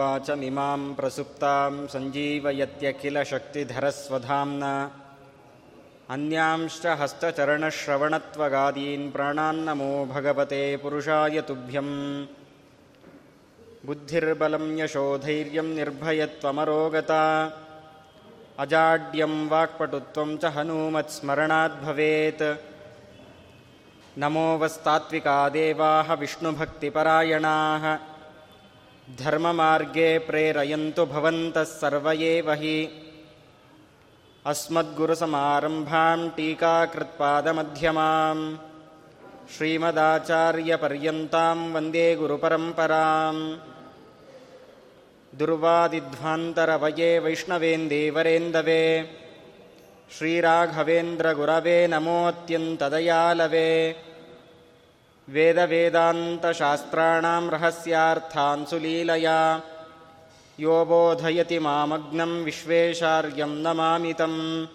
वाचमिमां प्रसुप्तां सञ्जीवयत्यखिलशक्तिधरस्वधाम्ना। अन्यांश्च हस्तचरणश्रवणत्वगादीन् प्राणान्नमो भगवते पुरुषाय तुभ्यम्। बुद्धिर्बलं यशोधैर्यं निर्भयत्वमरोगता। अजाड्यं वाक्पटुत्वं च हनूमत्स्मरणाद् भवेत्। नमो वस्तात्विका देवाः विष्णुभक्तिपरायणाः धर्ममार्गे प्रेरयन्तु भवन्तः सर्व एव हि अस्मद्गुरुसमारम्भां टीकाकृत्पादमध्यमां श्रीमदाचार्यपर्यन्तां वन्दे गुरुपरम्पराम्। दुर्वादिध्वान्तरवये वैष्णवेन्देवरेन्दवे। श्रीराघवेन्द्रगुरवे नमोऽत्यन्तदयालवे वेदवेदान्तशास्त्राणां रहस्यार्थान् सुलीलया यो बोधयति मामग्नं विश्वेशार्यं नमामि तम्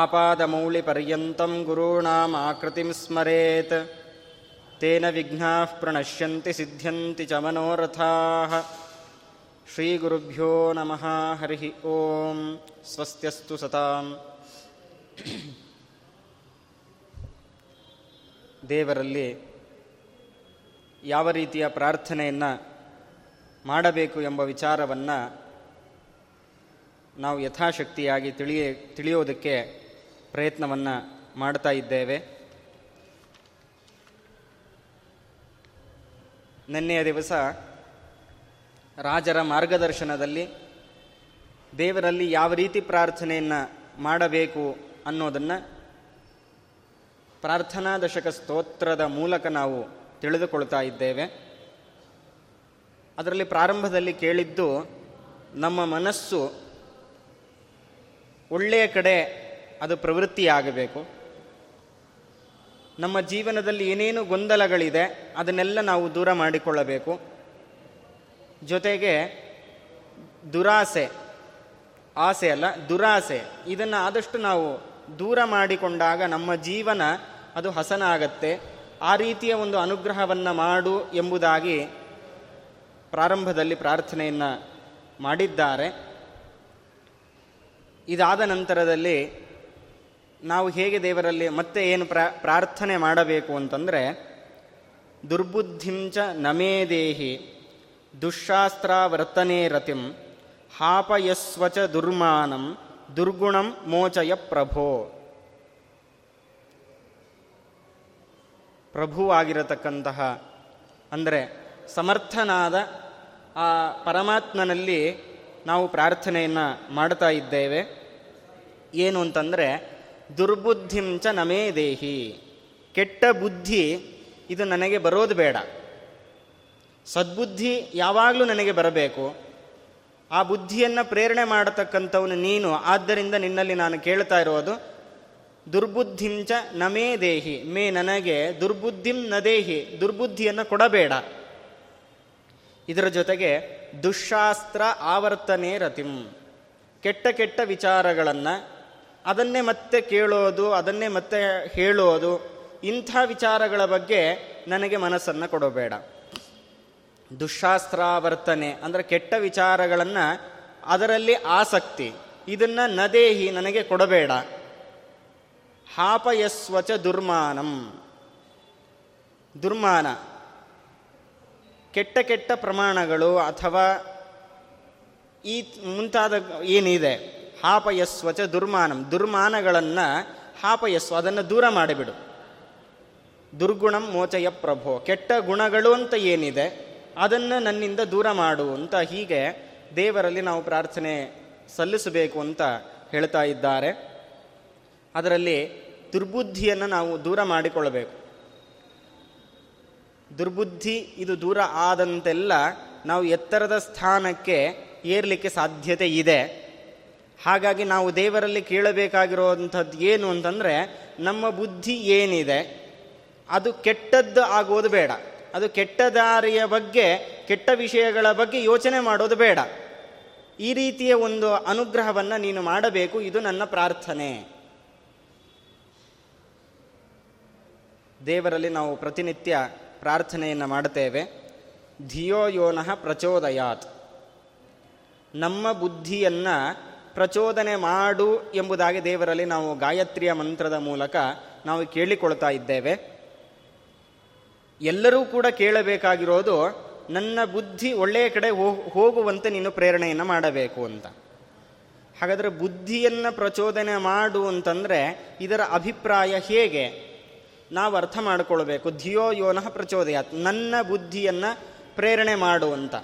आपादमौलिपर्यन्तं गुरूणामाकृतिं स्मरेत्। तेन विघ्नाः प्रणश्यन्ति सिद्ध्यन्ति च मनोरथाः। श्रीगुरुभ्यो नमः हरिः ॐ स्वस्त्यस्तु सताम् ದೇವರಲ್ಲಿ ಯಾವ ರೀತಿಯ ಪ್ರಾರ್ಥನೆಯನ್ನು ಮಾಡಬೇಕು ಎಂಬ ವಿಚಾರವನ್ನು ನಾವು ಯಥಾಶಕ್ತಿಯಾಗಿ ತಿಳಿಯ, ತಿಳಿಯೋದಕ್ಕೆ ಪ್ರಯತ್ನವನ್ನು ಮಾಡ್ತಾ ಇದ್ದೇವೆ. ನಿನ್ನೆಯ ದಿವಸ ರಾಜರ ಮಾರ್ಗದರ್ಶನದಲ್ಲಿ ದೇವರಲ್ಲಿ ಯಾವ ರೀತಿ ಪ್ರಾರ್ಥನೆಯನ್ನು ಮಾಡಬೇಕು ಅನ್ನೋದನ್ನು ಪ್ರಾರ್ಥನಾ ದಶಕ ಸ್ತೋತ್ರದ ಮೂಲಕ ನಾವು ತಿಳಿದುಕೊಳ್ತಾ ಇದ್ದೇವೆ. ಅದರಲ್ಲಿ ಪ್ರಾರಂಭದಲ್ಲಿ ಕೇಳಿದ್ದು, ನಮ್ಮ ಮನಸ್ಸು ಒಳ್ಳೆಯ ಕಡೆ ಅದು ಪ್ರವೃತ್ತಿಯಾಗಬೇಕು. ನಮ್ಮ ಜೀವನದಲ್ಲಿ ಏನೇನು ಗೊಂದಲಗಳಿದೆ, ಅದನ್ನೆಲ್ಲ ನಾವು ದೂರ ಮಾಡಿಕೊಳ್ಳಬೇಕು. ಜೊತೆಗೆ ದುರಾಸೆ, ಆಸೆ ಅಲ್ಲ, ದುರಾಸೆ, ಇದನ್ನು ಆದಷ್ಟು ನಾವು ದೂರ ಮಾಡಿಕೊಂಡಾಗ ನಮ್ಮ ಜೀವನ ಅದು ಹಸನ ಆಗತ್ತೆ. ಆ ರೀತಿಯ ಒಂದು ಅನುಗ್ರಹವನ್ನು ಮಾಡು ಎಂಬುದಾಗಿ ಪ್ರಾರಂಭದಲ್ಲಿ ಪ್ರಾರ್ಥನೆಯನ್ನು ಮಾಡಿದ್ದಾರೆ. ಇದಾದ ನಂತರದಲ್ಲಿ ನಾವು ಹೇಗೆ ದೇವರಲ್ಲಿ ಮತ್ತೆ ಏನು ಪ್ರಾ, ಪ್ರಾರ್ಥನೆ ಮಾಡಬೇಕು ಅಂತಂದರೆ, ದುರ್ಬುದ್ಧಿಂಚ ನಮೇ ದೇಹಿ ದುಶಾಸ್ತ್ರಾವರ್ತನೆ ರತಿಂ ಹಾಪಯಸ್ವಚ ದುರ್ಮಾನಂ, ದುರ್ಗುಣಂ ಮೋಚಯ ಪ್ರಭೋ. ಪ್ರಭುವಾಗಿರತಕ್ಕಂತಹ, ಅಂದರೆ ಸಮರ್ಥನಾದ ಆ ಪರಮಾತ್ಮನಲ್ಲಿ ನಾವು ಪ್ರಾರ್ಥನೆಯನ್ನು ಮಾಡ್ತಾ ಇದ್ದೇವೆ. ಏನು ಅಂತಂದರೆ ದುರ್ಬುದ್ಧಿಂಚ ನಮೇ ದೇಹಿ. ಕೆಟ್ಟ ಬುದ್ಧಿ ಇದು ನನಗೆ ಬರೋದು ಬೇಡ. ಸದ್ಬುದ್ಧಿ ಯಾವಾಗಲೂ ನನಗೆ ಬರಬೇಕು. ಆ ಬುದ್ಧಿಯನ್ನು ಪ್ರೇರಣೆ ಮಾಡತಕ್ಕಂಥವನು ನೀನು. ಆದ್ದರಿಂದ ನಿನ್ನಲ್ಲಿ ನಾನು ಕೇಳ್ತಾ ಇರೋದು ದುರ್ಬುದ್ಧಿಂಚ ನಮೇ ದೇಹಿ. ಮೇ ನನಗೆ, ದುರ್ಬುದ್ಧಿಂ ನ ದೇಹಿ. ದುರ್ಬುದ್ಧಿಯನ್ನು ಕೊಡಬೇಡ. ಇದರ ಜೊತೆಗೆ ದುಶಾಸ್ತ್ರ ಆವರ್ತನೆ ರತಿಂ. ಕೆಟ್ಟ ಕೆಟ್ಟ ವಿಚಾರಗಳನ್ನು ಅದನ್ನೇ ಮತ್ತೆ ಕೇಳೋದು, ಅದನ್ನೇ ಮತ್ತೆ ಹೇಳೋದು, ಇಂಥ ವಿಚಾರಗಳ ಬಗ್ಗೆ ನನಗೆ ಮನಸ್ಸನ್ನು ಕೊಡಬೇಡ. ದುಶಾಸ್ತ್ರಾವರ್ತನೆ ಅಂದರೆ ಕೆಟ್ಟ ವಿಚಾರಗಳನ್ನು ಅದರಲ್ಲಿ ಆಸಕ್ತಿ. ಇದನ್ನು ನದೇಹಿ ನನಗೆ ಕೊಡಬೇಡ. ಹಾಪಯಸ್ವಚ ದುರ್ಮಾನಂ. ದುರ್ಮಾನ. ಕೆಟ್ಟ ಕೆಟ್ಟ ಪ್ರಮಾಣಗಳು ಅಥವಾ ಈ ಮುಂತಾದ ಏನಿದೆ? ಹಾಪಯಸ್ವಚ ದುರ್ಮಾನಂ. ದುರ್ಮಾನಗಳನ್ನು ಹಾಪಯಸ್ವ, ಅದನ್ನು ದೂರ ಮಾಡಿಬಿಡು. ದುರ್ಗುಣಂ ಮೋಚಯ ಪ್ರಭೋ. ಕೆಟ್ಟ ಗುಣಗಳು ಅಂತ ಏನಿದೆ, ಅದನ್ನು ನನ್ನಿಂದ ದೂರ ಮಾಡು ಅಂತ ಹೀಗೆ ದೇವರಲ್ಲಿ ನಾವು ಪ್ರಾರ್ಥನೆ ಸಲ್ಲಿಸಬೇಕು ಅಂತ ಹೇಳ್ತಾ ಇದ್ದಾರೆ. ಅದರಲ್ಲಿ ದುರ್ಬುದ್ಧಿಯನ್ನು ನಾವು ದೂರ ಮಾಡಿಕೊಳ್ಳಬೇಕು. ದುರ್ಬುದ್ಧಿ ಇದು ದೂರ ಆದಂತೆಲ್ಲ ನಾವು ಎತ್ತರದ ಸ್ಥಾನಕ್ಕೆ ಏರಲಿಕ್ಕೆ ಸಾಧ್ಯತೆ ಇದೆ. ಹಾಗಾಗಿ ನಾವು ದೇವರಲ್ಲಿ ಕೇಳಬೇಕಾಗಿರುವಂಥದ್ದು ಏನು ಅಂತಂದರೆ ನಮ್ಮ ಬುದ್ಧಿ ಏನಿದೆ ಅದು ಕೆಟ್ಟದ್ದು ಆಗೋದು ಬೇಡ. ಅದು ಕೆಟ್ಟ ದಾರಿಯ ಬಗ್ಗೆ, ಕೆಟ್ಟ ವಿಷಯಗಳ ಬಗ್ಗೆ ಯೋಚನೆ ಮಾಡೋದು ಬೇಡ. ಈ ರೀತಿಯ ಒಂದು ಅನುಗ್ರಹವನ್ನು ನೀನು ಮಾಡಬೇಕು, ಇದು ನನ್ನ ಪ್ರಾರ್ಥನೆ. ದೇವರಲ್ಲಿ ನಾವು ಪ್ರತಿನಿತ್ಯ ಪ್ರಾರ್ಥನೆಯನ್ನು ಮಾಡುತ್ತೇವೆ. ಧಿಯೋ ಯೋನಃ ಪ್ರಚೋದಯಾತ್. ನಮ್ಮ ಬುದ್ಧಿಯನ್ನು ಪ್ರಚೋದನೆ ಮಾಡು ಎಂಬುದಾಗಿ ದೇವರಲ್ಲಿ ನಾವು ಗಾಯತ್ರಿಯ ಮಂತ್ರದ ಮೂಲಕ ನಾವು ಕೇಳಿಕೊಳ್ತಾ ಇದ್ದೇವೆ. ಎಲ್ಲರೂ ಕೂಡ ಕೇಳಬೇಕಾಗಿರೋದು ನನ್ನ ಬುದ್ಧಿ ಒಳ್ಳೆಯ ಕಡೆ ಹೋಗುವಂತೆ ನೀನು ಪ್ರೇರಣೆಯನ್ನು ಮಾಡಬೇಕು ಅಂತ. ಹಾಗಾದರೆ ಬುದ್ಧಿಯನ್ನು ಪ್ರಚೋದನೆ ಮಾಡು ಅಂತಂದರೆ ಇದರ ಅಭಿಪ್ರಾಯ ಹೇಗೆ? ನಾವು ಅರ್ಥ ಮಾಡಿಕೊಳ್ಬೇಕು. ಧಿಯೋ ಯೋನಃ ಪ್ರಚೋದಯಾತ್. ನನ್ನ ಬುದ್ಧಿಯನ್ನು ಪ್ರೇರಣೆ ಮಾಡು ಅಂತ.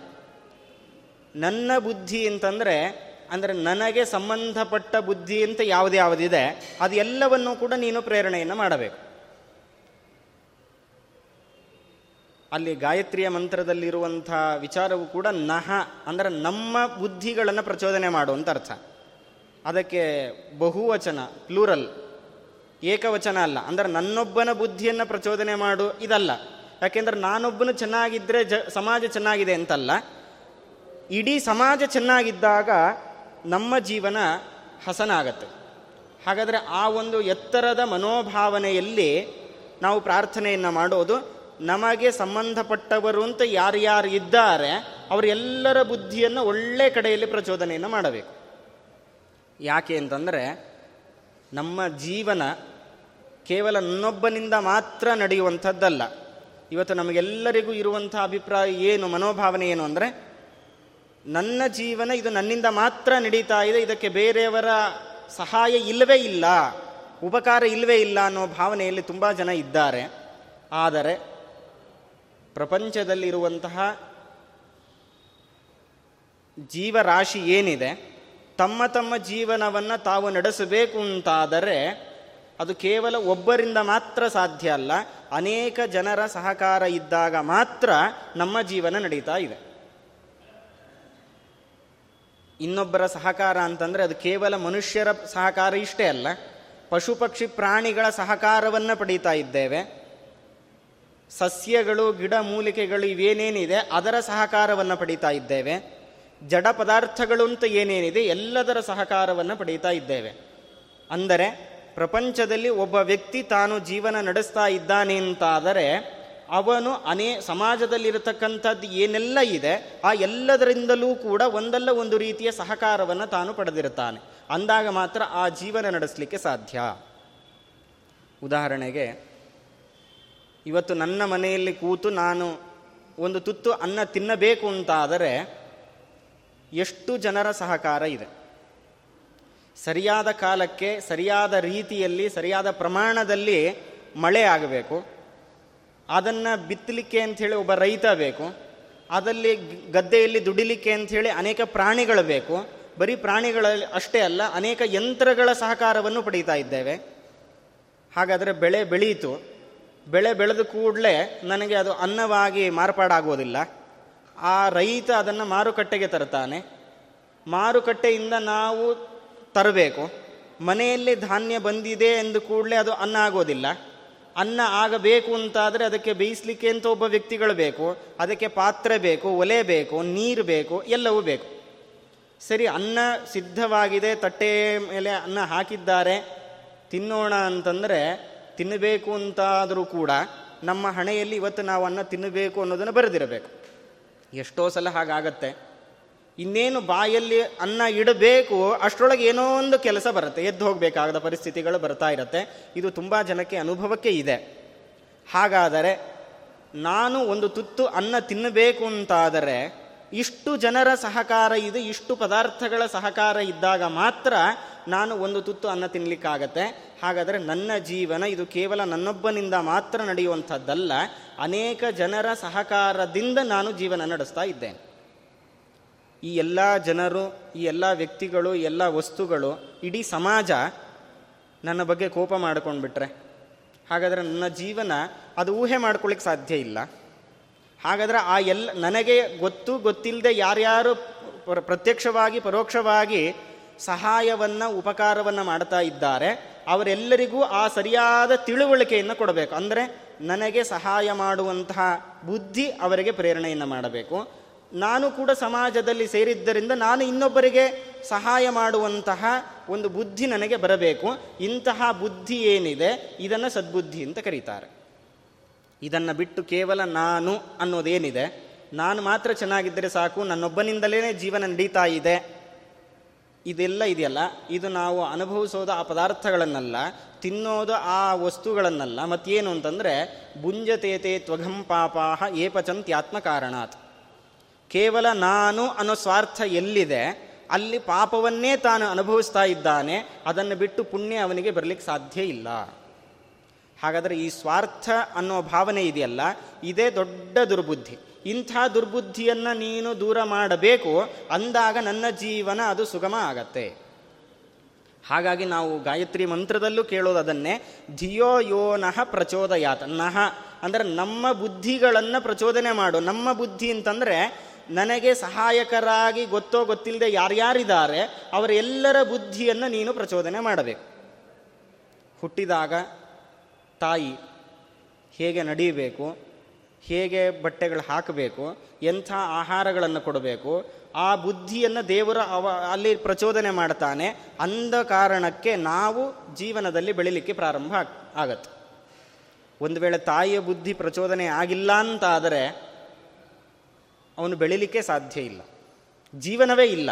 ನನ್ನ ಬುದ್ಧಿ ಅಂತಂದರೆ, ಅಂದರೆ ನನಗೆ ಸಂಬಂಧಪಟ್ಟ ಬುದ್ಧಿ ಅಂತ ಯಾವುದು ಯಾವುದಿದೆ ಅದು ಎಲ್ಲವನ್ನೂ ಕೂಡ ನೀನು ಪ್ರೇರಣೆಯನ್ನು ಮಾಡಬೇಕು. ಅಲ್ಲಿ ಗಾಯತ್ರಿಯ ಮಂತ್ರದಲ್ಲಿರುವಂಥ ವಿಚಾರವು ಕೂಡ ನಹ, ಅಂದರೆ ನಮ್ಮ ಬುದ್ಧಿಗಳನ್ನು ಪ್ರಚೋದನೆ ಮಾಡುವಂಥ ಅರ್ಥ. ಅದಕ್ಕೆ ಬಹುವಚನ, ಪ್ಲೂರಲ್. ಏಕವಚನ ಅಲ್ಲ. ಅಂದರೆ ನನ್ನೊಬ್ಬನ ಬುದ್ಧಿಯನ್ನು ಪ್ರಚೋದನೆ ಮಾಡು, ಇದಲ್ಲ. ಯಾಕೆಂದ್ರೆ ನಾನೊಬ್ಬನು ಚೆನ್ನಾಗಿದ್ದರೆ ಜ, ಸಮಾಜ ಚೆನ್ನಾಗಿದೆ ಅಂತಲ್ಲ. ಇಡೀ ಸಮಾಜ ಚೆನ್ನಾಗಿದ್ದಾಗ ನಮ್ಮ ಜೀವನ ಹಸನಾಗತ್ತೆ. ಹಾಗಾದರೆ ಆ ಒಂದು ಎತ್ತರದ ಮನೋಭಾವನೆಯಲ್ಲಿ ನಾವು ಪ್ರಾರ್ಥನೆಯನ್ನು ಮಾಡೋದು, ನಮಗೆ ಸಂಬಂಧಪಟ್ಟವರು ಅಂತ ಯಾರ್ಯಾರು ಇದ್ದಾರೆ, ಅವರೆಲ್ಲರ ಬುದ್ಧಿಯನ್ನು ಒಳ್ಳೆ ಕಡೆಯಲ್ಲಿ ಪ್ರಚೋದನೆಯನ್ನು ಮಾಡಬೇಕು. ಯಾಕೆ ಅಂತಂದರೆ ನಮ್ಮ ಜೀವನ ಕೇವಲ ನನ್ನೊಬ್ಬನಿಂದ ಮಾತ್ರ ನಡೆಯುವಂಥದ್ದಲ್ಲ. ಇವತ್ತು ನಮಗೆಲ್ಲರಿಗೂ ಇರುವಂಥ ಅಭಿಪ್ರಾಯ ಏನು, ಮನೋಭಾವನೆ ಏನು ಅಂದರೆ, ನನ್ನ ಜೀವನ ಇದು ನನ್ನಿಂದ ಮಾತ್ರ ನಡೀತಾ ಇದೆ, ಇದಕ್ಕೆ ಬೇರೆಯವರ ಸಹಾಯ ಇಲ್ಲವೇ ಇಲ್ಲ, ಉಪಕಾರ ಇಲ್ಲವೇ ಇಲ್ಲ ಅನ್ನೋ ಭಾವನೆಯಲ್ಲಿ ತುಂಬ ಜನ ಇದ್ದಾರೆ. ಆದರೆ ಪ್ರಪಂಚದಲ್ಲಿರುವಂತಹ ಜೀವರಾಶಿ ಏನಿದೆ, ತಮ್ಮ ತಮ್ಮ ಜೀವನವನ್ನು ತಾವು ನಡೆಸಬೇಕು ಅಂತಾದರೆ ಅದು ಕೇವಲ ಒಬ್ಬರಿಂದ ಮಾತ್ರ ಸಾಧ್ಯ ಅಲ್ಲ, ಅನೇಕ ಜನರ ಸಹಕಾರ ಇದ್ದಾಗ ಮಾತ್ರ ನಮ್ಮ ಜೀವನ ನಡೀತಾ ಇದೆ. ಇನ್ನೊಬ್ಬರ ಸಹಕಾರ ಅಂತಂದರೆ ಅದು ಕೇವಲ ಮನುಷ್ಯರ ಸಹಕಾರ ಇಷ್ಟೇ ಅಲ್ಲ, ಪಶು ಪಕ್ಷಿ ಪ್ರಾಣಿಗಳ ಸಹಕಾರವನ್ನು ಪಡೀತಾ ಇದ್ದೇವೆ. ಸಸ್ಯಗಳು, ಗಿಡ ಮೂಲಿಕೆಗಳು ಇವೇನೇನಿದೆ ಅದರ ಸಹಕಾರವನ್ನು ಪಡೀತಾ ಇದ್ದೇವೆ. ಜಡ ಪದಾರ್ಥಗಳು ಅಂತ ಏನೇನಿದೆ ಎಲ್ಲದರ ಸಹಕಾರವನ್ನು ಪಡೀತಾ ಇದ್ದೇವೆ. ಅಂದರೆ ಪ್ರಪಂಚದಲ್ಲಿ ಒಬ್ಬ ವ್ಯಕ್ತಿ ತಾನು ಜೀವನ ನಡೆಸ್ತಾ ಇದ್ದಾನೆ ಅಂತಾದರೆ ಅವನು ಅನೇ ಸಮಾಜದಲ್ಲಿರತಕ್ಕಂಥದ್ದು ಏನೆಲ್ಲ ಇದೆ, ಆ ಎಲ್ಲದರಿಂದಲೂ ಕೂಡ ಒಂದಲ್ಲ ಒಂದು ರೀತಿಯ ಸಹಕಾರವನ್ನು ತಾನು ಪಡೆದಿರುತ್ತಾನೆ. ಅಂದಾಗ ಮಾತ್ರ ಆ ಜೀವನ ನಡೆಸಲಿಕ್ಕೆ ಸಾಧ್ಯ. ಉದಾಹರಣೆಗೆ, ಇವತ್ತು ನನ್ನ ಮನೆಯಲ್ಲಿ ಕೂತು ನಾನು ಒಂದು ತುತ್ತು ಅನ್ನ ತಿನ್ನಬೇಕು ಅಂತಾದರೆ ಎಷ್ಟು ಜನರ ಸಹಕಾರ ಇದೆ. ಸರಿಯಾದ ಕಾಲಕ್ಕೆ, ಸರಿಯಾದ ರೀತಿಯಲ್ಲಿ, ಸರಿಯಾದ ಪ್ರಮಾಣದಲ್ಲಿ ಮಳೆ ಆಗಬೇಕು. ಅದನ್ನು ಬಿತ್ತಲಿಕ್ಕೆ ಅಂಥೇಳಿ ಒಬ್ಬ ರೈತ ಬೇಕು. ಅದಲ್ಲಿ ಗದ್ದೆಯಲ್ಲಿ ದುಡಿಲಿಕ್ಕೆ ಅಂಥೇಳಿ ಅನೇಕ ಪ್ರಾಣಿಗಳು ಬೇಕು. ಬರೀ ಪ್ರಾಣಿಗಳಲ್ಲಿ ಅಷ್ಟೇ ಅಲ್ಲ, ಅನೇಕ ಯಂತ್ರಗಳ ಸಹಕಾರವನ್ನು ಪಡೀತಾ ಇದ್ದೇವೆ. ಹಾಗಾದರೆ ಬೆಳೆ ಬೆಳೀತು. ಬೆಳೆ ಬೆಳೆದ ಕೂಡಲೇ ನನಗೆ ಅದು ಅನ್ನವಾಗಿ ಮಾರ್ಪಾಡಾಗೋದಿಲ್ಲ ಆ ರೈತ ಅದನ್ನು ಮಾರುಕಟ್ಟೆಗೆ ತರ್ತಾನೆ ಮಾರುಕಟ್ಟೆಯಿಂದ ನಾವು ತರಬೇಕು. ಮನೆಯಲ್ಲಿ ಧಾನ್ಯ ಬಂದಿದೆ ಎಂದು ಕೂಡಲೇ ಅದು ಅನ್ನ ಆಗೋದಿಲ್ಲ. ಅನ್ನ ಆಗಬೇಕು ಅಂತಾದರೆ ಅದಕ್ಕೆ ಬೇಯಿಸ್ಲಿಕ್ಕೆ ಅಂತ ಒಬ್ಬ ವ್ಯಕ್ತಿಗಳು ಬೇಕು. ಅದಕ್ಕೆ ಪಾತ್ರೆ ಬೇಕು, ಒಲೆ ಬೇಕು, ನೀರು ಬೇಕು, ಎಲ್ಲವೂ ಬೇಕು. ಸರಿ, ಅನ್ನ ಸಿದ್ಧವಾಗಿದೆ, ತಟ್ಟೆ ಮೇಲೆ ಅನ್ನ ಹಾಕಿದ್ದಾರೆ. ತಿನ್ನೋಣ ಅಂತಂದರೆ ತಿನ್ನಬೇಕು ಅಂತಾದರೂ ಕೂಡ ನಮ್ಮ ಹಣೆಯಲ್ಲಿ ಇವತ್ತು ನಾವು ಅನ್ನ ತಿನ್ನಬೇಕು ಅನ್ನೋದನ್ನು ಬರೆದಿರಬೇಕು. ಎಷ್ಟೋ ಸಲ ಹಾಗಾಗತ್ತೆ. ಇನ್ನೇನು ಬಾಯಲ್ಲಿ ಅನ್ನ ಇಡಬೇಕು, ಅಷ್ಟರೊಳಗೆ ಏನೋ ಒಂದು ಕೆಲಸ ಬರುತ್ತೆ, ಎದ್ದು ಹೋಗಬೇಕಾಗದ ಪರಿಸ್ಥಿತಿಗಳು ಬರ್ತಾ ಇರುತ್ತೆ. ಇದು ತುಂಬ ಜನಕ್ಕೆ ಅನುಭವಕ್ಕೆ ಇದೆ. ಹಾಗಾದರೆ ನಾನು ಒಂದು ತುತ್ತು ಅನ್ನ ತಿನ್ನಬೇಕು ಅಂತಾದರೆ, ಇಷ್ಟು ಜನರ ಸಹಕಾರ ಇದೆ, ಇಷ್ಟು ಪದಾರ್ಥಗಳ ಸಹಕಾರ ಇದ್ದಾಗ ಮಾತ್ರ ನಾನು ಒಂದು ತುತ್ತು ಅನ್ನ ತಿನ್ನಲಿಕ್ಕಾಗತ್ತೆ ಹಾಗಾದರೆ ನನ್ನ ಜೀವನ ಇದು ಕೇವಲ ನನ್ನೊಬ್ಬನಿಂದ ಮಾತ್ರ ನಡೆಯುವಂಥದ್ದಲ್ಲ, ಅನೇಕ ಜನರ ಸಹಕಾರದಿಂದ ನಾನು ಜೀವನ ನಡೆಸ್ತಾ ಇದ್ದೇನೆ. ಈ ಎಲ್ಲ ಜನರು, ಈ ಎಲ್ಲ ವ್ಯಕ್ತಿಗಳು ಎಲ್ಲ ವಸ್ತುಗಳು, ಇಡೀ ಸಮಾಜ ನನ್ನ ಬಗ್ಗೆ ಕೋಪ ಮಾಡ್ಕೊಂಡ್ಬಿಟ್ರೆ. ಹಾಗಾದರೆ ನನ್ನ ಜೀವನ ಅದು ಊಹೆ ಮಾಡ್ಕೊಳ್ಳಿಕ್ಕೆ ಸಾಧ್ಯ ಇಲ್ಲ. ಹಾಗಾದರೆ ಆ ಎಲ್ಲ, ನನಗೆ ಗೊತ್ತು ಗೊತ್ತಿಲ್ಲದೆ ಯಾರ್ಯಾರು ಪ್ರತ್ಯಕ್ಷವಾಗಿ, ಪರೋಕ್ಷವಾಗಿ ಸಹಾಯವನ್ನು, ಉಪಕಾರವನ್ನು ಮಾಡ್ತಾ ಇದ್ದಾರೆ, ಅವರೆಲ್ಲರಿಗೂ ಆ ಸರಿಯಾದ ತಿಳುವಳಿಕೆಯನ್ನು ಕೊಡಬೇಕು. ಅಂದರೆ ನನಗೆ ಸಹಾಯ ಮಾಡುವಂತಹ ಬುದ್ಧಿ ಅವರಿಗೆ ಪ್ರೇರಣೆಯನ್ನು ಮಾಡಬೇಕು. ನಾನು ಕೂಡ ಸಮಾಜದಲ್ಲಿ ಸೇರಿದ್ದರಿಂದ ನಾನು ಇನ್ನೊಬ್ಬರಿಗೆ ಸಹಾಯ ಮಾಡುವಂತಹ ಒಂದು ಬುದ್ಧಿ ನನಗೆ ಬರಬೇಕು. ಇಂತಹ ಬುದ್ಧಿ ಏನಿದೆ? ಇದನ್ನು ಸದ್ಬುದ್ಧಿ ಅಂತ ಕರೀತಾರೆ. ಇದನ್ನು ಬಿಟ್ಟು ಕೇವಲ ನಾನು ಅನ್ನೋದೇನಿದೆ? ನಾನು ಮಾತ್ರ ಚೆನ್ನಾಗಿದ್ದರೆ ಸಾಕು ನನ್ನೊಬ್ಬನಿಂದಲೇ ಜೀವನ ನಡೀತಾ ಇದೆ. ಇದೆಲ್ಲ ಇದೆಯಲ್ಲ? ಇದು ನಾವು ಅನುಭವಿಸೋದು ಆ ಪದಾರ್ಥಗಳನ್ನಲ್ಲ, ತಿನ್ನೋದು ಆ ವಸ್ತುಗಳನ್ನಲ್ಲ. ಮತ್ತೇನು ಅಂತಂದರೆ ಬುಂಜತೇತೆ ತ್ವಘಂ ಪಾಪಾಹ ಏಪಚಂತ್ಯಾತ್ಮ ಕಾರಣಾತ್ ಕೇವಲ ನಾನು ಅನ್ನೋ ಸ್ವಾರ್ಥ ಎಲ್ಲಿದೆ? ಅಲ್ಲಿ ಪಾಪವನ್ನೇ ತಾನು ಅನುಭವಿಸ್ತಾ ಇದ್ದಾನೆ, ಅದನ್ನು ಬಿಟ್ಟು ಪುಣ್ಯ ಅವನಿಗೆ ಬರಲಿಕ್ಕೆ ಸಾಧ್ಯ ಇಲ್ಲ. ಹಾಗಾದರೆ ಈ ಸ್ವಾರ್ಥ ಅನ್ನೋ ಭಾವನೆ ಇದೆಯಲ್ಲ? ಇದೇ ದೊಡ್ಡ ದುರ್ಬುದ್ಧಿ. ಇಂಥ ದುರ್ಬುದ್ಧಿಯನ್ನು ನೀನು ದೂರ ಮಾಡಬೇಕು, ಅಂದಾಗ ನನ್ನ ಜೀವನ ಅದು ಸುಗಮ ಆಗತ್ತೆ. ಹಾಗಾಗಿ ನಾವು ಗಾಯತ್ರಿ ಮಂತ್ರದಲ್ಲೂ ಕೇಳೋದು ಅದನ್ನೇ, ಧಿಯೋ ಯೋ ನಹ ಪ್ರಚೋದಯಾತ. ನಹ ಅಂದರೆ ನಮ್ಮ ಬುದ್ಧಿಗಳನ್ನು ಪ್ರಚೋದನೆ ಮಾಡು. ನಮ್ಮ ಬುದ್ಧಿ ಅಂತಂದರೆ ನನಗೆ ಸಹಾಯಕರಾಗಿ ಗೊತ್ತೋ ಗೊತ್ತಿಲ್ಲದೆ ಯಾರ್ಯಾರಿದ್ದಾರೆ, ಅವರೆಲ್ಲರ ಬುದ್ಧಿಯನ್ನು ನೀನು ಪ್ರಚೋದನೆ ಮಾಡಬೇಕು. ಹುಟ್ಟಿದಾಗ ತಾಯಿ ಹೇಗೆ ನಡೀಬೇಕು, ಹೇಗೆ ಬಟ್ಟೆಗಳು ಹಾಕಬೇಕು, ಎಂಥ ಆಹಾರಗಳನ್ನು ಕೊಡಬೇಕು, ಆ ಬುದ್ಧಿಯನ್ನು ದೇವರ ಅವ, ಅಲ್ಲಿ ಪ್ರಚೋದನೆ ಮಾಡ್ತಾನೆ, ಅಂದ ಕಾರಣಕ್ಕೆ ನಾವು ಜೀವನದಲ್ಲಿ ಬೆಳಿಲಿಕ್ಕೆ ಪ್ರಾರಂಭ ಆಗತ್ತೆ. ಒಂದು ವೇಳೆ ತಾಯಿಯ ಬುದ್ಧಿ ಪ್ರಚೋದನೆ ಆಗಿಲ್ಲ ಅಂತಾದರೆ ಅವನು ಬೆಳಿಲಿಕ್ಕೆ ಸಾಧ್ಯ ಇಲ್ಲ. ಜೀವನವೇ ಇಲ್ಲ.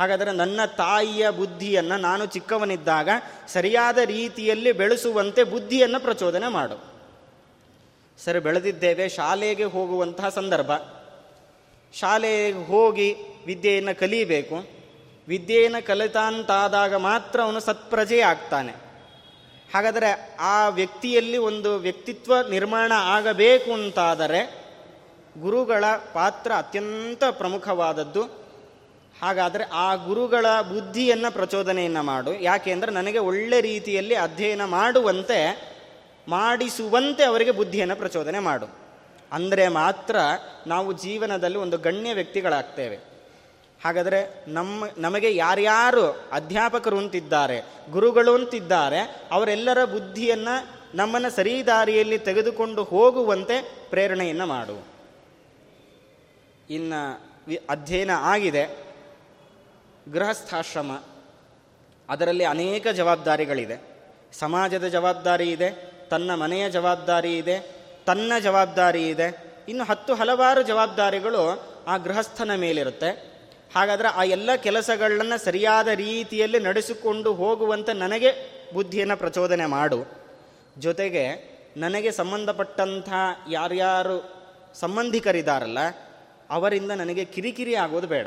ಹಾಗಾದರೆ ನನ್ನ ತಾಯಿಯ ಬುದ್ಧಿಯನ್ನು ನಾನು ಚಿಕ್ಕವನಿದ್ದಾಗ ಸರಿಯಾದ ರೀತಿಯಲ್ಲಿ ಬೆಳೆಸುವಂತೆ ಬುದ್ಧಿಯನ್ನು ಪ್ರಚೋದನೆ ಮಾಡು. ಸರಿ, ಬೆಳೆದಿದ್ದೇವೆ, ಶಾಲೆಗೆ ಹೋಗುವಂತಹ ಸಂದರ್ಭ. ಶಾಲೆಗೆ ಹೋಗಿ ವಿದ್ಯೆಯನ್ನು ಕಲಿಯಬೇಕು ವಿದ್ಯೆಯನ್ನು ಕಲಿತಾಂತಾದಾಗ ಮಾತ್ರ ಅವನು ಸತ್ಪ್ರಜೆ ಆಗ್ತಾನೆ. ಹಾಗಾದರೆ ಆ ವ್ಯಕ್ತಿಯಲ್ಲಿ ಒಂದು ವ್ಯಕ್ತಿತ್ವ ನಿರ್ಮಾಣ ಆಗಬೇಕು ಅಂತಾದರೆ ಗುರುಗಳ ಪಾತ್ರ ಅತ್ಯಂತ ಪ್ರಮುಖವಾದದ್ದು. ಹಾಗಾದರೆ ಆ ಗುರುಗಳ ಬುದ್ಧಿಯನ್ನು ಪ್ರಚೋದನೆಯನ್ನು ಮಾಡು. ಯಾಕೆ ಅಂದರೆ ನನಗೆ ಒಳ್ಳೆ ರೀತಿಯಲ್ಲಿ ಅಧ್ಯಯನ ಮಾಡುವಂತೆ, ಮಾಡಿಸುವಂತೆ ಅವರಿಗೆ ಬುದ್ಧಿಯನ್ನು ಪ್ರಚೋದನೆ ಮಾಡು. ಅಂದರೆ ಮಾತ್ರ ನಾವು ಜೀವನದಲ್ಲಿ ಒಂದು ಗಣ್ಯ ವ್ಯಕ್ತಿಗಳಾಗ್ತೇವೆ. ಹಾಗಾದರೆ ನಮ್ಮ, ನಮಗೆ ಯಾರ್ಯಾರು ಅಧ್ಯಾಪಕರು ಅಂತಿದ್ದಾರೆ, ಗುರುಗಳು ಅಂತಿದ್ದಾರೆ, ಅವರೆಲ್ಲರ ಬುದ್ಧಿಯನ್ನು ನಮ್ಮನ್ನು ಸರಿ ದಾರಿಯಲ್ಲಿ ತೆಗೆದುಕೊಂಡು ಹೋಗುವಂತೆ ಪ್ರೇರಣೆಯನ್ನು ಮಾಡು. ಇನ್ನು ಅಧ್ಯಯನ ಆಗಿದೆ. ಗೃಹಸ್ಥಾಶ್ರಮ, ಅದರಲ್ಲಿ ಅನೇಕ ಜವಾಬ್ದಾರಿಗಳಿದೆ. ಸಮಾಜದ ಜವಾಬ್ದಾರಿ ಇದೆ, ತನ್ನ ಮನೆಯ ಜವಾಬ್ದಾರಿ ಇದೆ, ತನ್ನ ಜವಾಬ್ದಾರಿ ಇದೆ. ಇನ್ನು ಹತ್ತು ಹಲವಾರು ಜವಾಬ್ದಾರಿಗಳು ಆ ಗೃಹಸ್ಥನ ಮೇಲಿರುತ್ತೆ. ಹಾಗಾದರೆ ಆ ಎಲ್ಲ ಕೆಲಸಗಳನ್ನು ಸರಿಯಾದ ರೀತಿಯಲ್ಲಿ ನಡೆಸಿಕೊಂಡು ಹೋಗುವಂತೆ ನನಗೆ ಬುದ್ಧಿಯನ್ನು ಪ್ರಚೋದನೆ ಮಾಡು. ಜೊತೆಗೆ ನನಗೆ ಸಂಬಂಧಪಟ್ಟಂಥ ಯಾರ್ಯಾರು ಸಂಬಂಧಿಕರಿದ್ದಾರಲ್ಲ ಅವರಿಂದ ನನಗೆ ಕಿರಿಕಿರಿ ಆಗೋದು ಬೇಡ.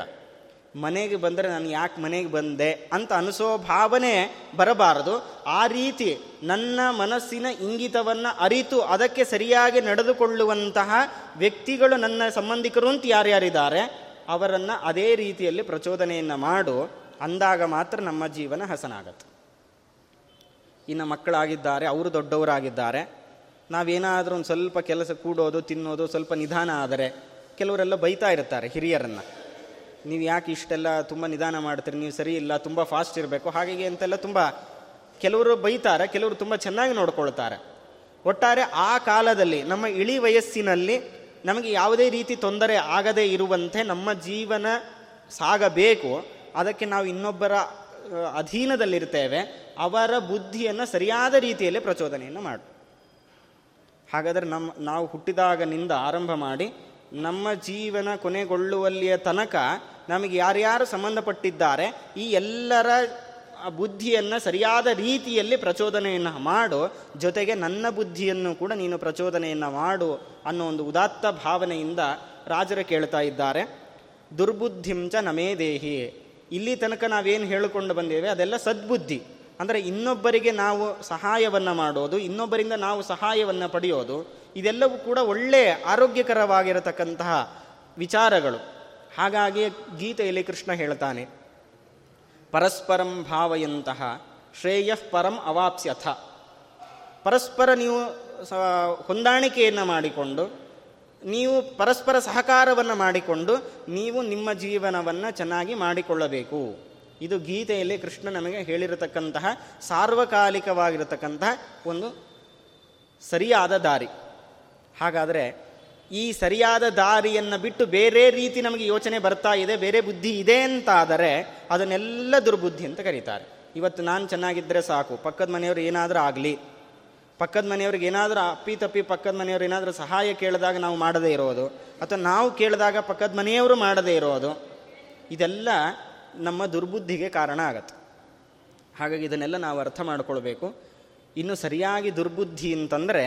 ಮನೆಗೆ ಬಂದರೆ ನಾನು ಯಾಕೆ ಮನೆಗೆ ಬಂದೆ ಅಂತ ಅನಿಸೋ ಭಾವನೆ ಬರಬಾರದು. ಆ ರೀತಿ ನನ್ನ ಮನಸ್ಸಿನ ಇಂಗಿತವನ್ನು ಅರಿತು ಅದಕ್ಕೆ ಸರಿಯಾಗಿ ನಡೆದುಕೊಳ್ಳುವಂತಹ ವ್ಯಕ್ತಿಗಳು ನನ್ನ ಸಂಬಂಧಿಕರು ಅಂತ ಯಾರ್ಯಾರಿದ್ದಾರೆ, ಅವರನ್ನು ಅದೇ ರೀತಿಯಲ್ಲಿ ಪ್ರಚೋದನೆಯನ್ನು ಮಾಡು. ಅಂದಾಗ ಮಾತ್ರ ನಮ್ಮ ಜೀವನ ಹಸನಾಗತ್ತೆ. ಇನ್ನು ಮಕ್ಕಳಾಗಿದ್ದಾರೆ, ಅವರು ದೊಡ್ಡವರಾಗಿದ್ದಾರೆ. ನಾವೇನಾದರೂ ಒಂದು ಸ್ವಲ್ಪ ಕೆಲಸ ಕೂಡೋದು, ತಿನ್ನೋದು, ಸ್ವಲ್ಪ ನಿಧಾನ ಆದರೆ ಕೆಲವರೆಲ್ಲ ಬೈತಾ ಇರ್ತಾರೆ ಹಿರಿಯರನ್ನು. ನೀವು ಯಾಕೆ ಇಷ್ಟೆಲ್ಲ ತುಂಬ ನಿಧಾನ ಮಾಡ್ತೀರಿ, ನೀವು ಸರಿ ಇಲ್ಲ, ತುಂಬ ಫಾಸ್ಟ್ ಇರಬೇಕು, ಹಾಗಾಗಿ ಅಂತೆಲ್ಲ ತುಂಬ ಕೆಲವರು ಬೈತಾರೆ, ಕೆಲವರು ತುಂಬ ಚೆನ್ನಾಗಿ ನೋಡ್ಕೊಳ್ತಾರೆ. ಒಟ್ಟಾರೆ ಆ ಕಾಲದಲ್ಲಿ, ನಮ್ಮ ಇಳಿ ವಯಸ್ಸಿನಲ್ಲಿ ನಮಗೆ ಯಾವುದೇ ರೀತಿ ತೊಂದರೆ ಆಗದೇ ಇರುವಂತೆ ನಮ್ಮ ಜೀವನ ಸಾಗಬೇಕು. ಅದಕ್ಕೆ ನಾವು ಇನ್ನೊಬ್ಬರ ಅಧೀನದಲ್ಲಿರ್ತೇವೆ. ಅವರ ಬುದ್ಧಿಯನ್ನು ಸರಿಯಾದ ರೀತಿಯಲ್ಲಿ ಪ್ರಚೋದನೆಯನ್ನು ಮಾಡು. ಹಾಗಾದರೆ ನಮ್ಮ ನಾವು ಹುಟ್ಟಿದಾಗನಿಂದ ಆರಂಭ ಮಾಡಿ ನಮ್ಮ ಜೀವನ ಕೊನೆಗೊಳ್ಳುವಲ್ಲಿಯ ತನಕ ನಮಗೆ ಯಾರ್ಯಾರು ಸಂಬಂಧಪಟ್ಟಿದ್ದಾರೆ, ಈ ಎಲ್ಲರ ಬುದ್ಧಿಯನ್ನು ಸರಿಯಾದ ರೀತಿಯಲ್ಲಿ ಪ್ರಚೋದನೆಯನ್ನು ಮಾಡು, ಜೊತೆಗೆ ನನ್ನ ಬುದ್ಧಿಯನ್ನು ಕೂಡ ನೀನು ಪ್ರಚೋದನೆಯನ್ನು ಮಾಡು ಅನ್ನೋ ಒಂದು ಉದಾತ್ತ ಭಾವನೆಯಿಂದ ರಾಜರು ಕೇಳ್ತಾ ಇದ್ದಾರೆ. ದುರ್ಬುದ್ಧಿಂಚ ನಮೇ ದೇಹಿ. ಇಲ್ಲಿ ತನಕ ನಾವೇನು ಹೇಳಿಕೊಂಡು ಬಂದೇವೆ? ಅದೆಲ್ಲ ಸದ್ಬುದ್ಧಿ. ಅಂದರೆ ಇನ್ನೊಬ್ಬರಿಗೆ ನಾವು ಸಹಾಯವನ್ನು ಮಾಡೋದು, ಇನ್ನೊಬ್ಬರಿಂದ ನಾವು ಸಹಾಯವನ್ನು ಪಡೆಯೋದು ಇದೆಲ್ಲವೂ ಕೂಡ ಒಳ್ಳೆ ಆರೋಗ್ಯಕರವಾಗಿರತಕ್ಕಂತಹ ವಿಚಾರಗಳು. ಹಾಗಾಗಿ ಗೀತೆಯಲ್ಲಿ ಕೃಷ್ಣ ಹೇಳ್ತಾನೆ, ಪರಸ್ಪರಂ ಭಾವಯಂತಹ, ಶ್ರೇಯಃ ಪರಂ ಅವಾಪ್ಸ್ಯಥ. ಪರಸ್ಪರ ನೀವು ಹೊಂದಾಣಿಕೆಯನ್ನು ಮಾಡಿಕೊಂಡು, ನೀವು ಪರಸ್ಪರ ಸಹಕಾರವನ್ನು ಮಾಡಿಕೊಂಡು, ನೀವು ನಿಮ್ಮ ಜೀವನವನ್ನು ಚೆನ್ನಾಗಿ ಮಾಡಿಕೊಳ್ಳಬೇಕು. ಇದು ಗೀತೆಯಲ್ಲಿ ಕೃಷ್ಣ ನಮಗೆ ಹೇಳಿರತಕ್ಕಂತಹ ಸಾರ್ವಕಾಲಿಕವಾಗಿರತಕ್ಕಂತಹ ಒಂದು ಸರಿಯಾದ ದಾರಿ. ಹಾಗಾದರೆ ಈ ಸರಿಯಾದ ದಾರಿಯನ್ನು ಬಿಟ್ಟು ಬೇರೆ ರೀತಿ ನಮಗೆ ಯೋಚನೆ ಬರ್ತಾ ಇದೆ, ಬೇರೆ ಬುದ್ಧಿ ಇದೆ ಅಂತಾದರೆ ಅದನ್ನೆಲ್ಲ ದುರ್ಬುದ್ಧಿ ಅಂತ ಕರೀತಾರೆ. ಇವತ್ತು ನಾನು ಚೆನ್ನಾಗಿದ್ದರೆ ಸಾಕು, ಪಕ್ಕದ ಮನೆಯವರು ಏನಾದರೂ ಆಗಲಿ, ಪಕ್ಕದ ಮನೆಯವ್ರಿಗೆ ಏನಾದರೂ ಅಪ್ಪಿ ತಪ್ಪಿ ಪಕ್ಕದ ಮನೆಯವ್ರು ಏನಾದರೂ ಸಹಾಯ ಕೇಳಿದಾಗ ನಾವು ಮಾಡದೇ ಇರೋದು, ಅಥವಾ ನಾವು ಕೇಳಿದಾಗ ಪಕ್ಕದ ಮನೆಯವರು ಮಾಡದೇ ಇರೋದು, ಇದೆಲ್ಲ ನಮ್ಮ ದುರ್ಬುದ್ಧಿಗೆ ಕಾರಣ ಆಗತ್ತೆ. ಹಾಗಾಗಿ ಇದನ್ನೆಲ್ಲ ನಾವು ಅರ್ಥ ಮಾಡಿಕೊಳ್ಬೇಕು. ಇನ್ನು ಸರಿಯಾಗಿ ದುರ್ಬುದ್ಧಿ ಅಂತಂದರೆ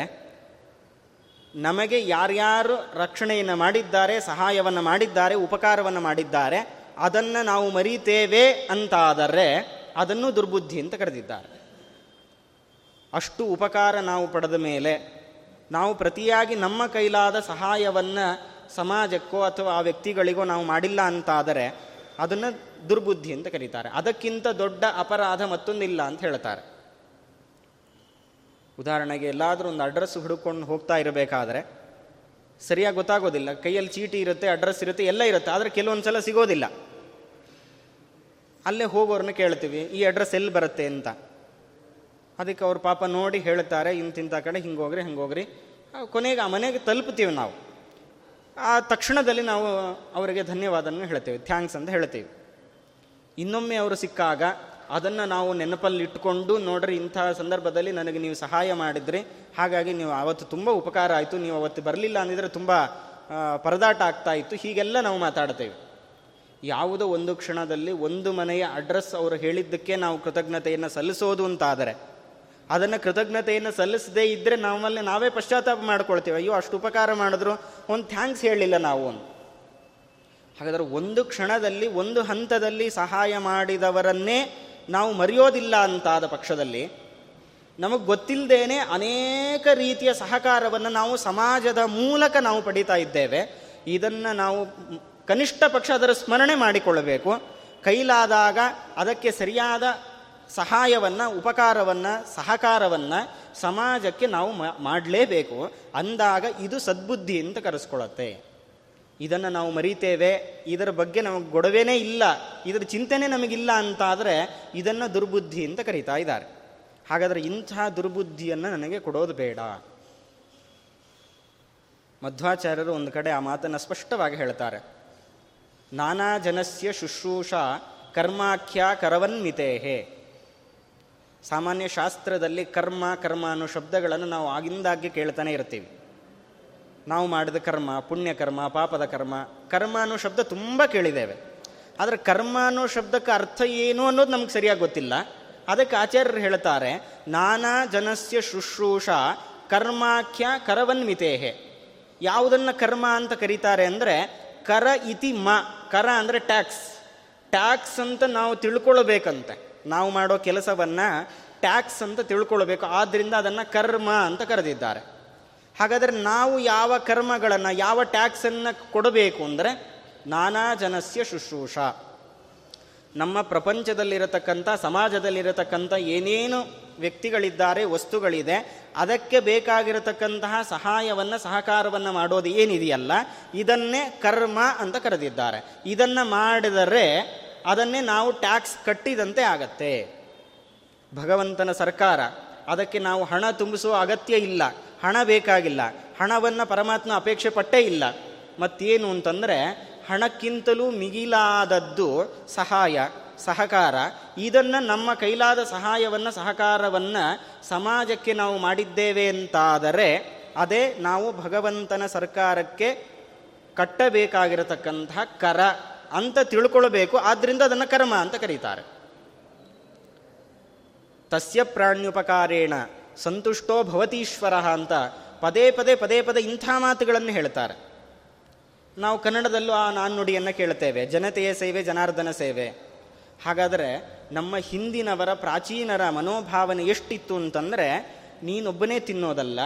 ನಮಗೆ ಯಾರ್ಯಾರು ರಕ್ಷಣೆಯನ್ನು ಮಾಡಿದ್ದಾರೆ, ಸಹಾಯವನ್ನು ಮಾಡಿದ್ದಾರೆ, ಉಪಕಾರವನ್ನು ಮಾಡಿದ್ದಾರೆ, ಅದನ್ನು ನಾವು ಮರಿತೇವೆ ಅಂತಾದರೆ ಅದನ್ನು ದುರ್ಬುದ್ಧಿ ಅಂತ ಕರೆದಿದ್ದಾರೆ. ಅಷ್ಟು ಉಪಕಾರ ನಾವು ಪಡೆದ ಮೇಲೆ ನಾವು ಪ್ರತಿಯಾಗಿ ನಮ್ಮ ಕೈಲಾದ ಸಹಾಯವನ್ನು ಸಮಾಜಕ್ಕೋ ಅಥವಾ ಆ ವ್ಯಕ್ತಿಗಳಿಗೋ ನಾವು ಮಾಡಿಲ್ಲ ಅಂತಾದರೆ ಅದನ್ನು ದುರ್ಬುದ್ಧಿ ಅಂತ ಕರೀತಾರೆ. ಅದಕ್ಕಿಂತ ದೊಡ್ಡ ಅಪರಾಧ ಮತ್ತೊಂದಿಲ್ಲ ಅಂತ ಹೇಳ್ತಾರೆ. ಉದಾಹರಣೆಗೆ ಎಲ್ಲಾದರೂ ಒಂದು ಅಡ್ರೆಸ್ ಹುಡುಕೊಂಡು ಹೋಗ್ತಾ ಇರಬೇಕಾದ್ರೆ ಸರಿಯಾಗಿ ಗೊತ್ತಾಗೋದಿಲ್ಲ. ಕೈಯಲ್ಲಿ ಚೀಟಿ ಇರುತ್ತೆ, ಅಡ್ರೆಸ್ ಇರುತ್ತೆ, ಎಲ್ಲ ಇರುತ್ತೆ. ಆದರೆ ಕೆಲವೊಂದು ಸಲ ಸಿಗೋದಿಲ್ಲ. ಅಲ್ಲೇ ಹೋಗೋರನ್ನ ಕೇಳ್ತೀವಿ, ಈ ಅಡ್ರೆಸ್ ಎಲ್ಲಿ ಬರುತ್ತೆ ಅಂತ. ಅದಕ್ಕೆ ಅವ್ರ ಪಾಪ ನೋಡಿ ಹೇಳ್ತಾರೆ ಇಂತಿಂಥ ಕಡೆ ಹಿಂಗೆ ಹೋಗ್ರಿ ಹಿಂಗೆ ಹೋಗ್ರಿ. ಕೊನೆಗೆ, ಆ ಮನೆಗೆ ತಲುಪ್ತೀವಿ ನಾವು. ಆ ತಕ್ಷಣದಲ್ಲಿ ನಾವು ಅವರಿಗೆ ಧನ್ಯವಾದನ ಹೇಳ್ತೇವೆ, ಥ್ಯಾಂಕ್ಸ್ ಅಂತ ಹೇಳ್ತೀವಿ. ಇನ್ನೊಮ್ಮೆ ಅವರು ಸಿಕ್ಕಾಗ ಅದನ್ನು ನಾವು ನೆನಪಲ್ಲಿ ಇಟ್ಕೊಂಡು ನೋಡ್ರಿ, ಇಂಥ ಸಂದರ್ಭದಲ್ಲಿ ನನಗೆ ನೀವು ಸಹಾಯ ಮಾಡಿದ್ರಿ. ಹಾಗಾಗಿ ನೀವು ಅವತ್ತು ತುಂಬ ಉಪಕಾರ ಆಯಿತು. ನೀವು ಅವತ್ತು ಬರಲಿಲ್ಲ ಅಂದಿದ್ರೆ ತುಂಬ ಪರದಾಟ ಆಗ್ತಾ ಇತ್ತು. ಹೀಗೆಲ್ಲ ನಾವು ಮಾತಾಡ್ತೇವೆ. ಯಾವುದೋ ಒಂದು ಕ್ಷಣದಲ್ಲಿ ಒಂದು ಮನೆಯ ಅಡ್ರೆಸ್ ಅವರು ಹೇಳಿದ್ದಕ್ಕೆ ನಾವು ಕೃತಜ್ಞತೆಯನ್ನು ಸಲ್ಲಿಸೋದು ಅಂತಾದರೆ, ಅದನ್ನು ಕೃತಜ್ಞತೆಯನ್ನು ಸಲ್ಲಿಸದೇ ಇದ್ದರೆ ನಮ್ಮಲ್ಲಿ ನಾವೇ ಪಶ್ಚಾತ್ತಾಪ ಮಾಡ್ಕೊಳ್ತೀವಿ. ಅಯ್ಯೋ, ಅಷ್ಟು ಉಪಕಾರ ಮಾಡಿದ್ರು, ಒಂದು ಥ್ಯಾಂಕ್ಸ್ ಹೇಳಿಲ್ಲ ನಾವು ಹಾಗಾದ್ರೆ ಒಂದು ಕ್ಷಣದಲ್ಲಿ, ಒಂದು ಹಂತದಲ್ಲಿ ಸಹಾಯ ಮಾಡಿದವರನ್ನೇ ನಾವು ಮರೆಯೋದಿಲ್ಲ ಅಂತಾದ ಪಕ್ಷದಲ್ಲಿ ನಮಗೆ ಗೊತ್ತಿಲ್ಲದೇನೆ ಅನೇಕ ರೀತಿಯ ಸಹಕಾರವನ್ನು ನಾವು ಸಮಾಜದ ಮೂಲಕ ನಾವು ಪಡೀತಾ ಇದ್ದೇವೆ. ಇದನ್ನು ನಾವು ಕನಿಷ್ಠ ಪಕ್ಷ ಅದರ ಸ್ಮರಣೆ ಮಾಡಿಕೊಳ್ಳಬೇಕು. ಕೈಲಾದಾಗ ಅದಕ್ಕೆ ಸರಿಯಾದ ಸಹಾಯವನ್ನು, ಉಪಕಾರವನ್ನು, ಸಹಕಾರವನ್ನು ಸಮಾಜಕ್ಕೆ ನಾವು ಮಾಡಲೇಬೇಕು. ಅಂದಾಗ ಇದು ಸದ್ಬುದ್ಧಿ ಅಂತ ಕರೆಸ್ಕೊಳ್ಳುತ್ತೆ ಇದನ್ನು ನಾವು ಮರಿತೇವೆ, ಇದರ ಬಗ್ಗೆ ನಮಗೆ ಗೊಡವೆನೇ ಇಲ್ಲ, ಇದರ ಚಿಂತನೆ ನಮಗಿಲ್ಲ ಅಂತಾದರೆ ಇದನ್ನು ದುರ್ಬುದ್ಧಿ ಅಂತ ಕರೀತಾ ಇದ್ದಾರೆ. ಹಾಗಾದರೆ ಇಂತಹ ದುರ್ಬುದ್ಧಿಯನ್ನು ನನಗೆ ಕೊಡೋದು ಬೇಡ. ಮಧ್ವಾಚಾರ್ಯರು ಒಂದು ಕಡೆ ಆ ಮಾತನ್ನು ಸ್ಪಷ್ಟವಾಗಿ ಹೇಳ್ತಾರೆ. ನಾನಾ ಜನಸ್ಯ ಶುಶ್ರೂಷ ಕರ್ಮಾಖ್ಯ ಕರವನ್ಮಿತೇಹೇ ಸಾಮಾನ್ಯ ಶಾಸ್ತ್ರದಲ್ಲಿ ಕರ್ಮ ಕರ್ಮ ಅನ್ನೋ ಶಬ್ದಗಳನ್ನು ನಾವು ಆಗಿಂದಾಗ್ಗೆ ಕೇಳ್ತಾನೆ ಇರ್ತೀವಿ. ನಾವು ಮಾಡಿದ ಕರ್ಮ ಪುಣ್ಯಕರ್ಮ ಪಾಪದ ಕರ್ಮ ಕರ್ಮ ಅನ್ನೋ ಶಬ್ದ ತುಂಬ ಕೇಳಿದ್ದೇವೆ. ಆದರೆ ಕರ್ಮ ಅನ್ನೋ ಶಬ್ದಕ್ಕೆ ಅರ್ಥ ಏನು ಅನ್ನೋದು ನಮ್ಗೆ ಸರಿಯಾಗಿ ಗೊತ್ತಿಲ್ಲ. ಅದಕ್ಕೆ ಆಚಾರ್ಯರು ಹೇಳ್ತಾರೆ, ನಾನಾ ಜನಸ್ಯ ಶುಶ್ರೂಷ ಕರ್ಮಾಖ್ಯ ಕರವನ್ವಿತೇಹೆ. ಯಾವುದನ್ನು ಕರ್ಮ ಅಂತ ಕರೀತಾರೆ ಅಂದರೆ, ಕರ ಇತಿ ಮ, ಕರ ಅಂದರೆ ಟ್ಯಾಕ್ಸ್. ಟ್ಯಾಕ್ಸ್ ಅಂತ ನಾವು ತಿಳ್ಕೊಳ್ಬೇಕಂತೆ. ನಾವು ಮಾಡೋ ಕೆಲಸವನ್ನು ಟ್ಯಾಕ್ಸ್ ಅಂತ ತಿಳ್ಕೊಳ್ಬೇಕು. ಆದ್ದರಿಂದ ಅದನ್ನು ಕರ್ಮ ಅಂತ ಕರೆದಿದ್ದಾರೆ. ಹಾಗಾದರೆ ನಾವು ಯಾವ ಕರ್ಮಗಳನ್ನು, ಯಾವ ಟ್ಯಾಕ್ಸನ್ನು ಕೊಡಬೇಕು ಅಂದರೆ ನಾನಾ ಜನಸ್ಯ ಶುಶ್ರೂಷ. ನಮ್ಮ ಪ್ರಪಂಚದಲ್ಲಿರತಕ್ಕಂಥ, ಸಮಾಜದಲ್ಲಿರತಕ್ಕಂಥ ಏನೇನು ವ್ಯಕ್ತಿಗಳಿದ್ದಾರೆ, ವಸ್ತುಗಳಿದೆ, ಅದಕ್ಕೆ ಬೇಕಾಗಿರತಕ್ಕಂತಹ ಸಹಾಯವನ್ನು, ಸಹಕಾರವನ್ನು ಮಾಡೋದು ಏನಿದೆಯಲ್ಲ, ಇದನ್ನೇ ಕರ್ಮ ಅಂತ ಕರೆದಿದ್ದಾರೆ. ಇದನ್ನು ಮಾಡಿದರೆ ಅದನ್ನೇ ನಾವು ಟ್ಯಾಕ್ಸ್ ಕಟ್ಟಿದಂತೆ ಆಗತ್ತೆ. ಭಗವಂತನ ಸರ್ಕಾರ, ಅದಕ್ಕೆ ನಾವು ಹಣ ತುಂಬಿಸುವ ಅಗತ್ಯ ಇಲ್ಲ. ಹಣ ಬೇಕಾಗಿಲ್ಲ. ಹಣವನ್ನು ಪರಮಾತ್ಮ ಅಪೇಕ್ಷೆ ಪಟ್ಟೇ ಇಲ್ಲ. ಮತ್ತೇನು ಅಂತಂದರೆ, ಹಣಕ್ಕಿಂತಲೂ ಮಿಗಿಲಾದದ್ದು ಸಹಾಯ, ಸಹಕಾರ. ಇದನ್ನು ನಮ್ಮ ಕೈಲಾದ ಸಹಾಯವನ್ನು, ಸಹಕಾರವನ್ನು ಸಮಾಜಕ್ಕೆ ನಾವು ಮಾಡಿದ್ದೇವೆ ಅಂತಾದರೆ, ಅದೇ ನಾವು ಭಗವಂತನ ಸರ್ಕಾರಕ್ಕೆ ಕಟ್ಟಬೇಕಾಗಿರತಕ್ಕಂತಹ ಕರ ಅಂತ ತಿಳ್ಕೊಳ್ಬೇಕು. ಆದ್ದರಿಂದ ಅದನ್ನು ಕರ್ಮ ಅಂತ ಕರೀತಾರೆ. ತಸ್ಯ ಪ್ರಾಣ್ಯುಪಕಾರೇಣ. ಸಂತುಷ್ಟೋ ಭವತೀಶ್ವರ ಅಂತ ಪದೇ ಪದೇ ಪದೇ ಪದೇ ಇಂಥ ಮಾತುಗಳನ್ನು ಹೇಳ್ತಾರೆ ನಾವು ಕನ್ನಡದಲ್ಲೂ ಆ ನಾಣ್ಣುಡಿಯನ್ನು ಕೇಳ್ತೇವೆ ಜನತೆಯ ಸೇವೆ, ಜನಾರ್ದನ ಸೇವೆ. ಹಾಗಾದರೆ ನಮ್ಮ ಹಿಂದಿನವರ ಪ್ರಾಚೀನರ ಮನೋಭಾವನೆ ಎಷ್ಟಿತ್ತು ಅಂತಂದರೆ, ನೀನೊಬ್ಬನೇ ತಿನ್ನೋದಲ್ಲ,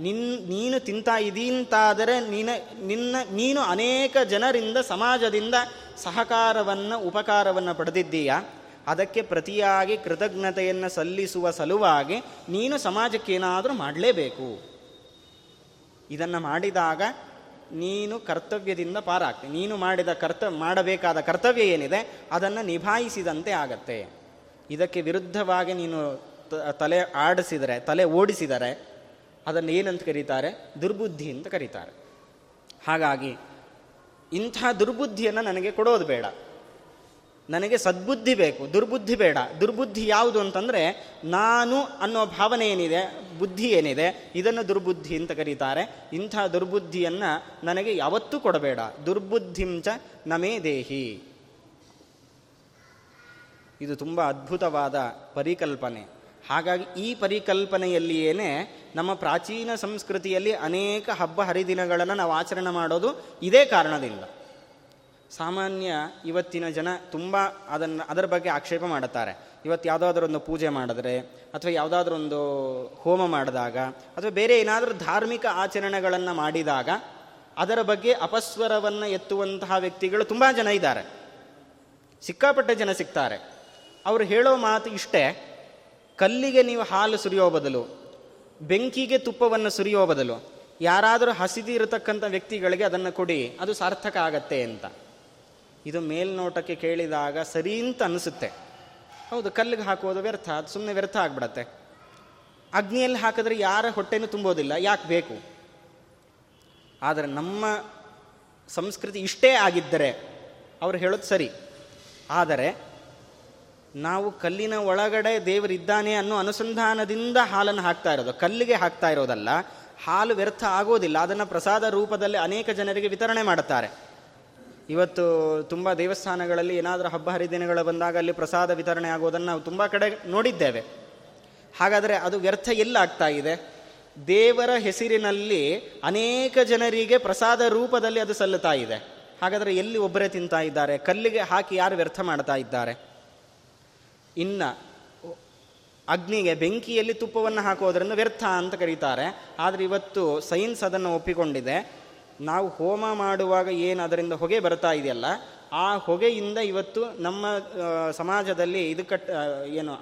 ನಿನ್, ನೀನು ತಿಂತಾ ಇದೀಂತಾದರೆ ನೀನ, ನಿನ್ನ, ನೀನು ಅನೇಕ ಜನರಿಂದ ಸಮಾಜದಿಂದ ಸಹಕಾರವನ್ನು, ಉಪಕಾರವನ್ನು ಪಡೆದಿದ್ದೀಯಾ? ಅದಕ್ಕೆ ಪ್ರತಿಯಾಗಿ ಕೃತಜ್ಞತೆಯನ್ನು ಸಲ್ಲಿಸುವ ಸಲುವಾಗಿ ನೀನು ಸಮಾಜಕ್ಕೇನಾದರೂ ಮಾಡಲೇಬೇಕು. ಇದನ್ನು ಮಾಡಿದಾಗ ನೀನು ಕರ್ತವ್ಯದಿಂದ ಪಾರಾಗ್ತಿ. ನೀನು ಮಾಡಿದ ಕರ್ತ, ಮಾಡಬೇಕಾದ ಕರ್ತವ್ಯ ಏನಿದೆ, ಅದನ್ನು ನಿಭಾಯಿಸಿದಂತೆ ಆಗತ್ತೆ. ಇದಕ್ಕೆ ವಿರುದ್ಧವಾಗಿ ನೀನು ತಲೆ ಆಡಿಸಿದರೆ, ತಲೆ ಓಡಿಸಿದರೆ, ಅದನ್ನು ಏನಂತ ಕರೀತಾರೆ? ದುರ್ಬುದ್ಧಿ ಅಂತ ಕರೀತಾರೆ. ಹಾಗಾಗಿ ಇಂಥ ದುರ್ಬುದ್ಧಿಯನ್ನು ನನಗೆ ಕೊಡೋದು ಬೇಡ. ನನಗೆ ಸದ್ಬುದ್ಧಿ ಬೇಕು, ದುರ್ಬುದ್ಧಿ ಬೇಡ. ದುರ್ಬುದ್ಧಿ ಯಾವುದು ಅಂತಂದರೆ ನಾನು ಅನ್ನೋ ಭಾವನೆ ಏನಿದೆ, ಬುದ್ಧಿ ಏನಿದೆ, ಇದನ್ನು ದುರ್ಬುದ್ಧಿ ಅಂತ ಕರೀತಾರೆ. ಇಂಥ ದುರ್ಬುದ್ಧಿಯನ್ನು ನನಗೆ ಯಾವತ್ತೂ ಕೊಡಬೇಡ. ದುರ್ಬುದ್ಧಿಂಚ ನಮೇ ದೇಹಿ. ಇದು ತುಂಬ ಅದ್ಭುತವಾದ ಪರಿಕಲ್ಪನೆ. ಹಾಗಾಗಿ ಈ ಪರಿಕಲ್ಪನೆಯಲ್ಲಿಯೇ ನಮ್ಮ ಪ್ರಾಚೀನ ಸಂಸ್ಕೃತಿಯಲ್ಲಿ ಅನೇಕ ಹಬ್ಬ ಹರಿದಿನಗಳನ್ನು ನಾವು ಆಚರಣೆ ಮಾಡೋದು ಇದೇ ಕಾರಣದಿಂದ. ಸಾಮಾನ್ಯ ಇವತ್ತಿನ ಜನ ತುಂಬ ಅದನ್ನು, ಅದರ ಬಗ್ಗೆ ಆಕ್ಷೇಪ ಮಾಡುತ್ತಾರೆ. ಇವತ್ತು ಯಾವುದಾದ್ರೂ ಒಂದು ಪೂಜೆ ಮಾಡಿದ್ರೆ, ಅಥವಾ ಯಾವುದಾದ್ರೂ ಒಂದು ಹೋಮ ಮಾಡಿದಾಗ, ಅಥವಾ ಬೇರೆ ಏನಾದರೂ ಧಾರ್ಮಿಕ ಆಚರಣೆಗಳನ್ನು ಮಾಡಿದಾಗ, ಅದರ ಬಗ್ಗೆ ಅಪಸ್ವರವನ್ನು ಎತ್ತುವಂತಹ ವ್ಯಕ್ತಿಗಳು ತುಂಬ ಜನ ಇದ್ದಾರೆ. ಸಿಕ್ಕಾಪಟ್ಟೆ ಜನ ಸಿಗ್ತಾರೆ ಅವರು ಹೇಳೋ ಮಾತು ಇಷ್ಟೇ, ಕಲ್ಲಿಗೆ ನೀವು ಹಾಲು ಸುರಿಯೋ ಬದಲು, ಬೆಂಕಿಗೆ ತುಪ್ಪವನ್ನು ಸುರಿಯೋ ಬದಲು, ಯಾರಾದರೂ ಹಸಿದಿರತಕ್ಕಂಥ ವ್ಯಕ್ತಿಗಳಿಗೆ ಅದನ್ನು ಕೊಡಿ, ಅದು ಸಾರ್ಥಕ ಆಗತ್ತೆ ಅಂತ. ಇದು ಮೇಲ್ನೋಟಕ್ಕೆ ಕೇಳಿದಾಗ ಸರಿ ಅಂತ ಅನಿಸುತ್ತೆ. ಹೌದು, ಕಲ್ಲಿಗೆ ಹಾಕೋದು ವ್ಯರ್ಥ, ಅದು ಸುಮ್ಮನೆ ವ್ಯರ್ಥ ಆಗ್ಬಿಡತ್ತೆ. ಅಗ್ನಿಯಲ್ಲಿ ಹಾಕಿದ್ರೆ ಯಾರ ಹೊಟ್ಟೆನೂ ತುಂಬೋದಿಲ್ಲ, ಯಾಕೆ ಬೇಕು? ಆದರೆ ನಮ್ಮ ಸಂಸ್ಕೃತಿ ಇಷ್ಟೇ ಆಗಿದ್ದರೆ ಅವರು ಹೇಳೋದು ಸರಿ. ಆದರೆ ನಾವು ಕಲ್ಲಿನ ಒಳಗಡೆ ದೇವರಿದ್ದಾನೆ ಅನ್ನೋ ಅನುಸಂಧಾನದಿಂದ ಹಾಲನ್ನು ಹಾಕ್ತಾ ಇರೋದು. ಕಲ್ಲಿಗೆ ಹಾಕ್ತಾ ಇರೋದಲ್ಲ, ಹಾಲು ವ್ಯರ್ಥ ಆಗೋದಿಲ್ಲ, ಅದನ್ನು ಪ್ರಸಾದ ರೂಪದಲ್ಲಿ ಅನೇಕ ಜನರಿಗೆ ವಿತರಣೆ ಮಾಡುತ್ತಾರೆ. ಇವತ್ತು ತುಂಬ ದೇವಸ್ಥಾನಗಳಲ್ಲಿ ಏನಾದರೂ ಹಬ್ಬ ಹರಿದಿನಗಳು ಬಂದಾಗ ಅಲ್ಲಿ ಪ್ರಸಾದ ವಿತರಣೆ ಆಗೋದನ್ನು ನಾವು ತುಂಬ ಕಡೆ ನೋಡಿದ್ದೇವೆ. ಹಾಗಾದರೆ ಅದು ವ್ಯರ್ಥ ಎಲ್ಲಾಗ್ತಾ ಇದೆ. ದೇವರ ಹೆಸರಿನಲ್ಲಿ ಅನೇಕ ಜನರಿಗೆ ಪ್ರಸಾದ ರೂಪದಲ್ಲಿ ಅದು ಸಲ್ಲುತ್ತಾ ಇದೆ. ಹಾಗಾದರೆ ಎಲ್ಲಿ ಒಬ್ಬರೇ ತಿಂತಾ ಇದ್ದಾರೆ? ಕಲ್ಲಿಗೆ ಹಾಕಿ ಯಾರು ವ್ಯರ್ಥ ಮಾಡ್ತಾ ಇದ್ದಾರೆ? ಇನ್ನು ಅಗ್ನಿಗೆ ಬೆಂಕಿಯಲ್ಲಿ ತುಪ್ಪವನ್ನು ಹಾಕೋದ್ರಿಂದ ವ್ಯರ್ಥ ಅಂತ ಕರೀತಾರೆ. ಆದರೆ ಇವತ್ತು ಸೈನ್ಸ್ ಅದನ್ನು ಒಪ್ಪಿಕೊಂಡಿದೆ. ನಾವು ಹೋಮ ಮಾಡುವಾಗ ಏನು ಅದರಿಂದ ಹೊಗೆ ಬರ್ತಾ ಇದೆಯಲ್ಲ, ಆ ಹೊಗೆಯಿಂದ ಇವತ್ತು ನಮ್ಮ ಸಮಾಜದಲ್ಲಿ ಇದು ಕಟ್ ಏನು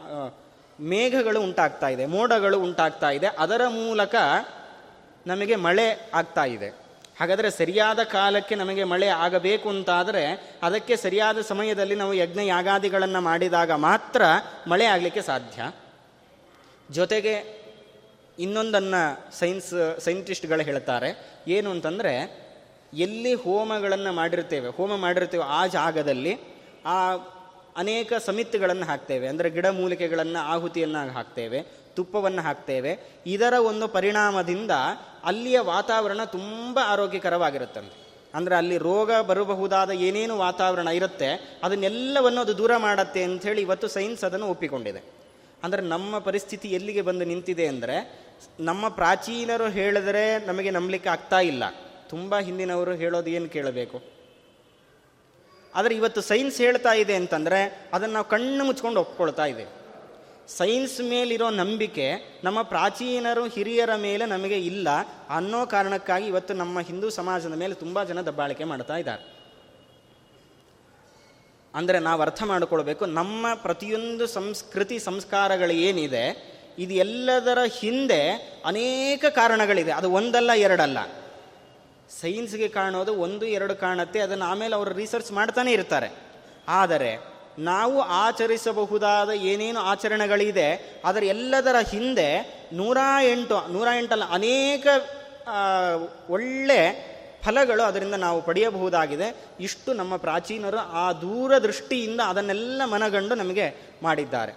ಮೇಘಗಳು ಉಂಟಾಗ್ತಾ ಇದೆ, ಮೋಡಗಳು ಉಂಟಾಗ್ತಾ ಇದೆ, ಅದರ ಮೂಲಕ ನಮಗೆ ಮಳೆ ಆಗ್ತಾ ಇದೆ. ಹಾಗಾದರೆ ಸರಿಯಾದ ಕಾಲಕ್ಕೆ ನಮಗೆ ಮಳೆ ಆಗಬೇಕು ಅಂತಾದರೆ ಅದಕ್ಕೆ ಸರಿಯಾದ ಸಮಯದಲ್ಲಿ ನಾವು ಯಜ್ಞ ಯಾಗಾದಿಗಳನ್ನು ಮಾಡಿದಾಗ ಮಾತ್ರ ಮಳೆ ಆಗಲಿಕ್ಕೆ ಸಾಧ್ಯ. ಜೊತೆಗೆ ಇನ್ನೊಂದನ್ನು ಸೈನ್ಸ್, ಸೈಂಟಿಸ್ಟ್ಗಳು ಹೇಳ್ತಾರೆ. ಏನು ಅಂತಂದರೆ, ಎಲ್ಲಿ ಹೋಮಗಳನ್ನು ಮಾಡಿರ್ತೇವೆ, ಹೋಮ ಮಾಡಿರ್ತೇವೆ ಆ ಜಾಗದಲ್ಲಿ, ಆ ಅನೇಕ ಸಮಿತಿಗಳನ್ನು ಹಾಕ್ತೇವೆ. ಅಂದರೆ ಗಿಡಮೂಲಿಕೆಗಳನ್ನು ಆಹುತಿಯನ್ನು ಹಾಕ್ತೇವೆ, ತುಪ್ಪವನ್ನು ಹಾಕ್ತೇವೆ. ಇದರ ಒಂದು ಪರಿಣಾಮದಿಂದ ಅಲ್ಲಿಯ ವಾತಾವರಣ ತುಂಬ ಆರೋಗ್ಯಕರವಾಗಿರುತ್ತಂತೆ. ಅಂದರೆ ಅಲ್ಲಿ ರೋಗ ಬರಬಹುದಾದ ಏನೇನು ವಾತಾವರಣ ಇರುತ್ತೆ, ಅದನ್ನೆಲ್ಲವನ್ನು ಅದು ದೂರ ಮಾಡತ್ತೆ ಅಂಥೇಳಿ ಇವತ್ತು ಸೈನ್ಸ್ ಅದನ್ನು ಒಪ್ಪಿಕೊಂಡಿದೆ. ಅಂದರೆ ನಮ್ಮ ಪರಿಸ್ಥಿತಿ ಎಲ್ಲಿಗೆ ಬಂದು ನಿಂತಿದೆ ಅಂದರೆ ನಮ್ಮ ಪ್ರಾಚೀನರು ಹೇಳಿದರೆ ನಮಗೆ ನಂಬಲಿಕ್ಕೆ ಆಗ್ತಾ ಇಲ್ಲ. ತುಂಬ ಹಿಂದಿನವರು ಹೇಳೋದು ಏನು ಕೇಳಬೇಕು? ಆದರೆ ಇವತ್ತು ಸೈನ್ಸ್ ಹೇಳ್ತಾ ಇದೆ ಅಂತಂದರೆ ಅದನ್ನು ನಾವು ಕಣ್ಣು ಮುಚ್ಕೊಂಡು ಒಪ್ಕೊಳ್ತಾ ಇದೆ. ಸೈನ್ಸ್ ಮೇಲಿರೋ ನಂಬಿಕೆ ನಮ್ಮ ಪ್ರಾಚೀನರು ಹಿರಿಯರ ಮೇಲೆ ನಮಗೆ ಇಲ್ಲ ಅನ್ನೋ ಕಾರಣಕ್ಕಾಗಿ ಇವತ್ತು ನಮ್ಮ ಹಿಂದೂ ಸಮಾಜದ ಮೇಲೆ ತುಂಬ ಜನ ದಬ್ಬಾಳಿಕೆ ಮಾಡ್ತಾ ಇದ್ದಾರೆ. ಅಂದರೆ ನಾವು ಅರ್ಥ ಮಾಡಿಕೊಳ್ಬೇಕು, ನಮ್ಮ ಪ್ರತಿಯೊಂದು ಸಂಸ್ಕೃತಿ ಸಂಸ್ಕಾರಗಳು ಏನಿದೆ, ಇದು ಎಲ್ಲದರ ಹಿಂದೆ ಅನೇಕ ಕಾರಣಗಳಿದೆ. ಅದು ಒಂದಲ್ಲ, ಎರಡಲ್ಲ. ಸೈನ್ಸ್ಗೆ ಕಾಣೋದು ಒಂದು, ಎರಡು ಕಾಣುತ್ತೆ, ಅದನ್ನು ಆಮೇಲೆ ಅವರು ರಿಸರ್ಚ್ ಮಾಡ್ತಾನೆ ಇರ್ತಾರೆ. ಆದರೆ, ನಾವು ಆಚರಿಸಬಹುದಾದ ಏನೇನು ಆಚರಣೆಗಳಿದೆ, ಅದರ ಎಲ್ಲದರ ಹಿಂದೆ ನೂರ ಎಂಟು, ನೂರ ಎಂಟಲ್ಲ, ಅನೇಕ ಒಳ್ಳೆ ಫಲಗಳು ಅದರಿಂದ ನಾವು ಪಡೆಯಬಹುದಾಗಿದೆ. ಇಷ್ಟು ನಮ್ಮ ಪ್ರಾಚೀನರು ಆ ದೂರದೃಷ್ಟಿಯಿಂದ ಅದನ್ನೆಲ್ಲ ಮನಗಂಡು ನಮಗೆ ಮಾಡಿದ್ದಾರೆ.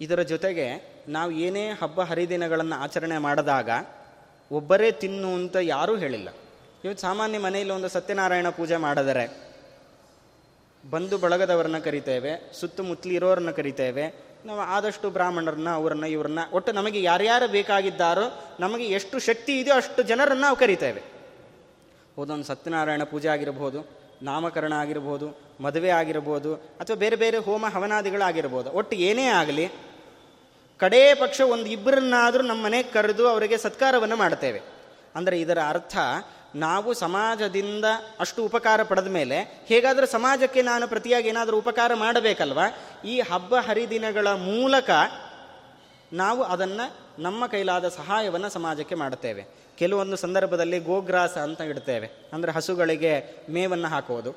ಇದರ ಜೊತೆಗೆ ನಾವು ಏನೇ ಹಬ್ಬ ಹರಿದಿನಗಳನ್ನು ಆಚರಣೆ ಮಾಡಿದಾಗ ಒಬ್ಬರೇ ತಿನ್ನು ಅಂತ ಯಾರೂ ಹೇಳಿಲ್ಲ. ಇವತ್ತು ಸಾಮಾನ್ಯ ಮನೆಯಲ್ಲಿ ಒಂದು ಸತ್ಯನಾರಾಯಣ ಪೂಜೆ ಮಾಡಿದರೆ ಬಂಧು ಬಳಗದವರನ್ನ ಕರಿತೇವೆ ಸುತ್ತಮುತ್ತಲಿರೋರನ್ನ ಕರಿತೇವೆ, ನಾವು ಆದಷ್ಟು ಬ್ರಾಹ್ಮಣರನ್ನ, ಅವರನ್ನ, ಇವರನ್ನ, ಒಟ್ಟು ನಮಗೆ ಯಾರ್ಯಾರು ಬೇಕಾಗಿದ್ದಾರೋ, ನಮಗೆ ಎಷ್ಟು ಶಕ್ತಿ ಇದೆಯೋ ಅಷ್ಟು ಜನರನ್ನು ನಾವು ಕರಿತೇವೆ. ಒಂದೊಂದು ಸತ್ಯನಾರಾಯಣ ಪೂಜೆ ಆಗಿರ್ಬೋದು, ನಾಮಕರಣ ಆಗಿರ್ಬೋದು, ಮದುವೆ ಆಗಿರ್ಬೋದು, ಅಥವಾ ಬೇರೆ ಬೇರೆ ಹೋಮ ಹವನಾದಿಗಳಾಗಿರ್ಬೋದು. ಒಟ್ಟು ಏನೇ ಆಗಲಿ, ಕಡೇ ಪಕ್ಷ ಒಂದು ಇಬ್ಬರನ್ನಾದರೂ ನಮ್ಮ ಮನೆಗೆ ಕರೆದು ಅವರಿಗೆ ಸತ್ಕಾರವನ್ನು ಮಾಡ್ತೇವೆ. ಅಂದರೆ ಇದರ ಅರ್ಥ, ನಾವು ಸಮಾಜದಿಂದ ಅಷ್ಟು ಉಪಕಾರ ಪಡೆದ ಮೇಲೆ, ಹೇಗಾದರೂ ಸಮಾಜಕ್ಕೆ ನಾನು ಪ್ರತಿಯಾಗಿ ಏನಾದರೂ ಉಪಕಾರ ಮಾಡಬೇಕಲ್ವಾ? ಈ ಹಬ್ಬ ಹರಿದಿನಗಳ ಮೂಲಕ ನಾವು ಅದನ್ನು ನಮ್ಮ ಕೈಲಾದ ಸಹಾಯವನ್ನು ಸಮಾಜಕ್ಕೆ ಮಾಡುತ್ತೇವೆ ಕೆಲವೊಂದು ಸಂದರ್ಭದಲ್ಲಿ ಗೋಗ್ರಾಸ ಅಂತ ಇಡ್ತೇವೆ. ಅಂದರೆ ಹಸುಗಳಿಗೆ ಮೇವನ್ನು ಹಾಕೋದು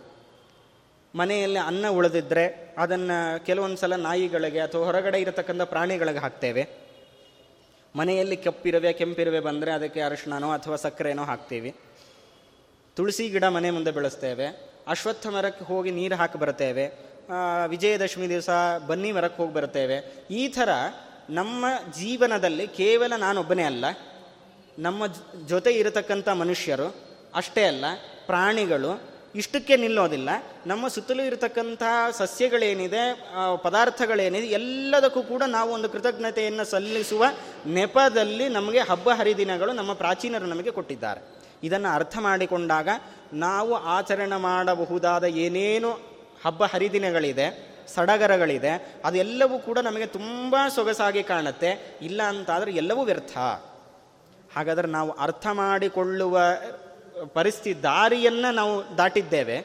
ಮನೆಯಲ್ಲಿ ಅನ್ನ ಉಳಿದಿದ್ದರೆ ಅದನ್ನು ಕೆಲವೊಂದು ಸಲ ನಾಯಿಗಳಿಗೆ ಅಥವಾ ಹೊರಗಡೆ ಇರತಕ್ಕಂಥ ಪ್ರಾಣಿಗಳಿಗೆ ಹಾಕ್ತೇವೆ. ಮನೆಯಲ್ಲಿ ಕಪ್ಪಿರುವೆ, ಕೆಂಪಿರುವೆ ಬಂದರೆ ಅದಕ್ಕೆ ಅರಿಶಿಣನೋ ಅಥವಾ ಸಕ್ಕರೆನೋ ಹಾಕ್ತೀವಿ. ತುಳಸಿ ಗಿಡ ಮನೆ ಮುಂದೆ ಬೆಳೆಸ್ತೇವೆ. ಅಶ್ವತ್ಥ ಮರಕ್ಕೆ ಹೋಗಿ ನೀರು ಹಾಕಿ ಬರ್ತೇವೆ. ವಿಜಯದಶಮಿ ದಿವಸ ಬನ್ನಿ ಮರಕ್ಕೆ ಹೋಗಿ ಬರ್ತೇವೆ. ಈ ಥರ ನಮ್ಮ ಜೀವನದಲ್ಲಿ ಕೇವಲ ನಾನೊಬ್ಬನೇ ಅಲ್ಲ ನಮ್ಮ ಜೊತೆ ಇರತಕ್ಕಂಥ ಮನುಷ್ಯರು ಅಷ್ಟೇ ಅಲ್ಲ, ಪ್ರಾಣಿಗಳು ಇಷ್ಟಕ್ಕೆ ನಿಲ್ಲೋದಿಲ್ಲ. ನಮ್ಮ ಸುತ್ತಲೂ ಇರತಕ್ಕಂಥ ಸಸ್ಯಗಳೇನಿದೆ ಪದಾರ್ಥಗಳೇನಿದೆ, ಎಲ್ಲದಕ್ಕೂ ಕೂಡ ನಾವು ಒಂದು ಕೃತಜ್ಞತೆಯನ್ನು ಸಲ್ಲಿಸುವ ನೆಪದಲ್ಲಿ ನಮಗೆ ಹಬ್ಬ ಹರಿದಿನಗಳು ನಮ್ಮ ಪ್ರಾಚೀನರು ನಮಗೆ ಕೊಟ್ಟಿದ್ದಾರೆ. ಇದನ್ನು ಅರ್ಥ ಮಾಡಿಕೊಂಡಾಗ ನಾವು ಆಚರಣೆ ಮಾಡಬಹುದಾದ ಏನೇನು ಹಬ್ಬ ಹರಿದಿನಗಳಿದೆ, ಸಡಗರಗಳಿದೆ, ಅದೆಲ್ಲವೂ ಕೂಡ ನಮಗೆ ತುಂಬ ಸೊಗಸಾಗಿ ಕಾಣುತ್ತೆ. ಇಲ್ಲ ಅಂತಾದರೆ ಎಲ್ಲವೂ ವ್ಯರ್ಥ. ಹಾಗಾದರೆ ನಾವು ಅರ್ಥ ಮಾಡಿಕೊಳ್ಳುವ ಪರಿಸ್ಥಿತಿ ದಾರಿಯನ್ನು ನಾವು ದಾಟಿದ್ದೇವೆ.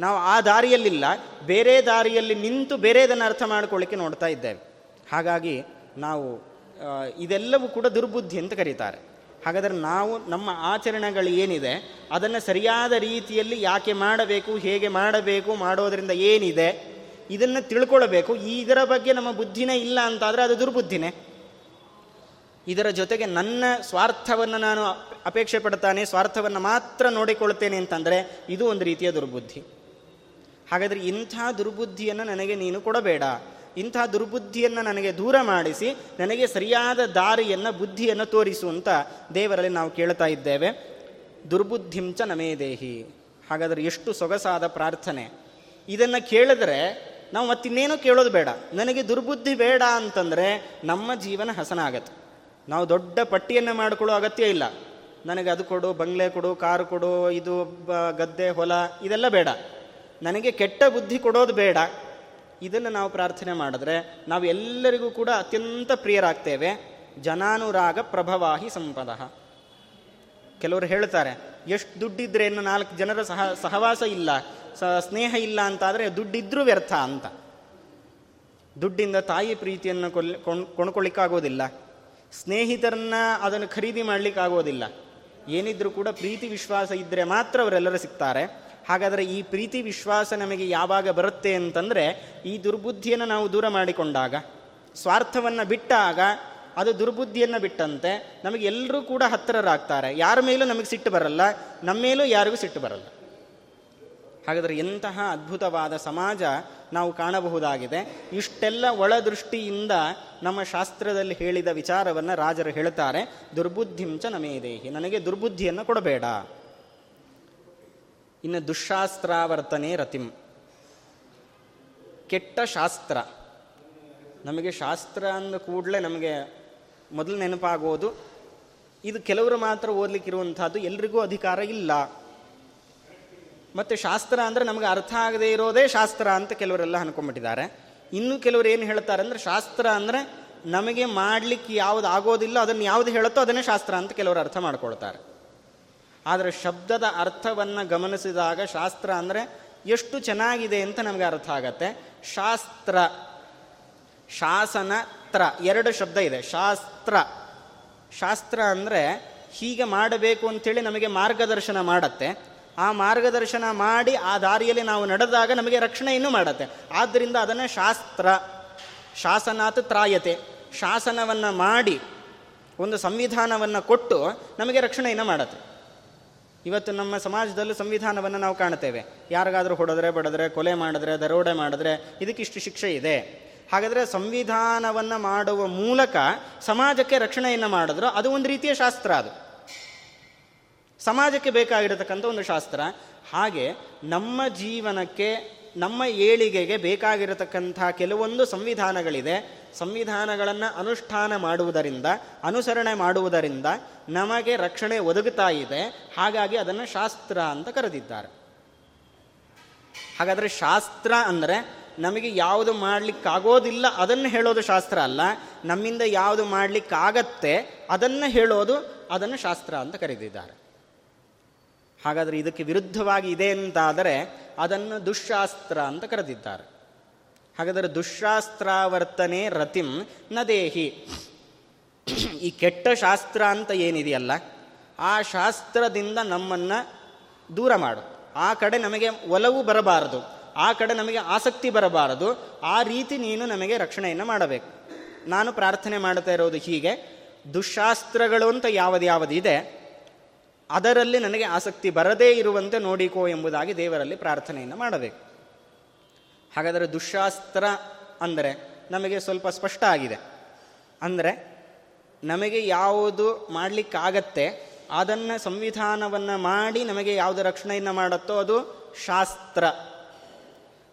ನಾವು ಆ ದಾರಿಯಲ್ಲಿಲ್ಲ, ಬೇರೆ ದಾರಿಯಲ್ಲಿ ನಿಂತು ಬೇರೆದನ್ನು ಅರ್ಥ ಮಾಡಿಕೊಳ್ಳಿಕ್ಕೆ ನೋಡ್ತಾ ಇದ್ದೇವೆ. ಹಾಗಾಗಿ ನಾವು ಇದೆಲ್ಲವೂ ಕೂಡ ದುರ್ಬುದ್ಧಿ ಅಂತ ಕರೀತಾರೆ. ಹಾಗಾದರೆ ನಾವು, ನಮ್ಮ ಆಚರಣೆಗಳು ಏನಿದೆ, ಅದನ್ನು ಸರಿಯಾದ ರೀತಿಯಲ್ಲಿ ಯಾಕೆ ಮಾಡಬೇಕು, ಹೇಗೆ ಮಾಡಬೇಕು, ಮಾಡೋದರಿಂದ ಏನಿದೆ, ಇದನ್ನು ತಿಳ್ಕೊಳ್ಬೇಕು. ಇದರ ಬಗ್ಗೆ ನಮ್ಮ ಬುದ್ಧಿನೇ ಇಲ್ಲ ಅಂತಾದರೆ ಅದು ದುರ್ಬುದ್ಧಿನೇ. ಇದರ ಜೊತೆಗೆ ನನ್ನ ಸ್ವಾರ್ಥವನ್ನು ನಾನು ಅಪೇಕ್ಷೆ ಪಡ್ತಾನೆ, ಸ್ವಾರ್ಥವನ್ನು ಮಾತ್ರ ನೋಡಿಕೊಳ್ತೇನೆ ಅಂತಂದರೆ ಇದು ಒಂದು ರೀತಿಯ ದುರ್ಬುದ್ಧಿ. ಹಾಗಾದರೆ ಇಂಥ ದುರ್ಬುದ್ಧಿಯನ್ನು ನನಗೆ ನೀನು ಕೊಡಬೇಡ. ಇಂಥ ದುರ್ಬುದ್ಧಿಯನ್ನು ನನಗೆ ದೂರ ಮಾಡಿಸಿ, ನನಗೆ ಸರಿಯಾದ ದಾರಿಯನ್ನು, ಬುದ್ಧಿಯನ್ನು ತೋರಿಸು ಅಂತ ದೇವರಲ್ಲಿ ನಾವು ಕೇಳ್ತಾ ಇದ್ದೇವೆ. ದುರ್ಬುದ್ಧಿಂಚ ನಮೇ ದೇಹಿ. ಹಾಗಾದರೆ ಎಷ್ಟು ಸೊಗಸಾದ ಪ್ರಾರ್ಥನೆ. ಇದನ್ನು ಕೇಳಿದ್ರೆ ನಾವು ಮತ್ತಿನ್ನೇನು ಕೇಳೋದು ಬೇಡ. ನನಗೆ ದುರ್ಬುದ್ಧಿ ಬೇಡ ಅಂತಂದರೆ ನಮ್ಮ ಜೀವನ ಹಸನಾಗತ್ತೆ. ನಾವು ದೊಡ್ಡ ಪಟ್ಟಿಯನ್ನು ಮಾಡಿಕೊಳ್ಳೋ ಅಗತ್ಯ ಇಲ್ಲ. ನನಗೆ ಅದು ಕೊಡು, ಬಂಗ್ಲೆ ಕೊಡು, ಕಾರು ಕೊಡು, ಇದು ಗದ್ದೆ, ಹೊಲ, ಇದೆಲ್ಲ ಬೇಡ. ನನಗೆ ಕೆಟ್ಟ ಬುದ್ಧಿ ಕೊಡೋದು ಬೇಡ. ಇದನ್ನು ನಾವು ಪ್ರಾರ್ಥನೆ ಮಾಡಿದ್ರೆ ನಾವು ಎಲ್ಲರಿಗೂ ಕೂಡ ಅತ್ಯಂತ ಪ್ರಿಯರಾಗ್ತೇವೆ. ಜನಾನುರಾಗ ಪ್ರಭವಾಹಿ ಸಂಪದ. ಕೆಲವರು ಹೇಳ್ತಾರೆ, ಎಷ್ಟು ದುಡ್ಡಿದ್ರೆ ಇನ್ನು ನಾಲ್ಕು ಜನರ ಸಹ, ಸಹವಾಸ ಇಲ್ಲ ಸ್ನೇಹ ಇಲ್ಲ ಅಂತಾದರೆ ದುಡ್ಡಿದ್ರೂ ವ್ಯರ್ಥ ಅಂತ. ದುಡ್ಡಿಂದ ತಾಯಿ ಪ್ರೀತಿಯನ್ನು ಕೊಲ್ ಕೊಂಡ್ಕೊಳ್ಳಿಕ್ಕಾಗೋದಿಲ್ಲ ಸ್ನೇಹಿತರನ್ನ ಅದನ್ನು ಖರೀದಿ ಮಾಡಲಿಕ್ಕಾಗೋದಿಲ್ಲ ಏನಿದ್ರೂ ಕೂಡ ಪ್ರೀತಿ ವಿಶ್ವಾಸ ಇದ್ದರೆ ಮಾತ್ರ ಅವರೆಲ್ಲರೂ ಸಿಗ್ತಾರೆ. ಹಾಗಾದರೆ ಈ ಪ್ರೀತಿ ವಿಶ್ವಾಸ ನಮಗೆ ಯಾವಾಗ ಬರುತ್ತೆ ಅಂತಂದರೆ ಈ ದುರ್ಬುದ್ಧಿಯನ್ನು ನಾವು ದೂರ ಮಾಡಿಕೊಂಡಾಗ, ಸ್ವಾರ್ಥವನ್ನು ಬಿಟ್ಟಾಗ, ಅದು ದುರ್ಬುದ್ಧಿಯನ್ನು ಬಿಟ್ಟಂತೆ ನಮಗೆ ಎಲ್ಲರೂ ಕೂಡ ಹತ್ತಿರರಾಗ್ತಾರೆ. ಯಾರ ಮೇಲೂ ನಮಗೆ ಸಿಟ್ಟು ಬರಲ್ಲ ನಮ್ಮ ಮೇಲೂ ಯಾರಿಗೂ ಸಿಟ್ಟು ಬರಲ್ಲ. ಹಾಗಾದರೆ ಎಂತಹ ಅದ್ಭುತವಾದ ಸಮಾಜ ನಾವು ಕಾಣಬಹುದಾಗಿದೆ. ಇಷ್ಟೆಲ್ಲ ಒಳದೃಷ್ಟಿಯಿಂದ ನಮ್ಮ ಶಾಸ್ತ್ರದಲ್ಲಿ ಹೇಳಿದ ವಿಚಾರವನ್ನು ರಾಜರು ಹೇಳ್ತಾರೆ. ದುರ್ಬುದ್ಧಿಂಚ ನಮೇದೇಹಿ ನನಗೆ ದುರ್ಬುದ್ಧಿಯನ್ನು ಕೊಡಬೇಡ. ಇನ್ನು ದುಶಾಸ್ತ್ರಾವರ್ತನೆ ರತಿಂ. ಕೆಟ್ಟ ಶಾಸ್ತ್ರ. ನಮಗೆ ಶಾಸ್ತ್ರ ಅಂದ ಕೂಡಲೇ ನಮಗೆ ಮೊದಲು ನೆನಪಾಗೋದು. ಇದು ಕೆಲವರು ಮಾತ್ರ ಓದಲಿಕ್ಕಿರುವಂಥದ್ದು. ಎಲ್ರಿಗೂ ಅಧಿಕಾರ ಇಲ್ಲ. ಮತ್ತು ಶಾಸ್ತ್ರ ಅಂದರೆ ನಮಗೆ ಅರ್ಥ ಆಗದೇ ಇರೋದೇ ಶಾಸ್ತ್ರ ಅಂತ ಕೆಲವರೆಲ್ಲ ಅನ್ಕೊಂಡ್ಬಿಟ್ಟಿದ್ದಾರೆ. ಇನ್ನು ಕೆಲವರು ಏನು ಹೇಳ್ತಾರೆ ಅಂದರೆ ಶಾಸ್ತ್ರ ಅಂದರೆ ನಮಗೆ ಮಾಡಲಿಕ್ಕೆ ಯಾವುದು ಆಗೋದಿಲ್ಲ, ಅದನ್ನು ಯಾವುದು ಹೇಳುತ್ತೋ ಅದನ್ನೇ ಶಾಸ್ತ್ರ ಅಂತ ಕೆಲವರು ಅರ್ಥ ಮಾಡ್ಕೊಳ್ತಾರೆ. ಆದರೆ ಶಬ್ದದ ಅರ್ಥವನ್ನು ಗಮನಿಸಿದಾಗ ಶಾಸ್ತ್ರ ಅಂದರೆ ಎಷ್ಟು ಚೆನ್ನಾಗಿದೆ ಅಂತ ನಮಗೆ ಅರ್ಥ ಆಗತ್ತೆ. ಶಾಸ್ತ್ರ ಶಾಸನ ತ್ರ ಎರಡು ಶಬ್ದ ಇದೆ. ಶಾಸ್ತ್ರ ಶಾಸ್ತ್ರ ಅಂದರೆ ಹೀಗೆ ಮಾಡಬೇಕು ಅಂಥೇಳಿ ನಮಗೆ ಮಾರ್ಗದರ್ಶನ ಮಾಡತ್ತೆ. ಆ ಮಾರ್ಗದರ್ಶನ ಮಾಡಿ ಆ ದಾರಿಯಲ್ಲಿ ನಾವು ನಡೆದಾಗ ನಮಗೆ ರಕ್ಷಣೆಯನ್ನು ಮಾಡುತ್ತೆ. ಆದ್ದರಿಂದ ಅದನ್ನು ಶಾಸ್ತ್ರ. ಶಾಸನಾತ್ ತ್ರಾಯತೆ. ಶಾಸನವನ್ನು ಮಾಡಿ ಒಂದು ಸಂವಿಧಾನವನ್ನು ಕೊಟ್ಟು ನಮಗೆ ರಕ್ಷಣೆಯನ್ನು ಮಾಡುತ್ತೆ. ಇವತ್ತು ನಮ್ಮ ಸಮಾಜದಲ್ಲೂ ಸಂವಿಧಾನವನ್ನು ನಾವು ಕಾಣುತ್ತೇವೆ. ಯಾರಿಗಾದರೂ ಹೊಡೆದ್ರೆ ಬಡಿದ್ರೆ, ಕೊಲೆ ಮಾಡಿದ್ರೆ, ದರೋಡೆ ಮಾಡಿದ್ರೆ ಇದಕ್ಕಿಷ್ಟು ಶಿಕ್ಷೆ ಇದೆ. ಹಾಗಾದರೆ ಸಂವಿಧಾನವನ್ನು ಮಾಡುವ ಮೂಲಕ ಸಮಾಜಕ್ಕೆ ರಕ್ಷಣೆಯನ್ನು ಮಾಡಿದ್ರು ಅದು ಒಂದು ರೀತಿಯ ಶಾಸ್ತ್ರ ಅದು. ಸಮಾಜಕ್ಕೆ ಬೇಕಾಗಿರತಕ್ಕಂಥ ಒಂದು ಶಾಸ್ತ್ರ. ಹಾಗೆ ನಮ್ಮ ಜೀವನಕ್ಕೆ, ನಮ್ಮ ಏಳಿಗೆಗೆ ಬೇಕಾಗಿರತಕ್ಕಂಥ ಕೆಲವೊಂದು ಸಂವಿಧಾನಗಳಿದೆ. ಸಂವಿಧಾನಗಳನ್ನು ಅನುಷ್ಠಾನ ಮಾಡುವುದರಿಂದ, ಅನುಸರಣೆ ಮಾಡುವುದರಿಂದ ನಮಗೆ ರಕ್ಷಣೆ ಒದಗುತ್ತಾ ಇದೆ. ಹಾಗಾಗಿ ಅದನ್ನು ಶಾಸ್ತ್ರ ಅಂತ ಕರೆದಿದ್ದಾರೆ. ಹಾಗಾದರೆ ಶಾಸ್ತ್ರ ಅಂದರೆ ನಮಗೆ ಯಾವುದು ಮಾಡಲಿಕ್ಕಾಗೋದಿಲ್ಲ ಅದನ್ನು ಹೇಳೋದು ಶಾಸ್ತ್ರ ಅಲ್ಲ. ನಮ್ಮಿಂದ ಯಾವುದು ಮಾಡಲಿಕ್ಕಾಗತ್ತೆ ಅದನ್ನು ಹೇಳೋದು ಅದನ್ನು ಶಾಸ್ತ್ರ ಅಂತ ಕರೆದಿದ್ದಾರೆ. ಹಾಗಾದರೆ ಇದಕ್ಕೆ ವಿರುದ್ಧವಾಗಿ ಇದೆ ಅಂತಾದರೆ ಅದನ್ನು ದುಶಾಸ್ತ್ರ ಅಂತ ಕರೆದಿದ್ದಾರೆ. ಹಾಗಾದರೆ ದುಶಾಸ್ತ್ರಾವರ್ತನೆ ರತಿಂ ನ ದೇಹಿ. ಈ ಕೆಟ್ಟ ಶಾಸ್ತ್ರ ಅಂತ ಏನಿದೆಯಲ್ಲ, ಆ ಶಾಸ್ತ್ರದಿಂದ ನಮ್ಮನ್ನು ದೂರ ಮಾಡು. ಆ ಕಡೆ ನಮಗೆ ಒಲವು ಬರಬಾರದು, ಆ ಕಡೆ ನಮಗೆ ಆಸಕ್ತಿ ಬರಬಾರದು, ಆ ರೀತಿ ನೀನು ನಮಗೆ ರಕ್ಷಣೆಯನ್ನು ಮಾಡಬೇಕು. ನಾನು ಪ್ರಾರ್ಥನೆ ಮಾಡ್ತಾ ಇರೋದು ಹೀಗೆ ದುಶಾಸ್ತ್ರಗಳು ಅಂತ ಯಾವುದ್ಯಾವುದಿದೆ ಅದರಲ್ಲಿ ನನಗೆ ಆಸಕ್ತಿ ಬರದೇ ಇರುವಂತೆ ನೋಡಿಕೋ ಎಂಬುದಾಗಿ ದೇವರಲ್ಲಿ ಪ್ರಾರ್ಥನೆಯನ್ನು ಮಾಡಬೇಕು. ಹಾಗಾದರೆ ದುಶಾಸ್ತ್ರ ಅಂದರೆ ನಮಗೆ ಸ್ವಲ್ಪ ಸ್ಪಷ್ಟ ಆಗಿದೆ. ಅಂದರೆ ನಮಗೆ ಯಾವುದು ಮಾಡಲಿಕ್ಕಾಗತ್ತೆ, ಅದನ್ನು ಸಂವಿಧಾನವನ್ನು ಮಾಡಿ ನಮಗೆ ಯಾವುದು ರಕ್ಷಣೆಯನ್ನು ಮಾಡುತ್ತೋ ಅದು ಶಾಸ್ತ್ರ.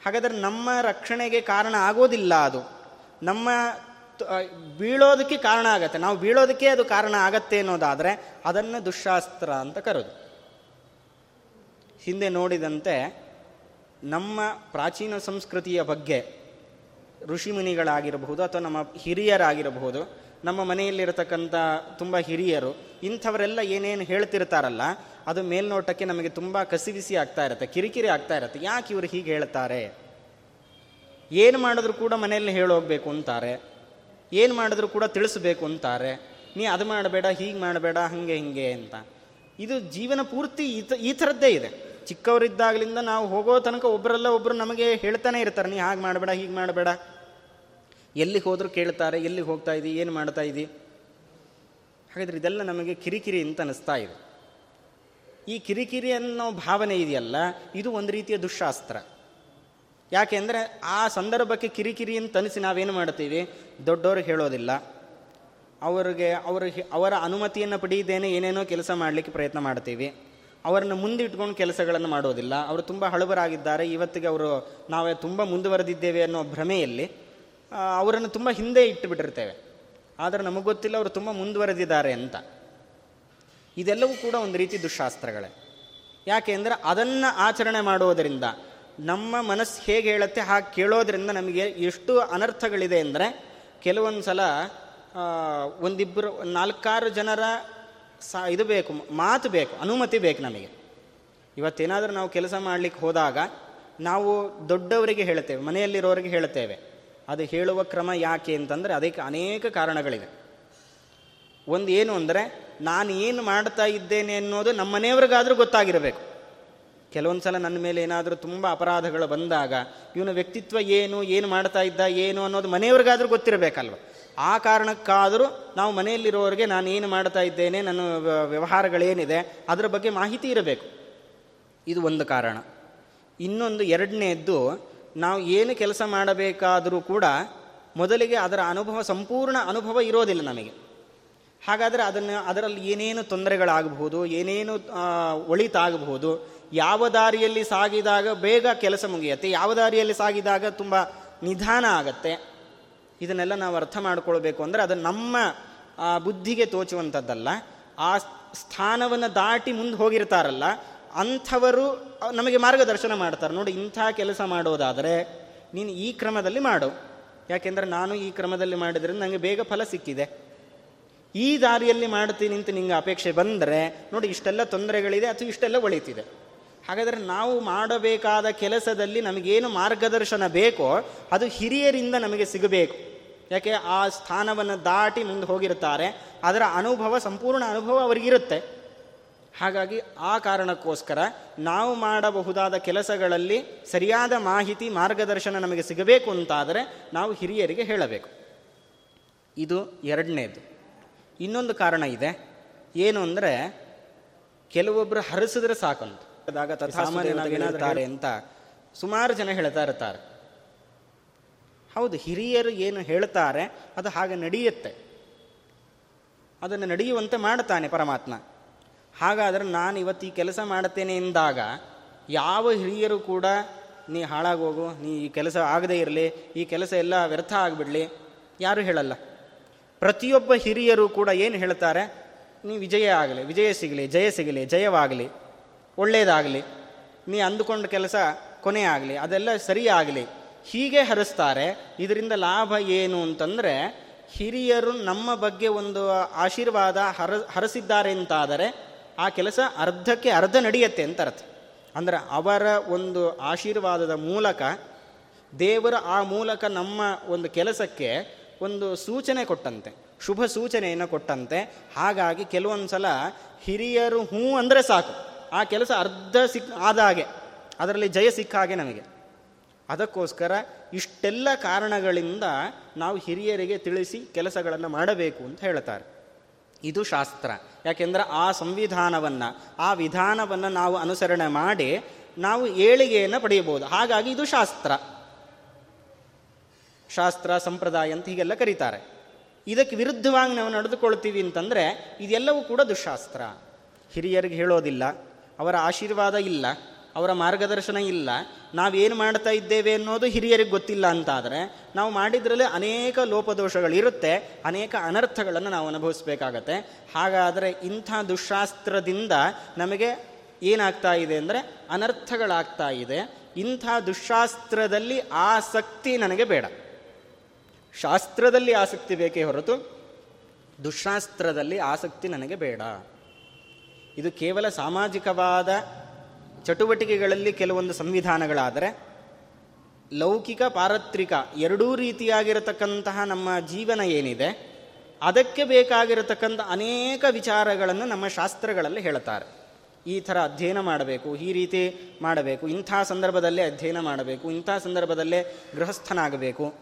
ಹಾಗಾದರೆ ನಮ್ಮ ರಕ್ಷಣೆಗೆ ಕಾರಣ ಆಗೋದಿಲ್ಲ ಅದು. ನಮ್ಮ ಬೀಳೋದಕ್ಕೆ ಕಾರಣ ಆಗತ್ತೆ. ನಾವು ಬೀಳೋದಕ್ಕೆ ಅದು ಕಾರಣ ಆಗತ್ತೆ ಅನ್ನೋದಾದರೆ ಅದನ್ನು ದುಶಾಸ್ತ್ರ ಅಂತ ಕರೋದು. ಹಿಂದೆ ನೋಡಿದಂತೆ ನಮ್ಮ ಪ್ರಾಚೀನ ಸಂಸ್ಕೃತಿಯ ಬಗ್ಗೆ ಋಷಿಮುನಿಗಳಾಗಿರಬಹುದು ಅಥವಾ ನಮ್ಮ ಹಿರಿಯರಾಗಿರಬಹುದು, ನಮ್ಮ ಮನೆಯಲ್ಲಿರತಕ್ಕಂಥ ತುಂಬ ಹಿರಿಯರು, ಇಂಥವರೆಲ್ಲ ಏನೇನು ಹೇಳ್ತಿರ್ತಾರಲ್ಲ, ಅದು ಮೇಲ್ನೋಟಕ್ಕೆ ನಮಗೆ ತುಂಬ ಕಸಿವಿಸಿ ಆಗ್ತಾ ಇರುತ್ತೆ, ಕಿರಿಕಿರಿ ಆಗ್ತಾ ಇರುತ್ತೆ. ಯಾಕೆ ಇವರು ಹೀಗೆ ಹೇಳ್ತಾರೆ? ಏನು ಮಾಡಿದ್ರು ಕೂಡ ಮನೆಯಲ್ಲಿ ಹೇಳೋಗ್ಬೇಕು ಅಂತಾರೆ. ಏನು ಮಾಡಿದ್ರು ಕೂಡ ತಿಳಿಸ್ಬೇಕು ಅಂತಾರೆ. ನೀ ಅದು ಮಾಡಬೇಡ, ಹೀಗೆ ಮಾಡಬೇಡ, ಹಾಗೆ, ಹಿಂಗೆ ಅಂತ. ಇದು ಜೀವನ ಪೂರ್ತಿ ಈ ಈ ಥರದ್ದೇ ಇದೆ. ಚಿಕ್ಕವರಿದ್ದಾಗಲಿಂದ ನಾವು ಹೋಗೋ ತನಕ ಒಬ್ಬರಲ್ಲ ಒಬ್ಬರು ನಮಗೆ ಹೇಳ್ತಾನೆ ಇರ್ತಾರೆ, ನೀ ಹಾಗೆ ಮಾಡಬೇಡ, ಹೀಗೆ ಮಾಡಬೇಡ. ಎಲ್ಲಿಗೆ ಹೋದರೂ ಕೇಳ್ತಾರೆ ಎಲ್ಲಿಗೆ ಹೋಗ್ತಾ ಇದ್ದಿ ಏನು ಮಾಡ್ತಾ ಇದ್ದೀ ಹಾಗಾದ್ರೆ ಇದೆಲ್ಲ ನಮಗೆ ಕಿರಿಕಿರಿ ಅಂತ ಅನಿಸ್ತಾ ಇದೆ. ಈ ಕಿರಿಕಿರಿ ಅನ್ನೋ ಭಾವನೆ ಇದೆಯಲ್ಲ, ಇದು ಒಂದು ರೀತಿಯ ದುಶಾಸ್ತ್ರ. ಯಾಕೆ ಅಂದರೆ ಆ ಸಂದರ್ಭಕ್ಕೆ ಕಿರಿಕಿರಿ ಅಂತ ಅನಿಸಿ ನಾವೇನು ಮಾಡ್ತೀವಿ ದೊಡ್ಡವ್ರಿಗೆ ಹೇಳೋದಿಲ್ಲ. ಅವರಿಗೆ ಅವರ ಅವರ ಅನುಮತಿಯನ್ನು ಪಡೆಯದೇನೆ ಏನೇನೋ ಕೆಲಸ ಮಾಡಲಿಕ್ಕೆ ಪ್ರಯತ್ನ ಮಾಡ್ತೀವಿ. ಅವರನ್ನು ಮುಂದಿಟ್ಕೊಂಡು ಕೆಲಸಗಳನ್ನು ಮಾಡೋದಿಲ್ಲ. ಅವರು ತುಂಬ ಹಳಬರಾಗಿದ್ದಾರೆ. ಇವತ್ತಿಗೆ ಅವರು, ನಾವೇ ತುಂಬ ಮುಂದುವರೆದಿದ್ದೇವೆ ಅನ್ನೋ ಭ್ರಮೆಯಲ್ಲಿ ಅವರನ್ನು ತುಂಬ ಹಿಂದೆ ಇಟ್ಟುಬಿಟ್ಟಿರ್ತೇವೆ. ಆದರೆ ನಮಗೆ ಗೊತ್ತಿಲ್ಲ ಅವರು ತುಂಬ ಮುಂದುವರೆದಿದ್ದಾರೆ ಅಂತ. ಇದೆಲ್ಲವೂ ಕೂಡ ಒಂದು ರೀತಿ ದುಶಾಸ್ತ್ರಗಳೇ. ಯಾಕೆ ಅಂದರೆ ಅದನ್ನು ಆಚರಣೆ ಮಾಡುವುದರಿಂದ ನಮ್ಮ ಮನಸ್ಸು ಹೇಗೆ ಹೇಳುತ್ತೆ ಹಾಗೆ ಕೇಳೋದ್ರಿಂದ ನಮಗೆ ಎಷ್ಟು ಅನರ್ಥಗಳಿದೆ ಅಂದರೆ ಕೆಲವೊಂದು ಸಲ ಒಂದಿಬ್ಬರು ನಾಲ್ಕಾರು ಜನರ ಸ, ಇದು ಬೇಕು, ಮಾತು ಬೇಕು, ಅನುಮತಿ ಬೇಕು ನಮಗೆ. ಇವತ್ತೇನಾದರೂ ನಾವು ಕೆಲಸ ಮಾಡಲಿಕ್ಕೆ ಹೋದಾಗ ನಾವು ದೊಡ್ಡವರಿಗೆ ಹೇಳ್ತೇವೆ ಮನೆಯಲ್ಲಿರೋರಿಗೆ ಹೇಳ್ತೇವೆ ಅದು ಹೇಳುವ ಕ್ರಮ ಯಾಕೆ ಅಂತಂದರೆ ಅದಕ್ಕೆ ಅನೇಕ ಕಾರಣಗಳಿವೆ. ಒಂದು ಏನು ಅಂದರೆ ನಾನು ಏನು ಮಾಡ್ತಾ ಇದ್ದೇನೆ ಅನ್ನೋದು ನಮ್ಮ ಮನೆಯವ್ರಿಗಾದರೂ ಗೊತ್ತಾಗಿರಬೇಕು. ಕೆಲವೊಂದು ಸಲ ನನ್ನ ಮೇಲೆ ಏನಾದರೂ ತುಂಬ ಅಪರಾಧಗಳು ಬಂದಾಗ, ಇವನ ವ್ಯಕ್ತಿತ್ವ ಏನು ಏನು ಮಾಡ್ತಾ ಇದ್ದ, ಏನು ಅನ್ನೋದು ಮನೆಯವ್ರಿಗಾದರೂ ಗೊತ್ತಿರಬೇಕಲ್ವ? ಆ ಕಾರಣಕ್ಕಾದರೂ ನಾವು ಮನೆಯಲ್ಲಿರೋರಿಗೆ ನಾನು ಏನು ಮಾಡ್ತಾ ಇದ್ದೇನೆ, ನನ್ನ ವ್ಯವಹಾರಗಳೇನಿದೆ, ಅದರ ಬಗ್ಗೆ ಮಾಹಿತಿ ಇರಬೇಕು. ಇದು ಒಂದು ಕಾರಣ. ಇನ್ನೊಂದು ಎರಡನೇದ್ದು, ನಾವು ಏನು ಕೆಲಸ ಮಾಡಬೇಕಾದರೂ ಕೂಡ ಮೊದಲಿಗೆ ಅದರ ಅನುಭವ, ಸಂಪೂರ್ಣ ಅನುಭವ ಇರೋದಿಲ್ಲ ನಮಗೆ. ಹಾಗಾದರೆ ಅದನ್ನು, ಅದರಲ್ಲಿ ಏನೇನು ತೊಂದರೆಗಳಾಗಬಹುದು, ಏನೇನು ಒಳಿತಾಗಬಹುದು ಯಾವ ದಾರಿಯಲ್ಲಿ ಸಾಗಿದಾಗ ಬೇಗ ಕೆಲಸ ಮುಗಿಯುತ್ತೆ, ಯಾವ ದಾರಿಯಲ್ಲಿ ಸಾಗಿದಾಗ ತುಂಬ ನಿಧಾನ ಆಗತ್ತೆ, ಇದನ್ನೆಲ್ಲ ನಾವು ಅರ್ಥ ಮಾಡ್ಕೊಳ್ಬೇಕು ಅಂದರೆ ಅದು ನಮ್ಮ ಬುದ್ಧಿಗೆ ತೋಚುವಂಥದ್ದಲ್ಲ. ಆ ಸ್ಥಾನವನ್ನು ದಾಟಿ ಮುಂದೆ ಹೋಗಿರ್ತಾರಲ್ಲ, ಅಂಥವರು ನಮಗೆ ಮಾರ್ಗದರ್ಶನ ಮಾಡ್ತಾರೆ. ನೋಡಿ, ಇಂಥ ಕೆಲಸ ಮಾಡೋದಾದರೆ ನೀನು ಈ ಕ್ರಮದಲ್ಲಿ ಮಾಡು. ಯಾಕೆಂದರೆ ನಾನು ಈ ಕ್ರಮದಲ್ಲಿ ಮಾಡಿದ್ರೆ ನನಗೆ ಬೇಗ ಫಲ ಸಿಕ್ಕಿದೆ. ಈ ದಾರಿಯಲ್ಲಿ ಮಾಡ್ತೀನಿ ಅಂತ ನಿಂಗೆ ಅಪೇಕ್ಷೆ ಬಂದರೆ, ನೋಡಿ, ಇಷ್ಟೆಲ್ಲ ತೊಂದರೆಗಳಿದೆ ಅಥವಾ ಇಷ್ಟೆಲ್ಲ ಒಳಿತಿದೆ. ಹಾಗಾದರೆ ನಾವು ಮಾಡಬೇಕಾದ ಕೆಲಸದಲ್ಲಿ ನಮಗೇನು ಮಾರ್ಗದರ್ಶನ ಬೇಕೋ ಅದು ಹಿರಿಯರಿಂದ ನಮಗೆ ಸಿಗಬೇಕು. ಯಾಕೆ? ಆ ಸ್ಥಾನವನ್ನು ದಾಟಿ ಮುಂದೆ ಹೋಗಿರ್ತಾರೆ ಅದರ ಅನುಭವ, ಸಂಪೂರ್ಣ ಅನುಭವ ಅವರಿಗಿರುತ್ತೆ. ಹಾಗಾಗಿ ಆ ಕಾರಣಕ್ಕೋಸ್ಕರ ನಾವು ಮಾಡಬಹುದಾದ ಕೆಲಸಗಳಲ್ಲಿ ಸರಿಯಾದ ಮಾಹಿತಿ, ಮಾರ್ಗದರ್ಶನ ನಮಗೆ ಸಿಗಬೇಕು ಅಂತಾದರೆ ನಾವು ಹಿರಿಯರಿಗೆ ಹೇಳಬೇಕು. ಇದು ಎರಡನೇದು. ಇನ್ನೊಂದು ಕಾರಣ ಇದೆ. ಏನು ಅಂದರೆ ಕೆಲವೊಬ್ಬರು ಹರಿಸಿದ್ರೆ ಸಾಕಂತ. ಸಾಮಾನ್ಯನಾಗಿ ಅಂತ ಸುಮಾರು ಜನ ಹೇಳ್ತಾ ಇರ್ತಾರೆ. ಹೌದು ಹಿರಿಯರು ಏನು ಹೇಳ್ತಾರೆ ಅದು ಹಾಗೆ ನಡೆಯುತ್ತೆ. ಅದನ್ನು ನಡೆಯುವಂತೆ ಮಾಡುತ್ತಾನೆ ಪರಮಾತ್ಮ. ಹಾಗಾದರೆ ನಾನು ಇವತ್ತು ಈ ಕೆಲಸ ಮಾಡುತ್ತೇನೆ ಎಂದಾಗ ಯಾವ ಹಿರಿಯರು ಕೂಡ ನೀ ಹಾಳಾಗೋಗು ನೀ ಈ ಕೆಲಸ ಆಗದೇ ಇರಲಿ ಈ ಕೆಲಸ ಎಲ್ಲ ವ್ಯರ್ಥ ಆಗಿಬಿಡಲಿ ಯಾರು ಹೇಳಲ್ಲ. ಪ್ರತಿಯೊಬ್ಬ ಹಿರಿಯರು ಕೂಡ ಏನು ಹೇಳ್ತಾರೆ ನೀ ವಿಜಯ ಆಗಲಿ ವಿಜಯ ಸಿಗಲಿ ಜಯ ಸಿಗಲಿ ಜಯವಾಗಲಿ. ಒಳ್ಳೆಯದಾಗಲಿ ನೀ ಅಂದುಕೊಂಡ ಕೆಲಸ ಕೊನೆ ಆಗಲಿ ಅದೆಲ್ಲ ಸರಿಯಾಗಲಿ, ಹೀಗೆ ಹರಿಸ್ತಾರೆ. ಇದರಿಂದ ಲಾಭ ಏನು ಅಂತಂದರೆ, ಹಿರಿಯರು ನಮ್ಮ ಬಗ್ಗೆ ಒಂದು ಆಶೀರ್ವಾದ ಹರ, ಹರಿಸಿದ್ದಾರೆ ಅಂತಾದರೆ, ಆ ಕೆಲಸ ಅರ್ಧಕ್ಕೆ ಅರ್ಧ ನಡೆಯುತ್ತೆ ಅಂತ ಅರ್ಥ. ಅಂದರೆ ಅವರ ಒಂದು ಆಶೀರ್ವಾದದ ಮೂಲಕ, ದೇವರ ಆ ಮೂಲಕ ನಮ್ಮ ಒಂದು ಕೆಲಸಕ್ಕೆ ಒಂದು ಸೂಚನೆ ಕೊಟ್ಟಂತೆ, ಶುಭ ಸೂಚನೆಯನ್ನು ಕೊಟ್ಟಂತೆ. ಹಾಗಾಗಿ ಕೆಲವೊಂದು ಸಲ ಹಿರಿಯರು ಹ್ಞೂ ಅಂದರೆ ಸಾಕು. ಆ ಕೆಲಸ ಅರ್ಧ ಸಿಕ್ ಆದ ಹಾಗೆ, ಅದರಲ್ಲಿ ಜಯ ಸಿಕ್ಕ ಹಾಗೆ ನಮಗೆ. ಅದಕ್ಕೋಸ್ಕರ ಇಷ್ಟೆಲ್ಲ ಕಾರಣಗಳಿಂದ ನಾವು ಹಿರಿಯರಿಗೆ ತಿಳಿಸಿ ಕೆಲಸಗಳನ್ನು ಮಾಡಬೇಕು ಅಂತ ಹೇಳ್ತಾರೆ ಇದು ಶಾಸ್ತ್ರ. ಯಾಕೆಂದ್ರೆ ಆ ಸಂವಿಧಾನವನ್ನು, ಆ ವಿಧಾನವನ್ನು ನಾವು ಅನುಸರಣೆ ಮಾಡಿ ನಾವು ಏಳಿಗೆಯನ್ನು ಪಡೆಯಬಹುದು. ಹಾಗಾಗಿ ಇದು ಶಾಸ್ತ್ರ. ಶಾಸ್ತ್ರ, ಸಂಪ್ರದಾಯ ಅಂತ ಹೀಗೆಲ್ಲ ಕರೀತಾರೆ. ಇದಕ್ಕೆ ವಿರುದ್ಧವಾಗಿ ನಾವು ನಡೆದುಕೊಳ್ತೀವಿ ಅಂತಂದರೆ ಇದೆಲ್ಲವೂ ಕೂಡ ದುಶಾಸ್ತ್ರ. ಹಿರಿಯರಿಗೆ ಹೇಳೋದಿಲ್ಲ. ಅವರ ಆಶೀರ್ವಾದ ಇಲ್ಲ, ಅವರ ಮಾರ್ಗದರ್ಶನ ಇಲ್ಲ. ನಾವೇನು ಮಾಡ್ತಾ ಇದ್ದೇವೆ ಅನ್ನೋದು ಹಿರಿಯರಿಗೆ ಗೊತ್ತಿಲ್ಲ ಅಂತಾದರೆ, ನಾವು ಮಾಡಿದ್ರಲ್ಲಿ ಅನೇಕ ಲೋಪದೋಷಗಳಿರುತ್ತೆ, ಅನೇಕ ಅನರ್ಥಗಳನ್ನು ನಾವು ಅನುಭವಿಸಬೇಕಾಗತ್ತೆ. ಹಾಗಾದರೆ ಇಂಥ ದುಶಾಸ್ತ್ರದಿಂದ ನಮಗೆ ಏನಾಗ್ತಾ ಇದೆ ಅಂದರೆ ಅನರ್ಥಗಳಾಗ್ತಾ ಇದೆ. ಇಂಥ ದುಶಾಸ್ತ್ರದಲ್ಲಿ ಆಸಕ್ತಿ ನನಗೆ ಬೇಡ. ಶಾಸ್ತ್ರದಲ್ಲಿ ಆಸಕ್ತಿ ಬೇಕೇ ಹೊರತು ದುಶಾಸ್ತ್ರದಲ್ಲಿ ಆಸಕ್ತಿ ನನಗೆ ಬೇಡ. ಇದು ಕೇವಲ ಸಾಮಾಜಿಕವಾದ ಚಟುವಟಿಕೆಗಳಲ್ಲಿ ಕೆಲವೊಂದು ಸಂವಿಧಾನಗಳಾದರೆ, ಲೌಕಿಕ ಪಾರತ್ರಿಕ ಎರಡೂ ರೀತಿಯಾಗಿರತಕ್ಕಂತಹ ನಮ್ಮ ಜೀವನ ಏನಿದೆ, ಅದಕ್ಕೆ ಬೇಕಾಗಿರತಕ್ಕಂಥ ಅನೇಕ ವಿಚಾರಗಳನ್ನು ನಮ್ಮ ಶಾಸ್ತ್ರಗಳಲ್ಲಿ ಹೇಳ್ತಾರೆ ಈ ಥರ ಅಧ್ಯಯನ ಮಾಡಬೇಕು, ಈ ರೀತಿ ಮಾಡಬೇಕು, ಇಂಥ ಸಂದರ್ಭದಲ್ಲೇ ಅಧ್ಯಯನ ಮಾಡಬೇಕು, ಇಂಥ ಸಂದರ್ಭದಲ್ಲೇ ಗೃಹಸ್ಥನಾಗಬೇಕು.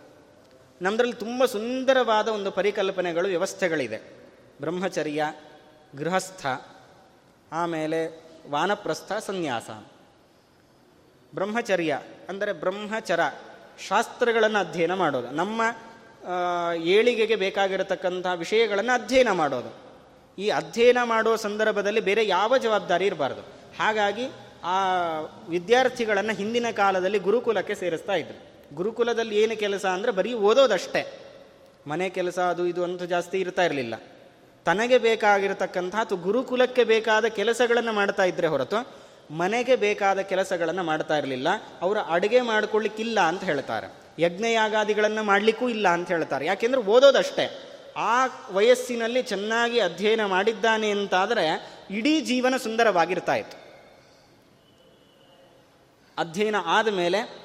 ನಮ್ಮದ್ರಲ್ಲಿ ತುಂಬ ಸುಂದರವಾದ ಒಂದು ಪರಿಕಲ್ಪನೆಗಳು ವ್ಯವಸ್ಥೆಗಳಿದೆ. ಬ್ರಹ್ಮಚರ್ಯ, ಗೃಹಸ್ಥ ಆಮೇಲೆ ವಾನಪ್ರಸ್ಥ ಸನ್ಯಾಸ. ಬ್ರಹ್ಮಚರ್ಯ, ಅಂದರೆ ಬ್ರಹ್ಮಚರ ಶಾಸ್ತ್ರಗಳನ್ನು ಅಧ್ಯಯನ ಮಾಡೋದು. ನಮ್ಮ ಏಳಿಗೆಗೆ ಬೇಕಾಗಿರತಕ್ಕಂಥ ವಿಷಯಗಳನ್ನು ಅಧ್ಯಯನ ಮಾಡೋದು. ಈ ಅಧ್ಯಯನ ಮಾಡೋ ಸಂದರ್ಭದಲ್ಲಿ ಬೇರೆ ಯಾವ ಜವಾಬ್ದಾರಿ ಇರಬಾರ್ದು. ಹಾಗಾಗಿ ಆ ವಿದ್ಯಾರ್ಥಿಗಳನ್ನು ಹಿಂದಿನ ಕಾಲದಲ್ಲಿ ಗುರುಕುಲಕ್ಕೆ ಸೇರಿಸ್ತಾ ಇದ್ರು. ಗುರುಕುಲದಲ್ಲಿ ಏನು ಕೆಲಸ ಅಂದರೆ ಬರೀ ಓದೋದಷ್ಟೇ. ಮನೆ ಕೆಲಸ ಅದು ಇದು ಅಂತೂ ಜಾಸ್ತಿ ಇರ್ತಾ ಇರಲಿಲ್ಲ. ತನಗೆ ಬೇಕಾಗಿರತಕ್ಕಂಥ ಅಥವಾ ಗುರುಕುಲಕ್ಕೆ ಬೇಕಾದ ಕೆಲಸಗಳನ್ನು ಮಾಡ್ತಾ ಇದ್ರೆ ಹೊರತು ಮನೆಗೆ ಬೇಕಾದ ಕೆಲಸಗಳನ್ನು ಮಾಡ್ತಾ ಇರಲಿಲ್ಲ. ಅವರು ಅಡುಗೆ ಮಾಡ್ಕೊಳ್ಳಿಕ್ಕಿಲ್ಲ ಅಂತ ಹೇಳ್ತಾರೆ. ಯಜ್ಞಯಾಗಾದಿಗಳನ್ನು ಮಾಡಲಿಕ್ಕೂ ಇಲ್ಲ ಅಂತ ಹೇಳ್ತಾರೆ. ಯಾಕೆಂದ್ರೆ ಓದೋದಷ್ಟೇ. ಆ ವಯಸ್ಸಿನಲ್ಲಿ ಚೆನ್ನಾಗಿ ಅಧ್ಯಯನ ಮಾಡಿದ್ದಾನೆ ಅಂತಾದರೆ ಇಡೀ ಜೀವನ ಸುಂದರವಾಗಿರ್ತಾ ಇತ್ತು. ಅಧ್ಯಯನ ಆದಮೇಲೆ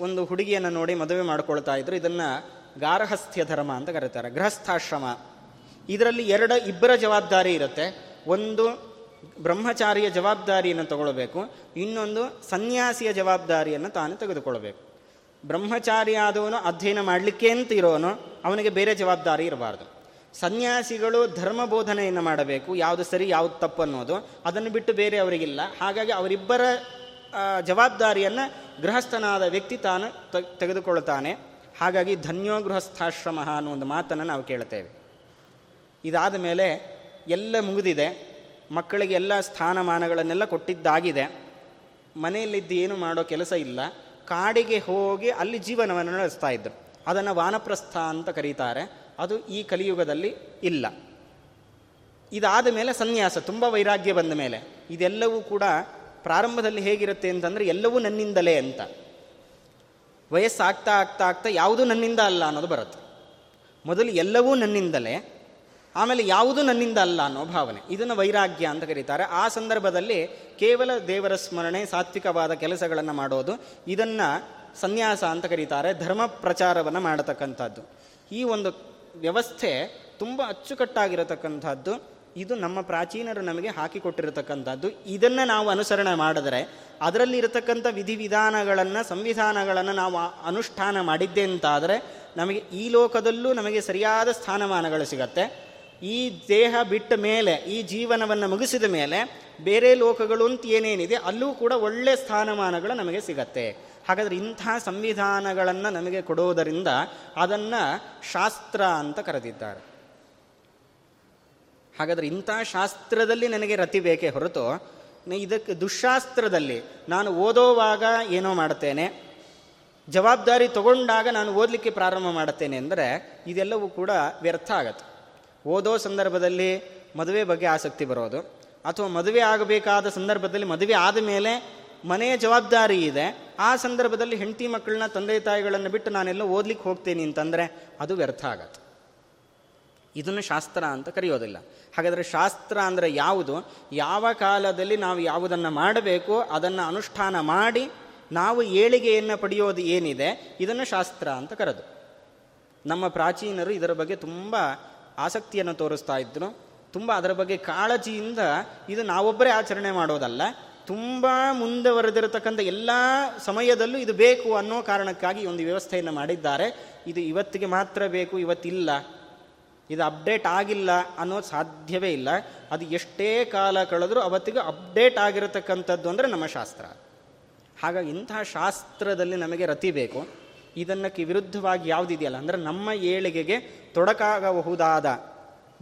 ಒಂದು ಹುಡುಗಿಯನ್ನು ನೋಡಿ ಮದುವೆ ಮಾಡ್ಕೊಳ್ತಾ ಇದ್ರು. ಇದನ್ನು ಗಾರ್ಹಸ್ಥ್ಯ ಧರ್ಮ ಅಂತ ಕರೀತಾರೆ. ಗೃಹಸ್ಥಾಶ್ರಮ ಇದರಲ್ಲಿ ಎರಡು ಇಬ್ಬರ ಜವಾಬ್ದಾರಿ ಇರುತ್ತೆ. ಒಂದು ಬ್ರಹ್ಮಚಾರಿಯ ಜವಾಬ್ದಾರಿಯನ್ನು ತಗೊಳ್ಬೇಕು. ಇನ್ನೊಂದು ಸನ್ಯಾಸಿಯ ಜವಾಬ್ದಾರಿಯನ್ನು ತಾನು ತೆಗೆದುಕೊಳ್ಬೇಕು. ಬ್ರಹ್ಮಚಾರಿ ಆದವನು ಅಧ್ಯಯನ ಮಾಡಲಿಕ್ಕೆ ಅಂತ ಇರೋನು, ಅವನಿಗೆ ಬೇರೆ ಜವಾಬ್ದಾರಿ ಇರಬಾರ್ದು. ಸನ್ಯಾಸಿಗಳು ಧರ್ಮ ಬೋಧನೆಯನ್ನು ಮಾಡಬೇಕು. ಯಾವುದು ಸರಿ, ಯಾವುದು ತಪ್ಪು ಅನ್ನೋದು. ಅದನ್ನು ಬಿಟ್ಟು ಬೇರೆ ಅವರಿಗಿಲ್ಲ. ಹಾಗಾಗಿ ಅವರಿಬ್ಬರ ಜವಾಬ್ದಾರಿಯನ್ನು ಗೃಹಸ್ಥನಾದ ವ್ಯಕ್ತಿ ತಾನು ತೆಗೆದುಕೊಳ್ತಾನೆ. ಹಾಗಾಗಿ ಧನ್ಯೋ ಗೃಹಸ್ಥಾಶ್ರಮ ಅನ್ನೋ ಒಂದು ಮಾತನ್ನು ನಾವು ಕೇಳ್ತೇವೆ. ಇದಾದ ಮೇಲೆ ಎಲ್ಲ ಮುಗಿದಿದೆ. ಮಕ್ಕಳಿಗೆ ಎಲ್ಲ ಸ್ಥಾನಮಾನಗಳನ್ನೆಲ್ಲ ಕೊಟ್ಟಿದ್ದಾಗಿದೆ. ಮನೆಯಲ್ಲಿದ್ದು ಏನು ಮಾಡೋ ಕೆಲಸ ಇಲ್ಲ. ಕಾಡಿಗೆ ಹೋಗಿ ಅಲ್ಲಿ ಜೀವನವನ್ನು ನಡೆಸ್ತಾ ಇದ್ದರು ಅದನ್ನು ವಾನಪ್ರಸ್ಥ ಅಂತ ಕರೀತಾರೆ. ಅದು ಈ ಕಲಿಯುಗದಲ್ಲಿ ಇಲ್ಲ. ಇದಾದ ಮೇಲೆ ಸನ್ಯಾಸ, ತುಂಬ ವೈರಾಗ್ಯ ಬಂದ ಮೇಲೆ. ಇದೆಲ್ಲವೂ ಕೂಡ ಪ್ರಾರಂಭದಲ್ಲಿ ಹೇಗಿರುತ್ತೆ ಅಂತಂದರೆ ಎಲ್ಲವೂ ನನ್ನಿಂದಲೇ ಅಂತ. ವಯಸ್ಸಾಗ್ತಾ ಆಗ್ತಾ ಆಗ್ತಾ ಯಾವುದೂ ನನ್ನಿಂದ ಅಲ್ಲ ಅನ್ನೋದು ಬರುತ್ತೆ. ಮೊದಲು ಎಲ್ಲವೂ ನನ್ನಿಂದಲೇ. ಆಮೇಲೆ ಯಾವುದು ನನ್ನಿಂದ ಅಲ್ಲ ಅನ್ನೋ ಭಾವನೆ. ಇದನ್ನು ವೈರಾಗ್ಯ ಅಂತ ಕರೀತಾರೆ. ಆ ಸಂದರ್ಭದಲ್ಲಿ ಕೇವಲ ದೇವರ ಸ್ಮರಣೆ, ಸಾತ್ವಿಕವಾದ ಕೆಲಸಗಳನ್ನು ಮಾಡೋದು, ಇದನ್ನು ಸನ್ಯಾಸ ಅಂತ ಕರೀತಾರೆ, ಧರ್ಮ ಪ್ರಚಾರವನ್ನು ಮಾಡತಕ್ಕಂಥದ್ದು. ಈ ಒಂದು ವ್ಯವಸ್ಥೆ ತುಂಬ ಅಚ್ಚುಕಟ್ಟಾಗಿರತಕ್ಕಂಥದ್ದು. ಇದು ನಮ್ಮ ಪ್ರಾಚೀನರು ನಮಗೆ ಹಾಕಿಕೊಟ್ಟಿರತಕ್ಕಂಥದ್ದು ಇದನ್ನು ನಾವು ಅನುಸರಣೆ ಮಾಡಿದರೆ ಅದರಲ್ಲಿ ಇರತಕ್ಕಂಥ ವಿಧಿವಿಧಾನಗಳನ್ನು, ಸಂವಿಧಾನಗಳನ್ನು ನಾವು ಅನುಷ್ಠಾನ ಮಾಡಿದ್ದೆ ಅಂತಾದರೆ, ನಮಗೆ ಈ ಲೋಕದಲ್ಲೂ ನಮಗೆ ಸರಿಯಾದ ಸ್ಥಾನಮಾನಗಳು ಸಿಗತ್ತೆ. ಈ ದೇಹ ಬಿಟ್ಟ ಮೇಲೆ, ಈ ಜೀವನವನ್ನು ಮುಗಿಸಿದ ಮೇಲೆ ಬೇರೆ ಲೋಕಗಳು ಅಂತ ಏನೇನಿದೆ, ಅಲ್ಲೂ ಕೂಡ ಒಳ್ಳೆ ಸ್ಥಾನಮಾನಗಳು ನಮಗೆ ಸಿಗತ್ತೆ. ಹಾಗಾದರೆ ಇಂಥ ಸಂವಿಧಾನಗಳನ್ನು ನಮಗೆ ಕೊಡೋದರಿಂದ ಅದನ್ನು ಶಾಸ್ತ್ರ ಅಂತ ಕರೆದಿದ್ದಾರೆ. ಹಾಗಾದರೆ ಇಂಥ ಶಾಸ್ತ್ರದಲ್ಲಿ ನನಗೆ ರತಿ ಬೇಕೇ ಹೊರತು ಇದಕ್ಕೆ ದುಶಾಸ್ತ್ರದಲ್ಲಿ ನಾನು ಓದೋವಾಗ ಏನೋ ಮಾಡ್ತೇನೆ ಜವಾಬ್ದಾರಿ ತಗೊಂಡಾಗ ನಾನು ಓದಲಿಕ್ಕೆ ಪ್ರಾರಂಭ ಮಾಡುತ್ತೇನೆ ಅಂದರೆ ಇದೆಲ್ಲವೂ ಕೂಡ ವ್ಯರ್ಥ ಆಗತ್ತೆ. ಓದೋ ಸಂದರ್ಭದಲ್ಲಿ ಮದುವೆ ಬಗ್ಗೆ ಆಸಕ್ತಿ ಬರೋದು. ಅಥವಾ ಮದುವೆ ಆಗಬೇಕಾದ ಸಂದರ್ಭದಲ್ಲಿ ಮದುವೆ ಆದ ಮೇಲೆ ಮನೆಯ ಜವಾಬ್ದಾರಿ ಇದೆ. ಆ ಸಂದರ್ಭದಲ್ಲಿ ಹೆಂಡತಿ ಮಕ್ಕಳನ್ನ ತಂದೆ ತಾಯಿಗಳನ್ನು ಬಿಟ್ಟು ನಾನೆಲ್ಲ ಓದ್ಲಿಕ್ಕೆ ಹೋಗ್ತೇನೆ ಅಂತಂದರೆ ಅದು ವ್ಯರ್ಥ ಆಗತ್ತೆ. ಇದನ್ನು ಶಾಸ್ತ್ರ ಅಂತ ಕರೆಯೋದಿಲ್ಲ. ಹಾಗಾದರೆ ಶಾಸ್ತ್ರ ಅಂದರೆ ಯಾವುದು? ಯಾವ ಕಾಲದಲ್ಲಿ ನಾವು ಯಾವುದನ್ನು ಮಾಡಬೇಕು, ಅದನ್ನು ಅನುಷ್ಠಾನ ಮಾಡಿ ನಾವು ಏಳಿಗೆಯನ್ನು ಪಡೆಯೋದು ಏನಿದೆ? ಇದನ್ನು ಶಾಸ್ತ್ರ ಅಂತ ಕರೆದು. ನಮ್ಮ ಪ್ರಾಚೀನರು ಇದರ ಬಗ್ಗೆ ತುಂಬ ಆಸಕ್ತಿಯನ್ನು ತೋರಿಸ್ತಾ ಇದ್ರು ತುಂಬ ಅದರ ಬಗ್ಗೆ ಕಾಳಜಿಯಿಂದ ಇದು ನಾವೊಬ್ಬರೇ ಆಚರಣೆ ಮಾಡೋದಲ್ಲ. ತುಂಬ ಮುಂದುವರೆದಿರತಕ್ಕಂಥ ಎಲ್ಲ ಸಮಯದಲ್ಲೂ ಇದು ಬೇಕು ಅನ್ನೋ ಕಾರಣಕ್ಕಾಗಿ ಒಂದು ವ್ಯವಸ್ಥೆಯನ್ನು ಮಾಡಿದ್ದಾರೆ. ಇದು ಇವತ್ತಿಗೆ ಮಾತ್ರ ಬೇಕು, ಇವತ್ತಿಲ್ಲ. ಇದು ಅಪ್ಡೇಟ್ ಆಗಿಲ್ಲ ಅನ್ನೋದು ಸಾಧ್ಯವೇ ಇಲ್ಲ. ಅದು ಎಷ್ಟೇ ಕಾಲ ಕಳೆದರೂ ಅವತ್ತಿಗೆ ಅಪ್ಡೇಟ್ ಆಗಿರತಕ್ಕಂಥದ್ದು ಅಂದರೆ ನಮ್ಮ ಶಾಸ್ತ್ರ. ಹಾಗಾಗಿ ಇಂತಹ ಶಾಸ್ತ್ರದಲ್ಲಿ ನಮಗೆ ರತಿ ಬೇಕು. ಇದನ್ನಕ್ಕೆ ವಿರುದ್ಧವಾಗಿ ಯಾವುದಿದೆಯಲ್ಲ? ಅಂದರೆ ನಮ್ಮ ಏಳಿಗೆಗೆ ತೊಡಕಾಗಬಹುದಾದ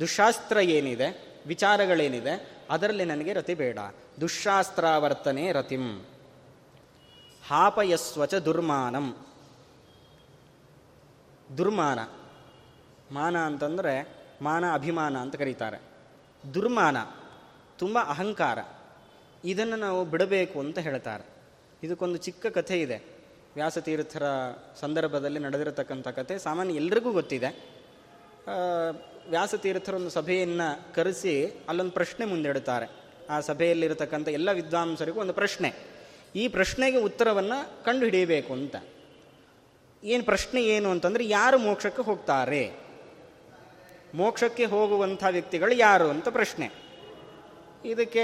ದುಶಾಸ್ತ್ರ ಏನಿದೆ, ವಿಚಾರಗಳೇನಿದೆ, ಅದರಲ್ಲಿ ನನಗೆ ರತಿ ಬೇಡ. ದುಶಾಸ್ತ್ರಾವರ್ತನೆ ರತಿಂ. ಹಾಪಯಸ್ವಚ ದುರ್ಮಾನಂ. ದುರ್ಮಾನ. ಮಾನ ಅಂತಂದರೆ ಮಾನ ಅಭಿಮಾನ ಅಂತ ಕರೀತಾರೆ. ದುರ್ಮಾನ, ತುಂಬ ಅಹಂಕಾರ. ಇದನ್ನು ನಾವು ಬಿಡಬೇಕು ಅಂತ ಹೇಳ್ತಾರೆ. ಇದಕ್ಕೊಂದು ಚಿಕ್ಕ ಕಥೆ ಇದೆ. ವ್ಯಾಸತೀರ್ಥರ ಸಂದರ್ಭದಲ್ಲಿ ನಡೆದಿರತಕ್ಕಂಥ ಕತೆ ಸಾಮಾನ್ಯ ಎಲ್ರಿಗೂ ಗೊತ್ತಿದೆ. ವ್ಯಾಸತೀರ್ಥರೊಂದು ಸಭೆಯನ್ನು ಕರೆಸಿ ಅಲ್ಲೊಂದು ಪ್ರಶ್ನೆ ಮುಂದಿಡುತ್ತಾರೆ. ಆ ಸಭೆಯಲ್ಲಿರತಕ್ಕಂಥ ಎಲ್ಲ ವಿದ್ವಾಂಸರಿಗೂ ಒಂದು ಪ್ರಶ್ನೆ. ಈ ಪ್ರಶ್ನೆಗೆ ಉತ್ತರವನ್ನು ಕಂಡುಹಿಡಿಯಬೇಕು ಅಂತ. ಏನು ಪ್ರಶ್ನೆ ಏನು ಅಂತಂದರೆ ಯಾರು ಮೋಕ್ಷಕ್ಕೆ ಹೋಗ್ತಾರೆ? ಮೋಕ್ಷಕ್ಕೆ ಹೋಗುವಂಥ ವ್ಯಕ್ತಿಗಳು ಯಾರು ಅಂತ ಪ್ರಶ್ನೆ. ಇದಕ್ಕೆ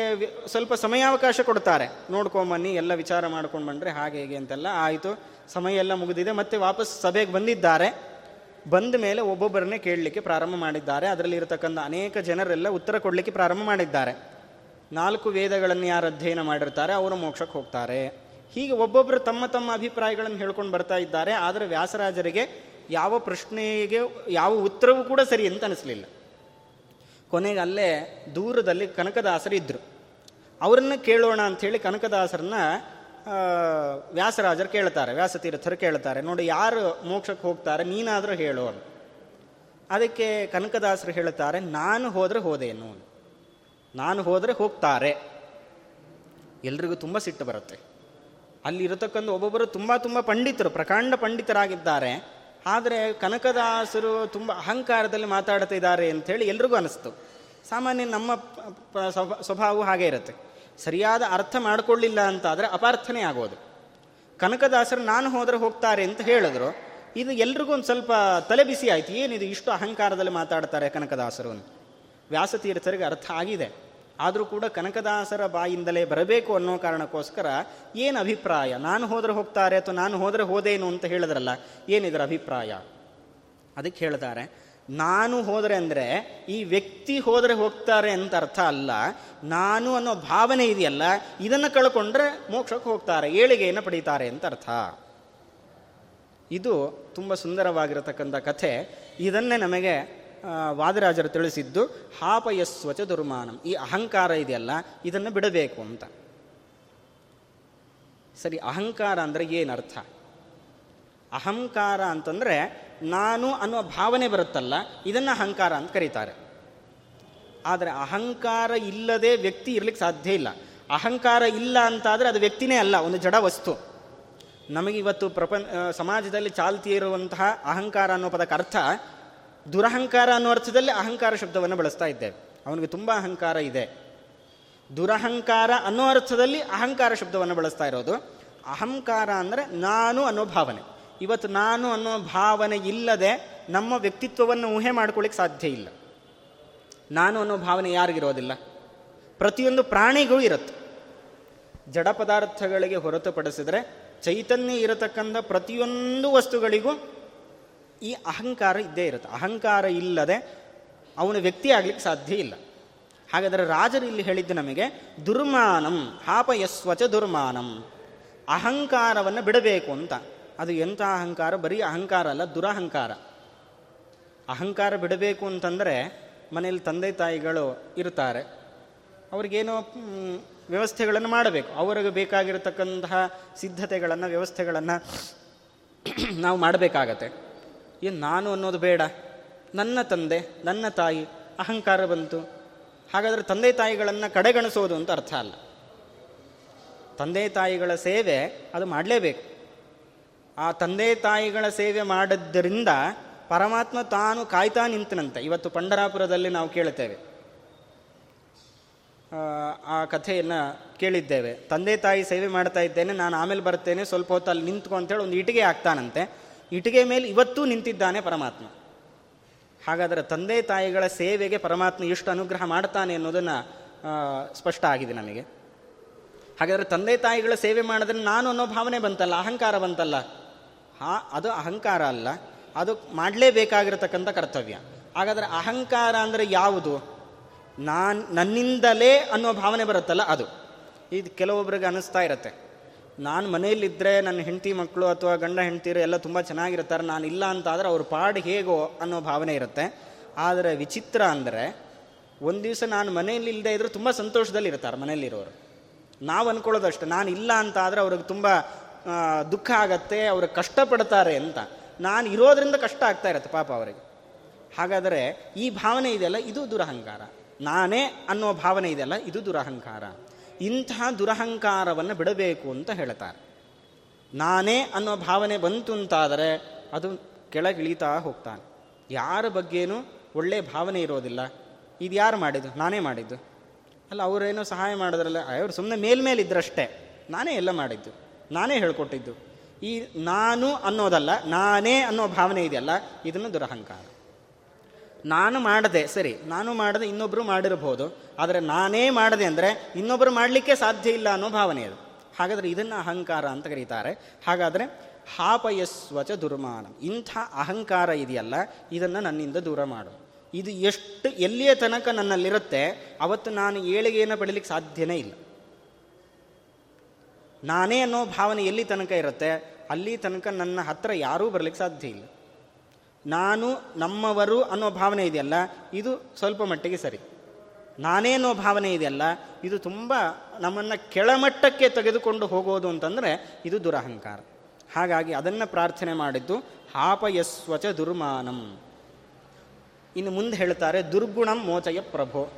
ಸ್ವಲ್ಪ ಸಮಯಾವಕಾಶ ಕೊಡ್ತಾರೆ. ನೋಡ್ಕೊಂಬನ್ನಿ ಎಲ್ಲ ವಿಚಾರ ಮಾಡ್ಕೊಂಡು ಬಂದರೆ ಹಾಗೆ ಹೇಗೆ ಅಂತೆಲ್ಲ ಆಯಿತು. ಸಮಯ ಎಲ್ಲ ಮುಗಿದಿದೆ. ಮತ್ತೆ ವಾಪಸ್ ಸಭೆಗೆ ಬಂದಿದ್ದಾರೆ. ಬಂದ ಮೇಲೆ ಒಬ್ಬೊಬ್ಬರನ್ನೇ ಕೇಳಲಿಕ್ಕೆ ಪ್ರಾರಂಭ ಮಾಡಿದ್ದಾರೆ. ಅದರಲ್ಲಿ ಇರತಕ್ಕಂಥ ಅನೇಕ ಜನರೆಲ್ಲ ಉತ್ತರ ಕೊಡಲಿಕ್ಕೆ ಪ್ರಾರಂಭ ಮಾಡಿದ್ದಾರೆ. ನಾಲ್ಕು ವೇದಗಳನ್ನು ಯಾರು ಅಧ್ಯಯನ ಮಾಡಿರ್ತಾರೆ, ಅವರು ಮೋಕ್ಷಕ್ಕೆ ಹೋಗ್ತಾರೆ. ಹೀಗೆ ಒಬ್ಬೊಬ್ಬರು ತಮ್ಮ ತಮ್ಮ ಅಭಿಪ್ರಾಯಗಳನ್ನು ಹೇಳ್ಕೊಂಡು ಬರ್ತಾ ಇದ್ದಾರೆ. ಆದರೆ ವ್ಯಾಸರಾಜರಿಗೆ ಯಾವ ಪ್ರಶ್ನೆಗೆ, ಯಾವ ಉತ್ತರವೂ ಕೂಡ ಸರಿ ಅಂತ ಅನಿಸ್ಲಿಲ್ಲ. ಕೊನೆಗೆ ಅಲ್ಲೇ ದೂರದಲ್ಲಿ ಕನಕದಾಸರಿದ್ದರು ಅವರನ್ನು ಕೇಳೋಣ ಅಂಥೇಳಿ ಕನಕದಾಸರನ್ನ ವ್ಯಾಸರಾಜರು ಕೇಳ್ತಾರೆ, ವ್ಯಾಸತೀರ್ಥರು ಕೇಳ್ತಾರೆ. ನೋಡಿ, ಯಾರು ಮೋಕ್ಷಕ್ಕೆ ಹೋಗ್ತಾರೆ ನೀನಾದರೂ ಹೇಳು ಅದಕ್ಕೆ ಕನಕದಾಸರು ಹೇಳ್ತಾರೆ, ನಾನು ಹೋದರೆ ಹೋದೇನು ನಾನು ಹೋದರೆ ಹೋಗ್ತಾರೆ. ಎಲ್ರಿಗೂ ತುಂಬ ಸಿಟ್ಟು ಬರುತ್ತೆ. ಅಲ್ಲಿ ಇರತಕ್ಕಂಥ ಒಬ್ಬೊಬ್ಬರು ತುಂಬ ತುಂಬ ಪಂಡಿತರು, ಪ್ರಕಾಂಡ ಪಂಡಿತರಾಗಿದ್ದಾರೆ. ಆದರೆ ಕನಕದಾಸರು ತುಂಬ ಅಹಂಕಾರದಲ್ಲಿ ಮಾತಾಡ್ತಿದ್ದಾರೆ ಅಂಥೇಳಿ ಎಲ್ರಿಗೂ ಅನಿಸ್ತು. ಸಾಮಾನ್ಯ ನಮ್ಮ ಸ್ವಭಾವ ಹಾಗೆ ಇರುತ್ತೆ. ಸರಿಯಾದ ಅರ್ಥ ಮಾಡಿಕೊಳ್ಳಿಲ್ಲ ಅಂತಾದರೆ ಅಪಾರ್ಥನೆ ಆಗೋದು. ಕನಕದಾಸರು ನಾನು ಹೋದರೆ ಹೋಗ್ತಾರೆ ಅಂತ ಹೇಳಿದ್ರು. ಇದು ಎಲ್ರಿಗೂ ಒಂದು ಸ್ವಲ್ಪ ತಲೆ ಬಿಸಿ ಆಯ್ತು. ಏನಿದು ಇಷ್ಟು ಅಹಂಕಾರದಲ್ಲಿ ಮಾತಾಡ್ತಾರೆ ಕನಕದಾಸರು ವ್ಯಾಸತೀರ್ಥರಿಗೆ ಅರ್ಥ ಆಗಿದೆ. ಆದರೂ ಕೂಡ ಕನಕದಾಸರ ಬಾಯಿಂದಲೇ ಬರಬೇಕು ಅನ್ನೋ ಕಾರಣಕ್ಕೋಸ್ಕರ ಏನು ಅಭಿಪ್ರಾಯ? ನಾನು ಹೋದರೆ ಹೋಗ್ತಾರೆ ಅಥವಾ ನಾನು ಹೋದರೆ ಹೋದೇನು ಅಂತ ಹೇಳಿದ್ರಲ್ಲ ಏನಿದ್ರ ಅಭಿಪ್ರಾಯ? ಅದಕ್ಕೆ ಹೇಳ್ತಾರೆ, ನಾನು ಹೋದರೆ ಅಂದರೆ ಈ ವ್ಯಕ್ತಿ ಹೋದರೆ ಹೋಗ್ತಾರೆ ಅಂತ ಅರ್ಥ ಅಲ್ಲ, ನಾನು ಅನ್ನೋ ಭಾವನೆ ಇದೆಯಲ್ಲ, ಇದನ್ನು ಕಳ್ಕೊಂಡ್ರೆ ಮೋಕ್ಷಕ್ಕೆ ಹೋಗ್ತಾರೆ, ಏಳಿಗೆಯನ್ನು ಪಡೀತಾರೆ ಅಂತ ಅರ್ಥ. ಇದು ತುಂಬ ಸುಂದರವಾಗಿರತಕ್ಕಂಥ ಕಥೆ. ಇದನ್ನೇ ನಮಗೆ ವಾದರಾಜರು ತಿಳಿಸಿದ್ದು ಹಾಪಯಸ್ವಚ ದುರ್ಮಾನಂ. ಈ ಅಹಂಕಾರ ಇದೆಯಲ್ಲ, ಇದನ್ನು ಬಿಡಬೇಕು ಅಂತ. ಸರಿ, ಅಹಂಕಾರ ಅಂದರೆ ಏನರ್ಥ? ಅಹಂಕಾರ ಅಂತಂದರೆ ನಾನು ಅನ್ನುವ ಭಾವನೆ ಬರುತ್ತಲ್ಲ, ಇದನ್ನು ಅಹಂಕಾರ ಅಂತ ಕರೀತಾರೆ. ಆದರೆ ಅಹಂಕಾರ ಇಲ್ಲದೆ ವ್ಯಕ್ತಿ ಇರಲಿಕ್ಕೆ ಸಾಧ್ಯ ಇಲ್ಲ. ಅಹಂಕಾರ ಇಲ್ಲ ಅಂತಾದರೆ ಅದು ವ್ಯಕ್ತಿನೇ ಅಲ್ಲ, ಒಂದು ಜಡ ವಸ್ತು. ನಮಗೆ ಇವತ್ತು ಪ್ರಪಂಚ ಸಮಾಜದಲ್ಲಿ ಚಾಲ್ತಿ ಇರುವಂತಹ ಅಹಂಕಾರ ಅನ್ನೋ ಪದಕ್ಕೆ ಅರ್ಥ ದುರಹಂಕಾರ ಅನ್ನೋ ಅರ್ಥದಲ್ಲಿ ಅಹಂಕಾರ ಶಬ್ದವನ್ನು ಬಳಸ್ತಾ ಇದ್ದೇವೆ. ಅವನಿಗೆ ತುಂಬ ಅಹಂಕಾರ ಇದೆ. ದುರಹಂಕಾರ ಅನ್ನೋ ಅರ್ಥದಲ್ಲಿ ಅಹಂಕಾರ ಶಬ್ದವನ್ನು ಬಳಸ್ತಾ ಇರೋದು. ಅಹಂಕಾರ ಅಂದರೆ ನಾನು ಅನ್ನೋ ಭಾವನೆ. ಇವತ್ತು ನಾನು ಅನ್ನೋ ಭಾವನೆ ಇಲ್ಲದೆ ನಮ್ಮ ವ್ಯಕ್ತಿತ್ವವನ್ನು ಊಹೆ ಮಾಡ್ಕೊಳ್ಳಿಕ್ಕೆ ಸಾಧ್ಯ ಇಲ್ಲ. ನಾನು ಅನ್ನೋ ಭಾವನೆ ಯಾರಿಗಿರೋದಿಲ್ಲ? ಪ್ರತಿಯೊಂದು ಪ್ರಾಣಿಗೂ ಇರುತ್ತೆ. ಜಡ ಪದಾರ್ಥಗಳಿಗೆ ಹೊರತುಪಡಿಸಿದರೆ ಚೈತನ್ಯ ಇರತಕ್ಕಂಥ ಪ್ರತಿಯೊಂದು ವಸ್ತುಗಳಿಗೂ ಈ ಅಹಂಕಾರ ಇದ್ದೇ ಇರುತ್ತೆ. ಅಹಂಕಾರ ಇಲ್ಲದೆ ಅವನ ವ್ಯಕ್ತಿ ಆಗ್ಲಿಕ್ಕೆ ಸಾಧ್ಯ ಇಲ್ಲ. ಹಾಗಾದರೆ ರಾಜರು ಇಲ್ಲಿ ಹೇಳಿದ್ದು ನಮಗೆ ದುರ್ಮಾನಂ ಹಾಪಯಸ್ವಚ ದುರ್ಮಾನಂ. ಅಹಂಕಾರವನ್ನು ಬಿಡಬೇಕು ಅಂತ. ಅದು ಎಂಥ ಅಹಂಕಾರ? ಬರೀ ಅಹಂಕಾರ ಅಲ್ಲ, ದುರಹಂಕಾರ. ಅಹಂಕಾರ ಬಿಡಬೇಕು ಅಂತಂದರೆ ಮನೆಯಲ್ಲಿ ತಂದೆ ತಾಯಿಗಳು ಇರ್ತಾರೆ ಅವ್ರಿಗೇನೋ ವ್ಯವಸ್ಥೆಗಳನ್ನು ಮಾಡಬೇಕು. ಅವರಿಗೆ ಬೇಕಾಗಿರತಕ್ಕಂತಹ ಸಿದ್ಧತೆಗಳನ್ನು, ವ್ಯವಸ್ಥೆಗಳನ್ನು ನಾವು ಮಾಡಬೇಕಾಗತ್ತೆ. ಏನು ನಾನು ಅನ್ನೋದು ಬೇಡ. ನನ್ನ ತಂದೆ, ನನ್ನ ತಾಯಿ, ಅಹಂಕಾರ ಬಂತು. ಹಾಗಾದರೆ ತಂದೆ ತಾಯಿಗಳನ್ನು ಕಡೆಗಣಿಸೋದು ಅಂತ ಅರ್ಥ ಅಲ್ಲ. ತಂದೆ ತಾಯಿಗಳ ಸೇವೆ ಅದು ಮಾಡಲೇಬೇಕು. ಆ ತಂದೆ ತಾಯಿಗಳ ಸೇವೆ ಮಾಡಿದ್ದರಿಂದ ಪರಮಾತ್ಮ ತಾನು ಕಾಯ್ತಾ ನಿಂತನಂತೆ. ಇವತ್ತು ಪಂಡರಾಪುರದಲ್ಲಿ ನಾವು ಕೇಳುತ್ತೇವೆ. ಆ ಕಥೆಯನ್ನು ಕೇಳಿದ್ದೇವೆ. ತಂದೆ ತಾಯಿ ಸೇವೆ ಮಾಡ್ತಾ ಇದ್ದೇನೆ, ನಾನು ಆಮೇಲೆ ಬರ್ತೇನೆ, ಸ್ವಲ್ಪ ಹೊತ್ತು ಅಲ್ಲಿ ನಿಂತ್ಕೊ ಅಂತೇಳಿ ಒಂದು ಇಟಿಗೆ ಆಗ್ತಾನಂತೆ ಇಟಿಗೆ ಮೇಲೆ ಇವತ್ತೂ ನಿಂತಿದ್ದಾನೆ ಪರಮಾತ್ಮ. ಹಾಗಾದರೆ ತಂದೆ ತಾಯಿಗಳ ಸೇವೆಗೆ ಪರಮಾತ್ಮ ಎಷ್ಟು ಅನುಗ್ರಹ ಮಾಡ್ತಾನೆ ಅನ್ನೋದನ್ನು ಸ್ಪಷ್ಟ ಆಗಿದೆ ನಮಗೆ. ಹಾಗಾದರೆ ತಂದೆ ತಾಯಿಗಳ ಸೇವೆ ಮಾಡಿದ್ರೆ ನಾನು ಅನ್ನೋ ಭಾವನೆ ಬಂತಲ್ಲ, ಅಹಂಕಾರ ಬಂತಲ್ಲ? ಹಾ ಅದು ಅಹಂಕಾರ ಅಲ್ಲ, ಅದು ಮಾಡಲೇಬೇಕಾಗಿರತಕ್ಕಂಥ ಕರ್ತವ್ಯ. ಹಾಗಾದರೆ ಅಹಂಕಾರ ಅಂದರೆ ಯಾವುದು? ನಾನು ನನ್ನಿಂದಲೇ ಅನ್ನೋ ಭಾವನೆ ಬರುತ್ತಲ್ಲ ಅದು. ಇದು ಕೆಲವೊಬ್ಬರಿಗೆ ಅನಿಸ್ತಾ ಇರುತ್ತೆ. ನಾನು ಮನೆಯಲ್ಲಿದ್ದರೆ ನನ್ನ ಹೆಂಡತಿ ಮಕ್ಕಳು ಅಥವಾ ಗಂಡ ಹೆಂಡತಿರು ಎಲ್ಲ ತುಂಬ ಚೆನ್ನಾಗಿರ್ತಾರೆ, ನಾನು ಇಲ್ಲ ಅಂತ ಆದರೆ ಅವ್ರ ಪಾಡು ಹೇಗೋ ಅನ್ನೋ ಭಾವನೆ ಇರುತ್ತೆ. ಆದರೆ ವಿಚಿತ್ರ ಅಂದರೆ ಒಂದು ದಿವಸ ನಾನು ಮನೆಯಲ್ಲಿ ಇಲ್ಲದೆ ಇದ್ದರೂ ತುಂಬ ಸಂತೋಷದಲ್ಲಿ ಇರ್ತಾರೆ ಮನೆಯಲ್ಲಿರೋರು. ನಾವು ಅಂದ್ಕೊಳ್ಳೋದಷ್ಟು ನಾನು ಇಲ್ಲ ಅಂತ ಆದರೆ ಅವ್ರಿಗೆ ತುಂಬ ದುಃಖ ಆಗತ್ತೆ ಅವ್ರು ಕಷ್ಟಪಡ್ತಾರೆ ಅಂತ. ನಾನು ಇರೋದ್ರಿಂದ ಕಷ್ಟ ಆಗ್ತಾ ಇರತ್ತೆ ಪಾಪ ಅವರಿಗೆ. ಹಾಗಾದರೆ ಈ ಭಾವನೆ ಇದೆಯಲ್ಲ, ಇದು ದುರಹಂಕಾರ. ನಾನೇ ಅನ್ನೋ ಭಾವನೆ ಇದೆಯಲ್ಲ, ಇದು ದುರಹಂಕಾರ. ಇಂತಹ ದುರಹಂಕಾರವನ್ನು ಬಿಡಬೇಕು ಅಂತ ಹೇಳ್ತಾರೆ. ನಾನೇ ಅನ್ನೋ ಭಾವನೆ ಬಂತು ಅಂತಾದರೆ ಅದು ಕೆಳಗಿಳಿತಾ ಹೋಗ್ತಾನೆ. ಯಾರ ಬಗ್ಗೆನೂ ಒಳ್ಳೆ ಭಾವನೆ ಇರೋದಿಲ್ಲ. ಇದು ಯಾರು ಮಾಡಿದ್ದು? ನಾನೇ ಮಾಡಿದ್ದು. ಅಲ್ಲ, ಅವರೇನೋ ಸಹಾಯ ಮಾಡಿದ್ರಲ್ಲ, ಅವರು ಸುಮ್ಮನೆ ಮೇಲ್ಮೇಲಿದ್ದರಷ್ಟೇ ನಾನೇ ಎಲ್ಲ ಮಾಡಿದ್ದು. ನಾನೇ ಹೇಳ್ಕೊಟ್ಟಿದ್ದು. ಈ ನಾನು ಅನ್ನೋದಲ್ಲ, ನಾನೇ ಅನ್ನೋ ಭಾವನೆ ಇದೆಯಲ್ಲ, ಇದನ್ನು ದುರಹಂಕಾರ. ನಾನು ಮಾಡದೆ, ಸರಿ, ನಾನು ಮಾಡದೆ ಇನ್ನೊಬ್ಬರು ಮಾಡಿರಬಹುದು, ಆದರೆ ನಾನೇ ಮಾಡದೆ ಅಂದರೆ ಇನ್ನೊಬ್ಬರು ಮಾಡಲಿಕ್ಕೆ ಸಾಧ್ಯ ಇಲ್ಲ ಅನ್ನೋ ಭಾವನೆ ಅದು. ಹಾಗಾದರೆ ಇದನ್ನು ಅಹಂಕಾರ ಅಂತ ಕರೀತಾರೆ. ಹಾಗಾದರೆ ಹಾಪಯಸ್ವಚ ದುರ್ಮಾನ. ಇಂಥ ಅಹಂಕಾರ ಇದೆಯಲ್ಲ, ಇದನ್ನು ನನ್ನಿಂದ ದೂರ ಮಾಡು. ಇದು ಎಷ್ಟು, ಎಲ್ಲಿಯ ತನಕ ನನ್ನಲ್ಲಿರುತ್ತೆ, ಅವತ್ತು ನಾನು ಏಳಿಗೆಯನ್ನು ಪಡೀಲಿಕ್ಕೆ ಸಾಧ್ಯನೇ ಇಲ್ಲ. ನಾನೇ ಅನ್ನೋ ಭಾವನೆ ಎಲ್ಲಿ ತನಕ ಇರುತ್ತೆ, ಅಲ್ಲಿ ತನಕ ನನ್ನ ಹತ್ರ ಯಾರೂ ಬರಲಿಕ್ಕೆ ಸಾಧ್ಯ ಇಲ್ಲ. ನಾನು ನಮ್ಮವರು ಅನ್ನೋ ಭಾವನೆ ಇದೆಯಲ್ಲ, ಇದು ಸ್ವಲ್ಪ ಮಟ್ಟಿಗೆ ಸರಿ. ನಾನೇ ಅನ್ನೋ ಭಾವನೆ ಇದೆಯಲ್ಲ, ಇದು ತುಂಬ ನಮ್ಮನ್ನು ಕೆಳಮಟ್ಟಕ್ಕೆ ತೆಗೆದುಕೊಂಡು ಹೋಗೋದು ಅಂತಂದರೆ ಇದು ದುರಹಂಕಾರ. ಹಾಗಾಗಿ ಅದನ್ನು ಪ್ರಾರ್ಥನೆ ಮಾಡಿದ್ದು, ಹಾಪಯಸ್ವಚ ದುರ್ಮಾನಂ. ಇನ್ನು ಮುಂದೆ ಹೇಳ್ತಾರೆ, ದುರ್ಗುಣಂ ಮೋಚಯ ಪ್ರಭೋ.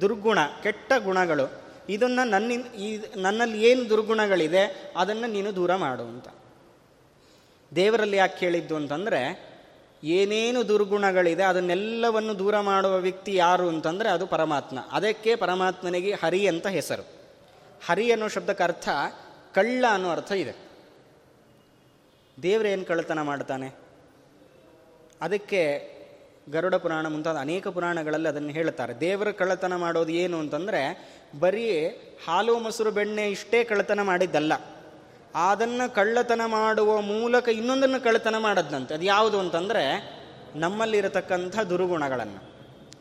ದುರ್ಗುಣ, ಕೆಟ್ಟ ಗುಣಗಳು. ಇದನ್ನು ನನ್ನಿಂದ ಈ ನನ್ನಲ್ಲಿ ಏನು ದುರ್ಗುಣಗಳಿದೆ, ಅದನ್ನು ನೀನು ದೂರ ಮಾಡು ಅಂತ. ದೇವರಲ್ಲಿ ಯಾಕೆ ಕೇಳಿದ್ದು ಅಂತಂದರೆ ಏನೇನು ದುರ್ಗುಣಗಳಿದೆ ಅದನ್ನೆಲ್ಲವನ್ನು ದೂರ ಮಾಡುವ ವ್ಯಕ್ತಿ ಯಾರು ಅಂತಂದರೆ ಅದು ಪರಮಾತ್ಮ. ಅದಕ್ಕೆ ಪರಮಾತ್ಮನಿಗೆ ಹರಿ ಅಂತ ಹೆಸರು. ಹರಿ ಅನ್ನೋ ಶಬ್ದಕ್ಕೆ ಅರ್ಥ ಕಳ್ಳ ಅನ್ನೋ ಅರ್ಥ ಇದೆ. ದೇವರೇನು ಕಳ್ಳತನ ಮಾಡ್ತಾನೆ? ಅದಕ್ಕೆ ಗರುಡ ಪುರಾಣ ಮುಂತಾದ ಅನೇಕ ಪುರಾಣಗಳಲ್ಲಿ ಅದನ್ನು ಹೇಳ್ತಾರೆ ದೇವರ ಕಳ್ಳತನ ಮಾಡೋದು ಏನು ಅಂತಂದರೆ ಬರೀ ಹಾಲು, ಮೊಸರು, ಬೆಣ್ಣೆ ಇಷ್ಟೇ ಕಳ್ಳತನ ಮಾಡಿದ್ದಲ್ಲ. ಅದನ್ನು ಕಳ್ಳತನ ಮಾಡುವ ಮೂಲಕ ಇನ್ನೊಂದನ್ನು ಕಳ್ಳತನ ಮಾಡದ್ನಂತೆ. ಅದು ಯಾವುದು ಅಂತಂದರೆ ನಮ್ಮಲ್ಲಿರತಕ್ಕಂಥ ದುರ್ಗುಣಗಳನ್ನು,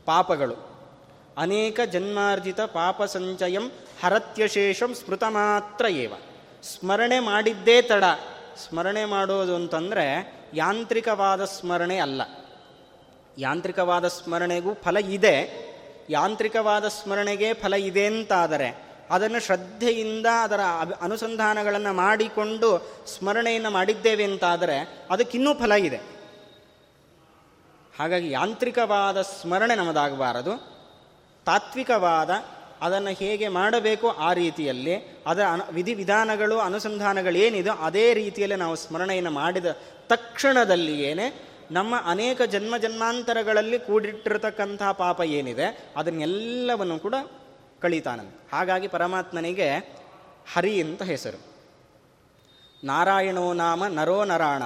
ಪಾಪಗಳು. ಅನೇಕ ಜನ್ಮಾರ್ಜಿತ ಪಾಪ ಸಂಚಯಂ ಹರತ್ಯಶೇಷಂ ಸ್ಮೃತ ಮಾತ್ರ ಏವ. ಸ್ಮರಣೆ ಮಾಡಿದ್ದೇ ತಡ. ಸ್ಮರಣೆ ಮಾಡೋದು ಅಂತಂದರೆ ಯಾಂತ್ರಿಕವಾದ ಸ್ಮರಣೆ ಅಲ್ಲ. ಯಾಂತ್ರಿಕವಾದ ಸ್ಮರಣೆಗೂ ಫಲ ಇದೆ. ಯಾಂತ್ರಿಕವಾದ ಸ್ಮರಣೆಗೆ ಫಲ ಇದೆ ಅಂತಾದರೆ ಅದನ್ನು ಶ್ರದ್ಧೆಯಿಂದ ಅದರ ಅನುಸಂಧಾನಗಳನ್ನು ಮಾಡಿಕೊಂಡು ಸ್ಮರಣೆಯನ್ನು ಮಾಡಿದ್ದೇವೆ ಅಂತಾದರೆ ಅದಕ್ಕಿನ್ನೂ ಫಲ ಇದೆ. ಹಾಗಾಗಿ ಯಾಂತ್ರಿಕವಾದ ಸ್ಮರಣೆ ನಮ್ಮದಾಗಬಾರದು ತಾತ್ವಿಕವಾದ ಅದನ್ನು ಹೇಗೆ ಮಾಡಬೇಕು ಆ ರೀತಿಯಲ್ಲಿ ಅದರ ಅನ, ವಿಧಿವಿಧಾನಗಳು, ಅನುಸಂಧಾನಗಳೇನಿದೆ ಅದೇ ರೀತಿಯಲ್ಲಿ ನಾವು ಸ್ಮರಣೆಯನ್ನು ಮಾಡಿದ ತಕ್ಷಣದಲ್ಲಿಯೇ ನಮ್ಮ ಅನೇಕ ಜನ್ಮ ಜನ್ಮಾಂತರಗಳಲ್ಲಿ ಕೂಡಿಟ್ಟಿರತಕ್ಕಂತಹ ಪಾಪ ಏನಿದೆ, ಅದನ್ನೆಲ್ಲವನ್ನು ಕೂಡ ಕಳೀತಾನಂತೆ. ಹಾಗಾಗಿ ಪರಮಾತ್ಮನಿಗೆ ಹರಿ ಅಂತ ಹೆಸರು. ನಾರಾಯಣೋ ನಾಮ ನರೋ ನರಾಣ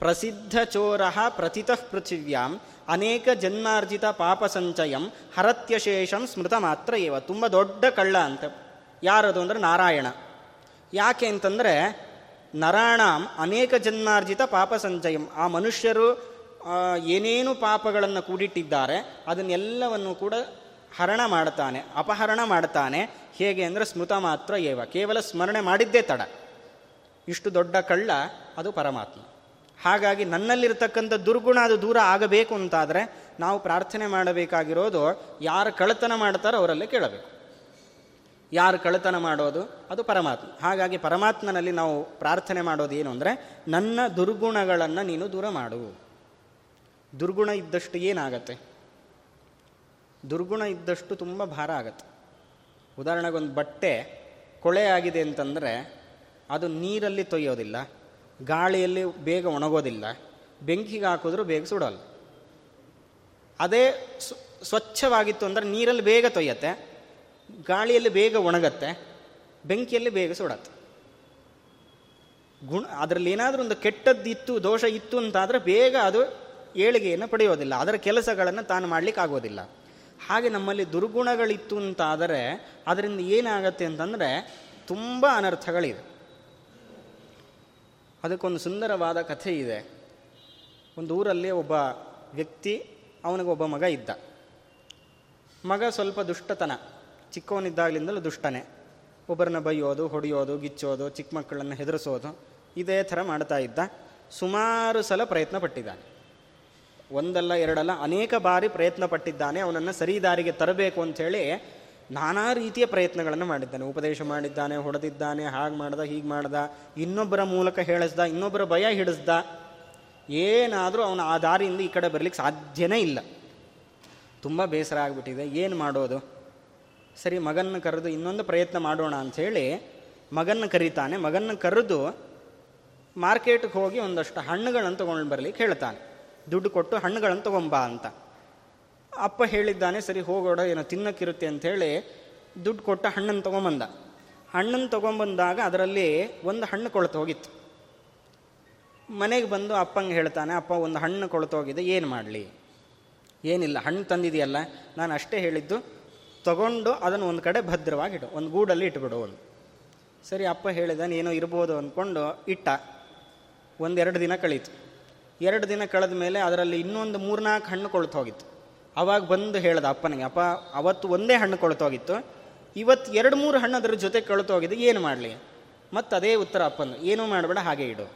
ಪ್ರಸಿದ್ಧ ಚೋರ ಪ್ರಥಿತಃ ಪೃಥಿವ್ಯಾಂ, ಅನೇಕ ಜನ್ಮಾರ್ಜಿತ ಪಾಪ ಸಂಚಯಂ, ಹರತ್ಯಶೇಷಂ ಸ್ಮೃತ ಮಾತ್ರ ಇವ ತುಂಬ ದೊಡ್ಡ ಕಳ್ಳ ಅಂತ. ಯಾರದು ಅಂದರೆ ನಾರಾಯಣ. ಯಾಕೆ ಅಂತಂದರೆ ನರಾಣಾಂ ಅನೇಕ ಜನ್ಮಾರ್ಜಿತ ಪಾಪ ಸಂಚಯಂ. ಆ ಮನುಷ್ಯರು ಏನೇನು ಪಾಪಗಳನ್ನು ಕೂಡಿಟ್ಟಿದ್ದಾರೆ, ಅದನ್ನೆಲ್ಲವನ್ನು ಕೂಡ ಹರಣ ಮಾಡ್ತಾನೆ ಅಪಹರಣ ಮಾಡ್ತಾನೆ ಹೇಗೆ ಅಂದರೆ ಸ್ಮೃತ ಮಾತ್ರ ಏವ, ಕೇವಲ ಸ್ಮರಣೆ ಮಾಡಿದ್ದೇ ತಡ. ಇಷ್ಟು ದೊಡ್ಡ ಕಳ್ಳ ಅದು ಪರಮಾತ್ಮ. ಹಾಗಾಗಿ ನನ್ನಲ್ಲಿರ್ತಕ್ಕಂಥ ದುರ್ಗುಣ ಅದು ದೂರ ಆಗಬೇಕು ಅಂತಾದರೆ ನಾವು ಪ್ರಾರ್ಥನೆ ಮಾಡಬೇಕಾಗಿರೋದು ಯಾರು ಕಳತನ ಮಾಡ್ತಾರೋ ಅವರಲ್ಲೇ ಕೇಳಬೇಕು. ಯಾರು ಕಳತನ ಮಾಡೋದು? ಅದು ಪರಮಾತ್ಮ. ಹಾಗಾಗಿ ಪರಮಾತ್ಮನಲ್ಲಿ ನಾವು ಪ್ರಾರ್ಥನೆ ಮಾಡೋದು ಏನು ಅಂದರೆ ನನ್ನ ದುರ್ಗುಣಗಳನ್ನು ನೀನು ದೂರ ಮಾಡು. ದುರ್ಗುಣ ಇದ್ದಷ್ಟು ಏನಾಗತ್ತೆ? ದುರ್ಗುಣ ಇದ್ದಷ್ಟು ತುಂಬ ಭಾರ ಆಗತ್ತೆ. ಉದಾಹರಣೆಗೆ ಒಂದು ಬಟ್ಟೆ ಕೊಳೆ ಆಗಿದೆ ಅಂತಂದರೆ ಅದು ನೀರಲ್ಲಿ ತೊಯ್ಯೋದಿಲ್ಲ, ಗಾಳಿಯಲ್ಲಿ ಬೇಗ ಒಣಗೋದಿಲ್ಲ, ಬೆಂಕಿಗೆ ಹಾಕಿದ್ರೂ ಬೇಗ ಸುಡೋಲ್ಲ. ಅದೇ ಸ್ವಚ್ಛವಾಗಿತ್ತು ಅಂದರೆ ನೀರಲ್ಲಿ ಬೇಗ ತೊಯ್ಯತ್ತೆ, ಗಾಳಿಯಲ್ಲಿ ಬೇಗ ಒಣಗತ್ತೆ, ಬೆಂಕಿಯಲ್ಲಿ ಬೇಗ ಸುಡತ್ತೆ. ಗುಣ, ಅದರಲ್ಲಿ ಏನಾದರೂ ಒಂದು ಕೆಟ್ಟದ್ದಿತ್ತು ದೋಷ ಇತ್ತು ಅಂತಾದರೆ ಬೇಗ ಅದು ಏಳಿಗೆಯನ್ನು ಪಡೆಯೋದಿಲ್ಲ, ಅದರ ಕೆಲಸಗಳನ್ನು ತಾನು ಮಾಡ್ಲಿಕ್ಕೆ ಆಗೋದಿಲ್ಲ ಹಾಗೆ ನಮ್ಮಲ್ಲಿ ದುರ್ಗುಣಗಳಿತ್ತು ಅಂತಾದರೆ ಅದರಿಂದ ಏನಾಗತ್ತೆ ಅಂತಂದರೆ ತುಂಬ ಅನರ್ಥಗಳಿದೆ. ಅದಕ್ಕೊಂದು ಸುಂದರವಾದ ಕಥೆ ಇದೆ. ಒಂದು ಊರಲ್ಲಿ ಒಬ್ಬ ವ್ಯಕ್ತಿ ಅವನಿಗೊಬ್ಬ ಮಗ ಇದ್ದ. ಮಗ ಸ್ವಲ್ಪ ದುಷ್ಟತನ. ಚಿಕ್ಕವನಿದ್ದಾಗಲಿಂದಲೂ ದುಷ್ಟನೇ. ಒಬ್ಬರನ್ನ ಬೈಯೋದು, ಹೊಡೆಯೋದು, ಗಿಚ್ಚೋದು, ಚಿಕ್ಕ ಮಕ್ಕಳನ್ನು ಹೆದರಿಸೋದು, ಇದೇ ಥರ ಮಾಡ್ತಾ ಇದ್ದ. ಸುಮಾರು ಸಲ ಪ್ರಯತ್ನ ಪಟ್ಟಿದ್ದಾನೆ. ಒಂದಲ್ಲ ಎರಡಲ್ಲ ಅನೇಕ ಬಾರಿ ಪ್ರಯತ್ನ ಪಟ್ಟಿದ್ದಾನೆ, ಅವನನ್ನು ಸರಿ ದಾರಿಗೆ ತರಬೇಕು ಅಂಥೇಳಿ ನಾನಾ ರೀತಿಯ ಪ್ರಯತ್ನಗಳನ್ನು ಮಾಡಿದ್ದಾನೆ. ಉಪದೇಶ ಮಾಡಿದ್ದಾನೆ, ಹೊಡೆದಿದ್ದಾನೆ, ಹಾಗೆ ಮಾಡ್ದ, ಹೀಗೆ ಮಾಡ್ದ, ಇನ್ನೊಬ್ಬರ ಮೂಲಕ ಹೇಳಿಸ್ದ, ಇನ್ನೊಬ್ಬರ ಭಯ ಹಿಡಿಸ್ದ, ಏನಾದರೂ ಅವನು ಆ ದಾರಿಯಿಂದ ಈ ಕಡೆ ಬರಲಿಕ್ಕೆ ಸಾಧ್ಯನೇ ಇಲ್ಲ. ತುಂಬ ಬೇಸರ ಆಗಿಬಿಟ್ಟಿದೆ. ಏನು ಮಾಡೋದು? ಸರಿ ಮಗನ ಕರೆದು ಇನ್ನೊಂದು ಪ್ರಯತ್ನ ಮಾಡೋಣ ಅಂಥೇಳಿ ಮಗನ ಕರೀತಾನೆ. ಮಗನ ಕರೆದು ಮಾರ್ಕೆಟ್ಗೆ ಹೋಗಿ ಒಂದಷ್ಟು ಹಣ್ಣುಗಳನ್ನು ತೊಗೊಂಡು ಬರಲಿಕ್ಕೆ ಹೇಳ್ತಾನೆ. ದುಡ್ಡು ಕೊಟ್ಟು ಹಣ್ಣುಗಳನ್ನು ತೊಗೊಂಬಾ ಅಂತ. ಅಪ್ಪ ಹೇಳಿದ್ದಾನೆ, ಸರಿ, ಹೋಗೋಡ, ಏನೋ ತಿನ್ನಕ್ಕಿರುತ್ತೆ ಅಂಥೇಳಿ ದುಡ್ಡು ಕೊಟ್ಟು ಹಣ್ಣನ್ನು ತೊಗೊಂಬಂದ. ಹಣ್ಣನ್ನು ತೊಗೊಂಬಂದಾಗ ಅದರಲ್ಲಿ ಒಂದು ಹಣ್ಣು ಕೊಳ್ತು ಹೋಗಿತ್ತು. ಮನೆಗೆ ಬಂದು ಅಪ್ಪಂಗೆ ಹೇಳ್ತಾನೆ, ಅಪ್ಪ, ಒಂದು ಹಣ್ಣು ಕೊಳ್ತೋಗಿದೆ ಏನು ಮಾಡಲಿ? ಏನಿಲ್ಲ, ಹಣ್ಣು ತಂದಿದೆಯಲ್ಲ, ನಾನು ಅಷ್ಟೇ ಹೇಳಿದ್ದು, ತಗೊಂಡು ಅದನ್ನು ಒಂದು ಕಡೆ ಭದ್ರವಾಗಿಡು, ಒಂದು ಗೂಡಲ್ಲಿ ಇಟ್ಬಿಡು ಒಂದು ಸರಿ, ಅಪ್ಪ ಹೇಳಿದಾನೆ, ಏನೋ ಇರ್ಬೋದು ಅಂದ್ಕೊಂಡು ಇಟ್ಟ. ಒಂದೆರಡು ದಿನ ಕಳೀತು. ಎರಡು ದಿನ ಕಳೆದ ಮೇಲೆ ಅದರಲ್ಲಿ ಇನ್ನೊಂದು ಮೂರ್ನಾಲ್ಕು ಹಣ್ಣು ಕೊಳ್ತು ಹೋಗಿತ್ತು. ಅವಾಗ ಬಂದು ಹೇಳ್ದ ಅಪ್ಪನಿಗೆ, ಅಪ್ಪ, ಅವತ್ತು ಒಂದೇ ಹಣ್ಣು ಕೊಳ್ತೋಗಿತ್ತು ಇವತ್ತು ಎರಡು ಮೂರು ಹಣ್ಣು ಅದರ ಜೊತೆ ಕೊಳ್ತೋಗಿದೆ ಏನು ಮಾಡಲಿ? ಮತ್ತು ಅದೇ ಉತ್ತರ ಅಪ್ಪನ ಏನೂ ಮಾಡಬೇಡ, ಹಾಗೆ ಇಡು.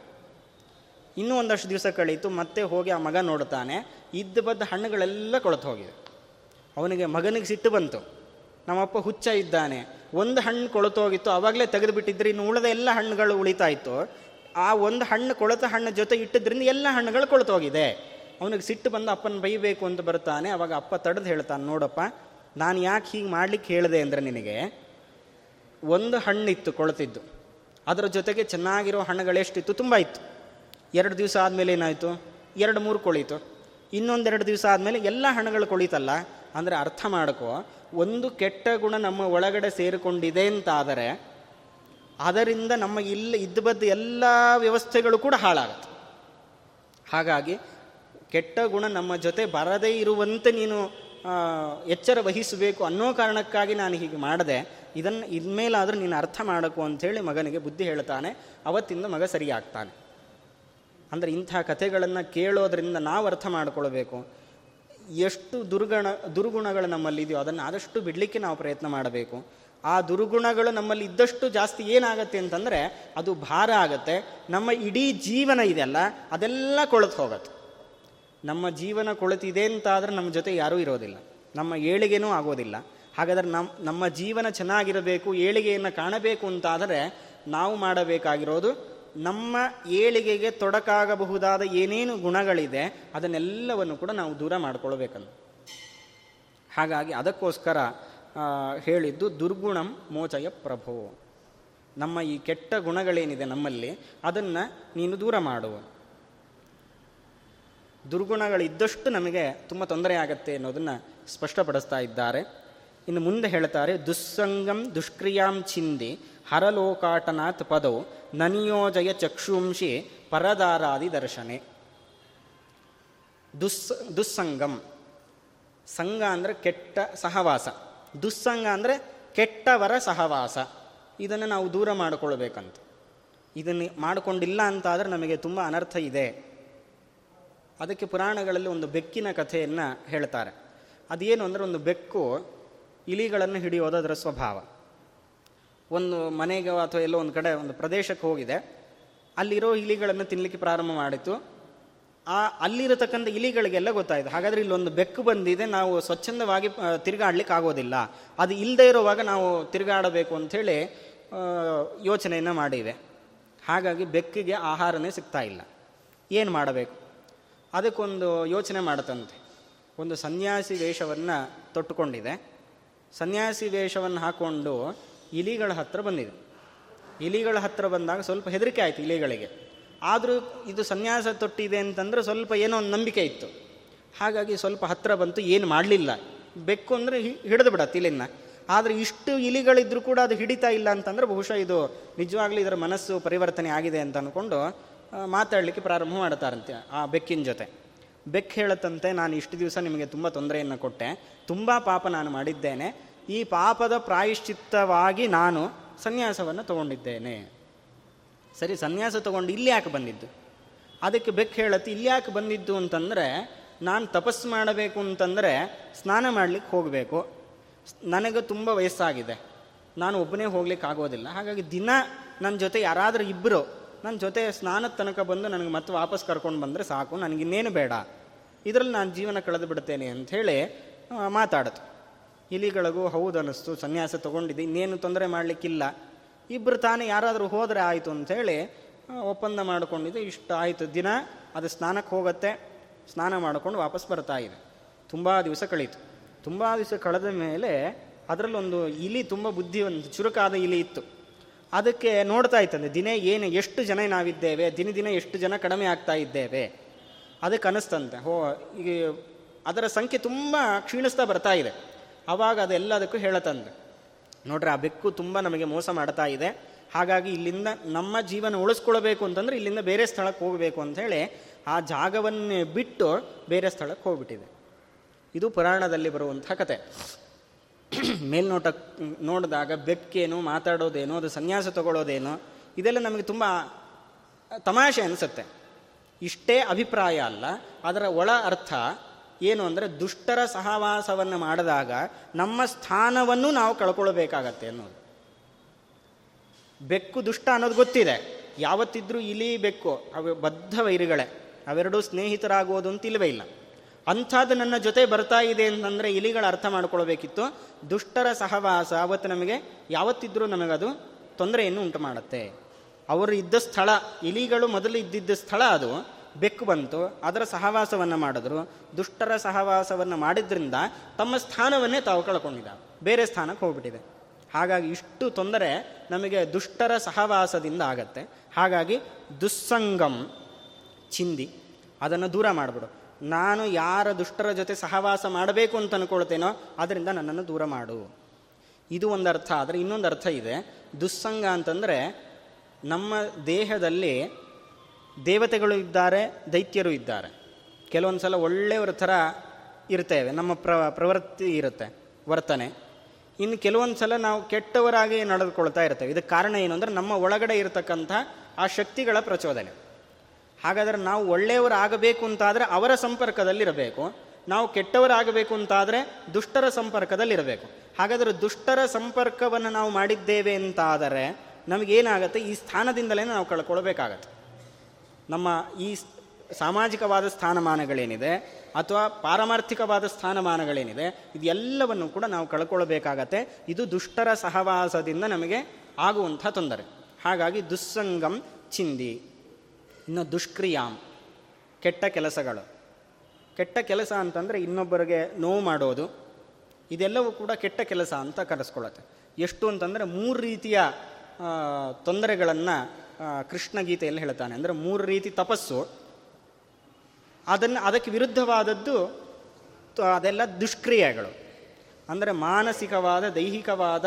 ಇನ್ನೂ ಒಂದಷ್ಟು ದಿವಸ ಕಳೀತು, ಮತ್ತೆ ಹೋಗಿ ಆ ಮಗ ನೋಡ್ತಾನೆ, ಇದ್ದ ಬದ್ದ ಹಣ್ಣುಗಳೆಲ್ಲ ಕೊಳತು ಹೋಗಿದೆ ಅವನಿಗೆ ಮಗನಿಗೆ ಸಿಟ್ಟು ಬಂತು. ನಮ್ಮಪ್ಪ ಹುಚ್ಚ ಇದ್ದಾನೆ. ಒಂದು ಹಣ್ಣು ಕೊಳತೋಗಿತ್ತು ಆವಾಗಲೇ ತೆಗೆದು ಬಿಟ್ಟಿದ್ರೆ ಇನ್ನು ಉಳಿದ ಎಲ್ಲ ಹಣ್ಣುಗಳು ಉಳಿತಾ ಇತ್ತು. ಆ ಒಂದು ಹಣ್ಣು ಕೊಳತ ಹಣ್ಣು ಜೊತೆ ಇಟ್ಟಿದ್ರಿಂದ ಎಲ್ಲ ಹಣ್ಣುಗಳು ಕೊಳತೋಗಿದೆ ಅವನಿಗೆ ಸಿಟ್ಟು ಬಂದು ಅಪ್ಪನ ಬೈಬೇಕು ಅಂತ ಬರ್ತಾನೆ ಅವಾಗ ಅಪ್ಪ ತಡೆದು ಹೇಳ್ತಾನೆ, ನೋಡಪ್ಪ, ನಾನು ಯಾಕೆ ಹೀಗೆ ಮಾಡ್ಲಿಕ್ಕೆ ಹೇಳಿದೆ ಅಂದರೆ ನಿನಗೆ? ಒಂದು ಹಣ್ಣಿತ್ತು, ಕೊಳತಿದ್ದು. ಅದರ ಜೊತೆಗೆ ಚೆನ್ನಾಗಿರೋ ಹಣ್ಣುಗಳೆಷ್ಟಿತ್ತು ತುಂಬ ಇತ್ತು. ಎರಡು ದಿವಸ ಆದಮೇಲೆ ಏನಾಯಿತು? ಎರಡು ಮೂರು ಕೊಳೀತು. ಇನ್ನೊಂದೆರಡು ದಿವಸ ಆದಮೇಲೆ ಎಲ್ಲ ಹಣ್ಣುಗಳು ಕೊಳೀತಲ್ಲ? ಅಂದರೆ ಅರ್ಥ ಮಾಡ್ಕೋ, ಒಂದು ಕೆಟ್ಟ ಗುಣ ನಮ್ಮ ಒಳಗಡೆ ಸೇರಿಕೊಂಡಿದೆ ಅಂತಾದರೆ ಅದರಿಂದ ನಮ್ಮ ಇಲ್ಲ, ಇದ್ದ ಬದ್ದ ಎಲ್ಲ ವ್ಯವಸ್ಥೆಗಳು ಕೂಡ ಹಾಳಾಗುತ್ತೆ. ಹಾಗಾಗಿ ಕೆಟ್ಟ ಗುಣ ನಮ್ಮ ಜೊತೆ ಬರದೇ ಇರುವಂತೆ ನೀನು ಎಚ್ಚರ ವಹಿಸಬೇಕು ಅನ್ನೋ ಕಾರಣಕ್ಕಾಗಿ ನಾನು ಹೀಗೆ ಮಾಡಿದೆ. ಇದನ್ನು ಇನ್ಮೇಲಾದರೂ ನೀನು ಅರ್ಥ ಮಾಡಕು ಅಂಥೇಳಿ ಮಗನಿಗೆ ಬುದ್ಧಿ ಹೇಳ್ತಾನೆ. ಅವತ್ತಿಂದ ಮಗ ಸರಿಯಾಗ್ತಾನೆ. ಅಂದರೆ ಇಂಥ ಕಥೆಗಳನ್ನು ಕೇಳೋದ್ರಿಂದ ನಾವು ಅರ್ಥ ಮಾಡಿಕೊಳ್ಬೇಕು. ಎಷ್ಟು ದುರ್ಗಣ, ದುರ್ಗುಣಗಳು ನಮ್ಮಲ್ಲಿದೆಯೋ ಅದನ್ನು ಆದಷ್ಟು ಬಿಡಲಿಕ್ಕೆ ನಾವು ಪ್ರಯತ್ನ ಮಾಡಬೇಕು. ಆ ದುರ್ಗುಣಗಳು ನಮ್ಮಲ್ಲಿ ಇದ್ದಷ್ಟು ಜಾಸ್ತಿ ಏನಾಗುತ್ತೆ ಅಂತಂದರೆ ಅದು ಭಾರ ಆಗುತ್ತೆ. ನಮ್ಮ ಇಡೀ ಜೀವನ ಇದೆಯಲ್ಲ ಅದೆಲ್ಲ ಕೊಳತು ಹೋಗುತ್ತೆ. ನಮ್ಮ ಜೀವನ ಕೊಳತಿದೆ ಅಂತಾದರೆ ನಮ್ಮ ಜೊತೆ ಯಾರೂ ಇರೋದಿಲ್ಲ. ನಮ್ಮ ಏಳಿಗೆನೂ ಆಗೋದಿಲ್ಲ. ಹಾಗಾದರೆ ನಮ್ಮ ನಮ್ಮ ಜೀವನ ಚೆನ್ನಾಗಿರಬೇಕು, ಏಳಿಗೆಯನ್ನು ಕಾಣಬೇಕು ಅಂತಾದರೆ ನಾವು ಮಾಡಬೇಕಾಗಿರೋದು ನಮ್ಮ ಏಳಿಗೆಗೆ ತೊಡಕಾಗಬಹುದಾದ ಏನೇನು ಗುಣಗಳಿದೆ ಅದನ್ನೆಲ್ಲವನ್ನು ಕೂಡ ನಾವು ದೂರ ಮಾಡಿಕೊಳ್ಬೇಕನ್ನು ಹಾಗಾಗಿ ಅದಕ್ಕೋಸ್ಕರ ಹೇಳಿದ್ದು ದುರ್ಗುಣಂ ಮೋಚಯ ಪ್ರಭೋ. ನಮ್ಮ ಈ ಕೆಟ್ಟ ಗುಣಗಳೇನಿದೆ ನಮ್ಮಲ್ಲಿ, ಅದನ್ನು ನೀನು ದೂರ ಮಾಡುವ ದುರ್ಗುಣಗಳಿದ್ದಷ್ಟು ನಮಗೆ ತುಂಬ ತೊಂದರೆ ಆಗತ್ತೆ ಅನ್ನೋದನ್ನು ಸ್ಪಷ್ಟಪಡಿಸ್ತಾ ಇದ್ದಾರೆ. ಇನ್ನು ಮುಂದೆ ಹೇಳ್ತಾರೆ, ದುಸ್ಸಂಗಂ ದುಷ್ಕ್ರಿಯಾಂ ಚಿಂದಿ ಹರಲೋಕಾಟನಾಥ್ ಪದವು ನನಿಯೋಜಯ ಚಕ್ಷುಂಶಿ ಪರದಾರಾದಿ ದರ್ಶನೆ. ದುಸ್, ದುಸ್ಸಂಗಂ. ಸಂಘ ಅಂದರೆ ಕೆಟ್ಟ ಸಹವಾಸ. ದುಸ್ಸಂಗ ಅಂದರೆ ಕೆಟ್ಟವರ ಸಹವಾಸ. ಇದನ್ನು ನಾವು ದೂರ ಮಾಡಿಕೊಳ್ಬೇಕಂತ. ಇದನ್ನು ಮಾಡಿಕೊಂಡಿಲ್ಲ ಅಂತಾದರೆ ನಮಗೆ ತುಂಬ ಅನರ್ಥ ಇದೆ. ಅದಕ್ಕೆ ಪುರಾಣಗಳಲ್ಲಿ ಒಂದು ಬೆಕ್ಕಿನ ಕಥೆಯನ್ನು ಹೇಳ್ತಾರೆ. ಅದೇನು ಅಂದರೆ ಒಂದು ಬೆಕ್ಕು ಇಲಿಗಳನ್ನು ಹಿಡಿಯೋದು ಅದರ ಸ್ವಭಾವ. ಒಂದು ಮನೆಗೆ ಅಥವಾ ಎಲ್ಲೋ ಒಂದು ಕಡೆ ಒಂದು ಪ್ರದೇಶಕ್ಕೆ ಹೋಗಿದೆ. ಅಲ್ಲಿರೋ ಇಲಿಗಳನ್ನು ತಿನ್ನಲಿಕ್ಕೆ ಪ್ರಾರಂಭ ಮಾಡಿತು ಆ ಅಲ್ಲಿರತಕ್ಕಂಥ ಇಲಿಗಳಿಗೆಲ್ಲ ಗೊತ್ತಾಯಿತು. ಹಾಗಾದರೆ ಇಲ್ಲೊಂದು ಬೆಕ್ಕು ಬಂದಿದೆ, ನಾವು ಸ್ವಚ್ಛಂದವಾಗಿ ತಿರುಗಾಡ್ಲಿಕ್ಕೆ ಆಗೋದಿಲ್ಲ. ಅದು ಇಲ್ಲದೆ ಇರುವಾಗ ನಾವು ತಿರುಗಾಡಬೇಕು ಅಂಥೇಳಿ ಯೋಚನೆಯನ್ನು ಮಾಡಿವೆ. ಹಾಗಾಗಿ ಬೆಕ್ಕಿಗೆ ಆಹಾರನೇ ಸಿಗ್ತಾ ಇಲ್ಲ. ಏನು ಮಾಡಬೇಕು? ಅದಕ್ಕೊಂದು ಯೋಚನೆ ಮಾಡತಂತೆ ಒಂದು ಸನ್ಯಾಸಿ ವೇಷವನ್ನು ತೊಟ್ಟುಕೊಂಡಿದೆ. ಸನ್ಯಾಸಿ ವೇಷವನ್ನು ಹಾಕ್ಕೊಂಡು ಇಲಿಗಳ ಹತ್ರ ಬಂದಿದೆ. ಇಲಿಗಳ ಹತ್ರ ಬಂದಾಗ ಸ್ವಲ್ಪ ಹೆದರಿಕೆ ಆಯಿತು ಇಲಿಗಳಿಗೆ. ಆದರೂ ಇದು ಸನ್ಯಾಸ ತೊಟ್ಟಿದೆ ಅಂತಂದರೆ ಸ್ವಲ್ಪ ಏನೋ ಒಂದು ನಂಬಿಕೆ ಇತ್ತು. ಹಾಗಾಗಿ ಸ್ವಲ್ಪ ಹತ್ತಿರ ಬಂತು, ಏನು ಮಾಡಲಿಲ್ಲ. ಬೆಕ್ಕು ಅಂದರೆ ಹಿಡಿದು ಬಿಡತ್ತೆ ಇಲಿನ ಆದರೆ ಇಷ್ಟು ಇಲಿಗಳಿದ್ರೂ ಕೂಡ ಅದು ಹಿಡಿತಾ ಇಲ್ಲ ಅಂತಂದರೆ ಬಹುಶಃ ಇದು ನಿಜವಾಗ್ಲೂ ಇದರ ಮನಸ್ಸು ಪರಿವರ್ತನೆ ಆಗಿದೆ ಅಂತ ಅಂದ್ಕೊಂಡು ಮಾತಾಡಲಿಕ್ಕೆ ಪ್ರಾರಂಭ ಮಾಡ್ತಾರಂತೆ ಆ ಬೆಕ್ಕಿನ ಜೊತೆ. ಬೆಕ್ಕು ಹೇಳತ್ತಂತೆ, ನಾನು ಇಷ್ಟು ದಿವಸ ನಿಮಗೆ ತುಂಬ ತೊಂದರೆಯನ್ನು ಕೊಟ್ಟೆ. ತುಂಬ ಪಾಪ ನಾನು ಮಾಡಿದ್ದೇನೆ. ಈ ಪಾಪದ ಪ್ರಾಯಶ್ಚಿತ್ತವಾಗಿ ನಾನು ಸನ್ಯಾಸವನ್ನು ತಗೊಂಡಿದ್ದೇನೆ. ಸರಿ, ಸನ್ಯಾಸ ತೊಗೊಂಡು ಇಲ್ಲಿ ಯಾಕೆ ಬಂದಿದ್ದು? ಅದಕ್ಕೆ ಬೆಕ್ಕು ಹೇಳತ್ತೆ, ಇಲ್ಲಿ ಯಾಕೆ ಬಂದಿದ್ದು ಅಂತಂದರೆ, ನಾನು ತಪಸ್ಸು ಮಾಡಬೇಕು ಅಂತಂದರೆ ಸ್ನಾನ ಮಾಡಲಿಕ್ಕೆ ಹೋಗಬೇಕು. ನನಗೆ ತುಂಬ ವಯಸ್ಸಾಗಿದೆ. ನಾನು ಒಬ್ಬನೇ ಹೋಗ್ಲಿಕ್ಕೆ ಆಗೋದಿಲ್ಲ. ಹಾಗಾಗಿ ದಿನ ನನ್ನ ಜೊತೆ ಯಾರಾದರೂ ಇಬ್ಬರು ನನ್ನ ಜೊತೆ ಸ್ನಾನದ ತನಕ ಬಂದು ನನಗೆ ಮತ್ತೆ ವಾಪಸ್ ಕರ್ಕೊಂಡು ಬಂದರೆ ಸಾಕು ನನಗಿನ್ನೇನು ಬೇಡ. ಇದರಲ್ಲಿ ನಾನು ಜೀವನ ಕಳೆದು ಬಿಡ್ತೇನೆ ಅಂಥೇಳಿ ಮಾತಾಡಿತು. ಇಲಿಗಳಿಗೂ ಹೌದು ಅನ್ನಿಸ್ತು ಸನ್ಯಾಸ ತೊಗೊಂಡಿದ್ದೆ, ಇನ್ನೇನು ತೊಂದರೆ ಮಾಡಲಿಕ್ಕಿಲ್ಲ. ಇಬ್ಬರು ತಾನೇ ಯಾರಾದರೂ ಹೋದರೆ ಆಯಿತು ಅಂಥೇಳಿ ಒಪ್ಪಂದ ಮಾಡಿಕೊಂಡಿದ್ದು, ಇಷ್ಟು ಆಯಿತು ದಿನ, ಅದು ಸ್ನಾನಕ್ಕೆ ಹೋಗುತ್ತೆ. ಸ್ನಾನ ಮಾಡಿಕೊಂಡು ವಾಪಸ್ ಬರ್ತಾ ಇದೆ. ತುಂಬ ದಿವಸ ಕಳೀತು. ತುಂಬ ದಿವಸ ಕಳೆದ ಮೇಲೆ ಅದರಲ್ಲೊಂದು ಇಲಿ ತುಂಬ ಬುದ್ಧಿ, ಒಂದು ಚುರುಕಾದ ಇಲಿ ಇತ್ತು. ಅದಕ್ಕೆ ನೋಡ್ತಾ ಇತ್ತಂದೆ ದಿನೇ ಏನು, ಎಷ್ಟು ಜನ ನಾವಿದ್ದೇವೆ, ದಿನ ದಿನ ಎಷ್ಟು ಜನ ಕಡಿಮೆ ಆಗ್ತಾ ಇದ್ದೇವೆ. ಅದಕ್ಕೆ ಅನಿಸ್ತಂತೆ, ಹೋ, ಈ ಅದರ ಸಂಖ್ಯೆ ತುಂಬ ಕ್ಷೀಣಿಸ್ತಾ ಬರ್ತಾ ಇದೆ. ಆವಾಗ ಅದೆಲ್ಲದಕ್ಕೂ ಹೇಳತಂದೆ ನೋಡ್ರಿ, ಆ ಬೆಕ್ಕು ತುಂಬ ನಮಗೆ ಮೋಸ ಮಾಡ್ತಾ ಇದೆ. ಹಾಗಾಗಿ ಇಲ್ಲಿಂದ ನಮ್ಮ ಜೀವನ ಉಳಿಸ್ಕೊಳ್ಬೇಕು ಅಂತಂದ್ರೆ ಇಲ್ಲಿಂದ ಬೇರೆ ಸ್ಥಳಕ್ಕೆ ಹೋಗಬೇಕು ಅಂಥೇಳಿ ಆ ಜಾಗವನ್ನೇ ಬಿಟ್ಟು ಬೇರೆ ಸ್ಥಳಕ್ಕೆ ಹೋಗ್ಬಿಟ್ಟಿದೆ. ಇದು ಪುರಾಣದಲ್ಲಿ ಬರುವಂಥ ಕತೆ. ಮೇಲ್ನೋಟ ನೋಡಿದಾಗ ಬೆಕ್ಕೇನು, ಮಾತಾಡೋದೇನು, ಅದು ಸನ್ಯಾಸ ತಗೊಳ್ಳೋದೇನು, ಇದೆಲ್ಲ ನಮಗೆ ತುಂಬ ತಮಾಷೆ ಅನಿಸುತ್ತೆ. ಇಷ್ಟೇ ಅಭಿಪ್ರಾಯ ಅಲ್ಲ, ಅದರ ಒಳ ಅರ್ಥ ಏನು ಅಂದರೆ ದುಷ್ಟರ ಸಹವಾಸವನ್ನು ಮಾಡಿದಾಗ ನಮ್ಮ ಸ್ಥಾನವನ್ನು ನಾವು ಕಳ್ಕೊಳ್ಬೇಕಾಗತ್ತೆ ಅನ್ನೋದು. ಬೆಕ್ಕು ದುಷ್ಟ ಅನ್ನೋದು ಗೊತ್ತಿದೆ. ಯಾವತ್ತಿದ್ರೂ ಇಲಿ ಬೆಕ್ಕು, ಅವು ಬದ್ಧ ವೈರಿಗಳೇ. ಅವೆರಡೂ ಸ್ನೇಹಿತರಾಗುವುದು ಅಂತ ಇಲ್ಲವೇ ಇಲ್ಲ. ಅಂಥದ್ದು ನನ್ನ ಜೊತೆ ಬರ್ತಾ ಇದೆ ಅಂತಂದರೆ ಇಲಿಗಳ ಅರ್ಥ ಮಾಡ್ಕೊಳ್ಬೇಕಿತ್ತು. ದುಷ್ಟರ ಸಹವಾಸ ಅವತ್ತು ನಮಗೆ, ಯಾವತ್ತಿದ್ರೂ ನಮಗದು ತೊಂದರೆಯನ್ನು ಉಂಟು ಮಾಡುತ್ತೆ ಅವರು ಇದ್ದ ಸ್ಥಳ, ಇಲಿಗಳು ಮೊದಲು ಇದ್ದಿದ್ದ ಸ್ಥಳ ಅದು. ಬೆಕ್ಕು ಬಂತು, ಅದರ ಸಹವಾಸವನ್ನು ಮಾಡಿದ್ರು. ದುಷ್ಟರ ಸಹವಾಸವನ್ನು ಮಾಡಿದ್ರಿಂದ ತಮ್ಮ ಸ್ಥಾನವನ್ನೇ ತಾವು ಕಳ್ಕೊಂಡಿದ್ದಾರೆ ಬೇರೆ ಸ್ಥಾನಕ್ಕೆ ಹೋಗ್ಬಿಟ್ಟಿದೆ. ಹಾಗಾಗಿ ಇಷ್ಟು ತೊಂದರೆ ನಮಗೆ ದುಷ್ಟರ ಸಹವಾಸದಿಂದ ಆಗತ್ತೆ. ಹಾಗಾಗಿ ದುಸ್ಸಂಗಂ, ಚಿಂದಿ, ಅದನ್ನು ದೂರ ಮಾಡಿಬಿಡು. ನಾನು ಯಾರ ದುಷ್ಟರ ಜೊತೆ ಸಹವಾಸ ಮಾಡಬೇಕು ಅಂತ ಅನ್ಕೊಳ್ತೇನೋ ಅದರಿಂದ ನನ್ನನ್ನು ದೂರ ಮಾಡು. ಇದು ಒಂದು ಅರ್ಥ, ಆದರೆ ಇನ್ನೊಂದು ಅರ್ಥ ಇದೆ. ದುಸ್ಸಂಗ ಅಂತಂದರೆ ನಮ್ಮ ದೇಹದಲ್ಲಿ ದೇವತೆಗಳು ಇದ್ದಾರೆ, ದೈತ್ಯರು ಇದ್ದಾರೆ. ಕೆಲವೊಂದು ಸಲ ಒಳ್ಳೆಯವರ ಥರ ಇರ್ತೇವೆ. ನಮ್ಮ ಪ್ರ, ಪ್ರವೃತ್ತಿ ಇರುತ್ತೆ, ವರ್ತನೆ. ಇನ್ನು ಕೆಲವೊಂದು ಸಲ ನಾವು ಕೆಟ್ಟವರಾಗಿ ನಡೆದುಕೊಳ್ತಾ ಇರ್ತೇವೆ. ಇದಕ್ಕೆ ಕಾರಣ ಏನು ಅಂದರೆ ನಮ್ಮ ಒಳಗಡೆ ಇರತಕ್ಕಂಥ ಆ ಶಕ್ತಿಗಳ ಪ್ರಚೋದನೆ. ಹಾಗಾದರೆ ನಾವು ಒಳ್ಳೆಯವರಾಗಬೇಕು ಅಂತಾದರೆ ಅವರ ಸಂಪರ್ಕದಲ್ಲಿರಬೇಕು. ನಾವು ಕೆಟ್ಟವರಾಗಬೇಕು ಅಂತಾದರೆ ದುಷ್ಟರ ಸಂಪರ್ಕದಲ್ಲಿರಬೇಕು. ಹಾಗಾದರೆ ದುಷ್ಟರ ಸಂಪರ್ಕವನ್ನು ನಾವು ಮಾಡಿದ್ದೇವೆ ಅಂತಾದರೆ ನಮಗೇನಾಗುತ್ತೆ? ಈ ಸ್ಥಾನದಿಂದಲೇ ನಾವು ಕಳ್ಕೊಳ್ಬೇಕಾಗತ್ತೆ. ನಮ್ಮ ಈ ಸಾಮಾಜಿಕವಾದ ಸ್ಥಾನಮಾನಗಳೇನಿದೆ ಅಥವಾ ಪಾರಮಾರ್ಥಿಕವಾದ ಸ್ಥಾನಮಾನಗಳೇನಿದೆ ಇದೆಲ್ಲವನ್ನು ಕೂಡ ನಾವು ಕಳ್ಕೊಳ್ಬೇಕಾಗತ್ತೆ. ಇದು ದುಷ್ಟರ ಸಹವಾಸದಿಂದ ನಮಗೆ ಆಗುವಂಥ ತೊಂದರೆ. ಹಾಗಾಗಿ ದುಸ್ಸಂಗಂ ಚಿಂದಿ. ಇನ್ನು ದುಷ್ಕ್ರಿಯಾಂ. ಕೆಟ್ಟ ಕೆಲಸಗಳು. ಕೆಟ್ಟ ಕೆಲಸ ಅಂತಂದರೆ ಇನ್ನೊಬ್ಬರಿಗೆ ನೋವು ಮಾಡೋದು. ಇದೆಲ್ಲವೂ ಕೂಡ ಕೆಟ್ಟ ಕೆಲಸ ಅಂತ ಕರೆಸ್ಕೊಳ್ಳುತ್ತೆ. ಎಷ್ಟು ಅಂತಂದರೆ ಮೂರು ರೀತಿಯ ತೊಂದರೆಗಳನ್ನು ಕೃಷ್ಣ ಗೀತೆಯಲ್ಲಿ ಹೇಳ್ತಾನೆ. ಅಂದರೆ ಮೂರು ರೀತಿ ತಪಸ್ಸು. ಅದನ್ನು ಅದಕ್ಕೆ ವಿರುದ್ಧವಾದದ್ದು ಅದೆಲ್ಲ ದುಷ್ಕ್ರಿಯೆಗಳು. ಅಂದರೆ ಮಾನಸಿಕವಾದ, ದೈಹಿಕವಾದ,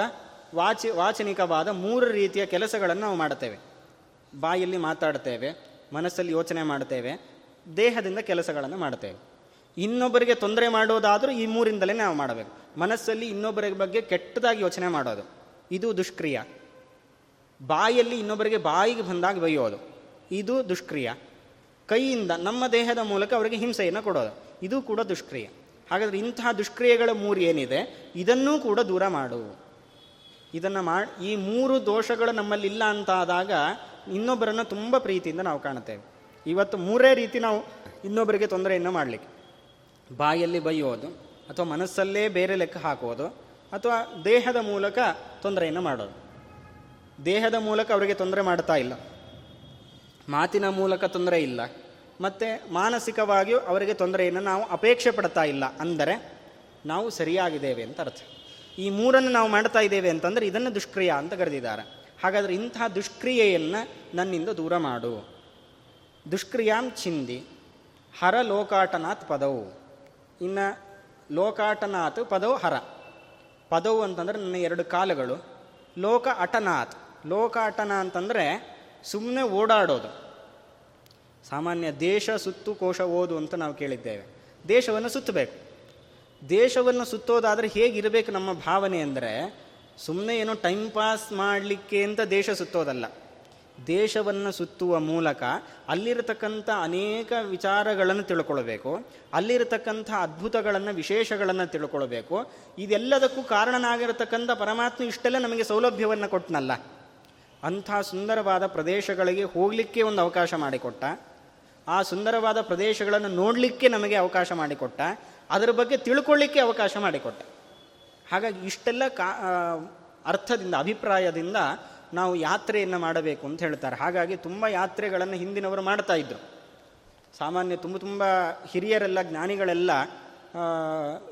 ವಾಚಿ, ವಾಚನಿಕವಾದ ಮೂರು ರೀತಿಯ ಕೆಲಸಗಳನ್ನು ನಾವು ಮಾಡ್ತೇವೆ. ಬಾಯಲ್ಲಿ ಮಾತಾಡ್ತೇವೆ, ಮನಸ್ಸಲ್ಲಿ ಯೋಚನೆ ಮಾಡ್ತೇವೆ, ದೇಹದಿಂದ ಕೆಲಸಗಳನ್ನು ಮಾಡ್ತೇವೆ. ಇನ್ನೊಬ್ಬರಿಗೆ ತೊಂದರೆ ಮಾಡೋದಾದರೂ ಈ ಮೂರಿಂದಲೇ ನಾವು ಮಾಡಬೇಕು. ಮನಸ್ಸಲ್ಲಿ ಇನ್ನೊಬ್ಬರ ಬಗ್ಗೆ ಕೆಟ್ಟದಾಗಿ ಯೋಚನೆ ಮಾಡೋದು. ಇದು ದುಷ್ಕ್ರಿಯ. ಬಾಯಲ್ಲಿ ಇನ್ನೊಬ್ಬರಿಗೆ ಬಾಯಿಗೆ ಬಂದಾಗ ಬೈಯೋದು. ಇದು ದುಷ್ಕ್ರಿಯ. ಕೈಯಿಂದ ನಮ್ಮ ದೇಹದ ಮೂಲಕ ಅವರಿಗೆ ಹಿಂಸೆಯನ್ನು ಕೊಡೋದು. ಇದು ಕೂಡ ದುಷ್ಕ್ರಿಯ. ಹಾಗಾದರೆ ಇಂತಹ ದುಷ್ಕ್ರಿಯೆಗಳ ಮೂರು ಏನಿದೆ? ಇದನ್ನೂ ಕೂಡ ದೂರ ಮಾಡು. ಇದನ್ನು ಮಾಡಿ ಈ ಮೂರು ದೋಷಗಳು ನಮ್ಮಲ್ಲಿಲ್ಲ ಅಂತಾದಾಗ ಇನ್ನೊಬ್ಬರನ್ನು ತುಂಬ ಪ್ರೀತಿಯಿಂದ ನಾವು ಕಾಣುತ್ತೇವೆ. ಇವತ್ತು ಮೂರೇ ರೀತಿ ನಾವು ಇನ್ನೊಬ್ಬರಿಗೆ ತೊಂದರೆಯನ್ನು ಮಾಡಲಿಕ್ಕೆ. ಬಾಯಲ್ಲಿ ಬೈಯೋದು, ಅಥವಾ ಮನಸ್ಸಲ್ಲೇ ಬೇರೆ ಲೆಕ್ಕ ಹಾಕೋದು, ಅಥವಾ ದೇಹದ ಮೂಲಕ ತೊಂದರೆಯನ್ನು ಮಾಡೋದು. ದೇಹದ ಮೂಲಕ ಅವರಿಗೆ ತೊಂದರೆ ಮಾಡ್ತಾ ಇಲ್ಲ. ಮಾತಿನ ಮೂಲಕ ತೊಂದರೆ ಇಲ್ಲ. ಮತ್ತು ಮಾನಸಿಕವಾಗಿಯೂ ಅವರಿಗೆ ತೊಂದರೆಯನ್ನು ನಾವು ಅಪೇಕ್ಷೆ ಪಡ್ತಾ ಇಲ್ಲ. ಅಂದರೆ ನಾವು ಸರಿಯಾಗಿದ್ದೇವೆ ಅಂತ ಅರ್ಥ. ಈ ಮೂರನ್ನು ನಾವು ಮಾಡ್ತಾ ಇದ್ದೇವೆ ಅಂತಂದರೆ ಇದನ್ನು ದುಷ್ಕ್ರಿಯ ಅಂತ ಕರೆದಿದ್ದಾರೆ. ಹಾಗಾದರೆ ಇಂತಹ ದುಷ್ಕ್ರಿಯೆಯನ್ನು ನನ್ನಿಂದ ದೂರ ಮಾಡು. ದುಷ್ಕ್ರಿಯಾಂ ಚಿಂದಿ ಹರ ಲೋಕಾಟನಾಥ್ ಪದವು ಇನ್ನು ಲೋಕಾಟನಾಥ್ ಪದವು ಹರ. ಪದವು ಅಂತಂದರೆ ನನ್ನ ಎರಡು ಕಾಲುಗಳು. ಲೋಕ ಅಟನಾಥ್ ಲೋಕ ಅಟನ ಅಂತಂದರೆ ಸುಮ್ಮನೆ ಓಡಾಡೋದು. ಸಾಮಾನ್ಯ ದೇಶ ಸುತ್ತು ಕೋಶ ಓದು ಅಂತ ನಾವು ಕೇಳಿದ್ದೇವೆ. ದೇಶವನ್ನು ಸುತ್ತಬೇಕು. ದೇಶವನ್ನು ಸುತ್ತೋದಾದರೆ ಹೇಗಿರಬೇಕು ನಮ್ಮ ಭಾವನೆ ಅಂದರೆ ಸುಮ್ಮನೆ ಏನೋ ಟೈಮ್ ಪಾಸ್ ಮಾಡಲಿಕ್ಕೆ ಅಂತ ದೇಶ ಸುತ್ತೋದಲ್ಲ. ದೇಶವನ್ನು ಸುತ್ತುವ ಮೂಲಕ ಅಲ್ಲಿರತಕ್ಕಂಥ ಅನೇಕ ವಿಚಾರಗಳನ್ನು ತಿಳ್ಕೊಳ್ಬೇಕು. ಅಲ್ಲಿರತಕ್ಕಂಥ ಅದ್ಭುತಗಳನ್ನು, ವಿಶೇಷಗಳನ್ನು ತಿಳ್ಕೊಳ್ಬೇಕು. ಇದೆಲ್ಲದಕ್ಕೂ ಕಾರಣನಾಗಿರತಕ್ಕಂಥ ಪರಮಾತ್ಮ ಇಷ್ಟೆಲ್ಲ ನಮಗೆ ಸೌಲಭ್ಯವನ್ನು ಕೊಟ್ಟನಲ್ಲ ಅಂಥ ಸುಂದರವಾದ ಪ್ರದೇಶಗಳಿಗೆ ಹೋಗಲಿಕ್ಕೆ ಒಂದು ಅವಕಾಶ ಮಾಡಿಕೊಟ್ಟ. ಆ ಸುಂದರವಾದ ಪ್ರದೇಶಗಳನ್ನು ನೋಡಲಿಕ್ಕೆ ನಮಗೆ ಅವಕಾಶ ಮಾಡಿಕೊಟ್ಟ. ಅದರ ಬಗ್ಗೆ ತಿಳ್ಕೊಳ್ಳಿಕ್ಕೆ ಅವಕಾಶ ಮಾಡಿಕೊಟ್ಟ. ಹಾಗಾಗಿ ಇಷ್ಟೆಲ್ಲ ಕಾ ಅರ್ಥದಿಂದ, ಅಭಿಪ್ರಾಯದಿಂದ ನಾವು ಯಾತ್ರೆಯನ್ನು ಮಾಡಬೇಕು ಅಂತ ಹೇಳ್ತಾರೆ. ಹಾಗಾಗಿ ತುಂಬ ಯಾತ್ರೆಗಳನ್ನು ಹಿಂದಿನವರು ಮಾಡ್ತಾ ಇದ್ರು. ಸಾಮಾನ್ಯ ತುಂಬ ತುಂಬ ಹಿರಿಯರೆಲ್ಲ, ಜ್ಞಾನಿಗಳೆಲ್ಲ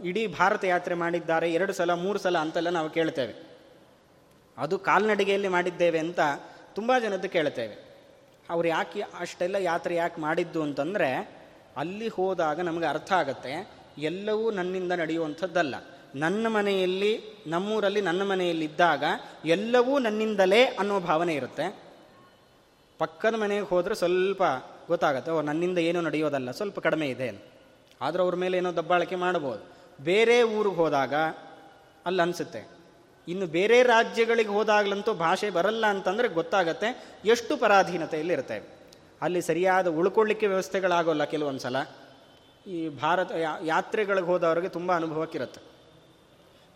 ಇಡೀ ಭಾರತ ಯಾತ್ರೆ ಮಾಡಿದ್ದಾರೆ. ಎರಡು ಸಲ, ಮೂರು ಸಲ ಅಂತೆಲ್ಲ ನಾವು ಕೇಳ್ತೇವೆ. ಅದು ಕಾಲ್ನಡಿಗೆಯಲ್ಲಿ ಮಾಡಿದ್ದೇವೆ ಅಂತ ತುಂಬ ಜನದ್ದು ಕೇಳ್ತೇವೆ ಅವ್ರು ಯಾಕೆ ಅಷ್ಟೆಲ್ಲ ಯಾತ್ರೆ ಯಾಕೆ ಮಾಡಿದ್ದು ಅಂತಂದರೆ ಅಲ್ಲಿ ಹೋದಾಗ ನಮಗೆ ಅರ್ಥ ಆಗುತ್ತೆ, ಎಲ್ಲವೂ ನನ್ನಿಂದ ನಡೆಯುವಂಥದ್ದಲ್ಲ. ನನ್ನ ಮನೆಯಲ್ಲಿ, ನಮ್ಮೂರಲ್ಲಿ ನನ್ನ ಮನೆಯಲ್ಲಿದ್ದಾಗ ಎಲ್ಲವೂ ನನ್ನಿಂದಲೇ ಅನ್ನೋ ಭಾವನೆ ಇರುತ್ತೆ. ಪಕ್ಕದ ಮನೆಗೆ ಹೋದರೆ ಸ್ವಲ್ಪ ಗೊತ್ತಾಗುತ್ತೆ, ಓ, ನನ್ನಿಂದ ಏನೂ ನಡೆಯೋದಲ್ಲ, ಸ್ವಲ್ಪ ಕಡಿಮೆ ಇದೆ ಆದರೂ ಅವ್ರ ಮೇಲೆ ಏನೋ ದಬ್ಬಾಳಿಕೆ ಮಾಡ್ಬೋದು. ಬೇರೆ ಊರಿಗೆ ಹೋದಾಗ ಅಲ್ಲಿ ಅನಿಸುತ್ತೆ ಇನ್ನು ಬೇರೆ ರಾಜ್ಯಗಳಿಗೆ ಹೋದಾಗಲಂತೂ ಭಾಷೆ ಬರಲ್ಲ ಅಂತಂದರೆ ಗೊತ್ತಾಗತ್ತೆ. ಎಷ್ಟು ಪರಾಧೀನತೆಯಲ್ಲಿರುತ್ತೆ ಅಲ್ಲಿ ಸರಿಯಾದ ಉಳ್ಕೊಳ್ಳಿಕ್ಕೆ ವ್ಯವಸ್ಥೆಗಳಾಗೋಲ್ಲ ಕೆಲವೊಂದು ಸಲ ಈ ಭಾರತ ಯಾತ್ರೆಗಳಿಗೆ ಹೋದವ್ರಿಗೆ ತುಂಬ ಅನುಭವಕ್ಕಿರುತ್ತೆ.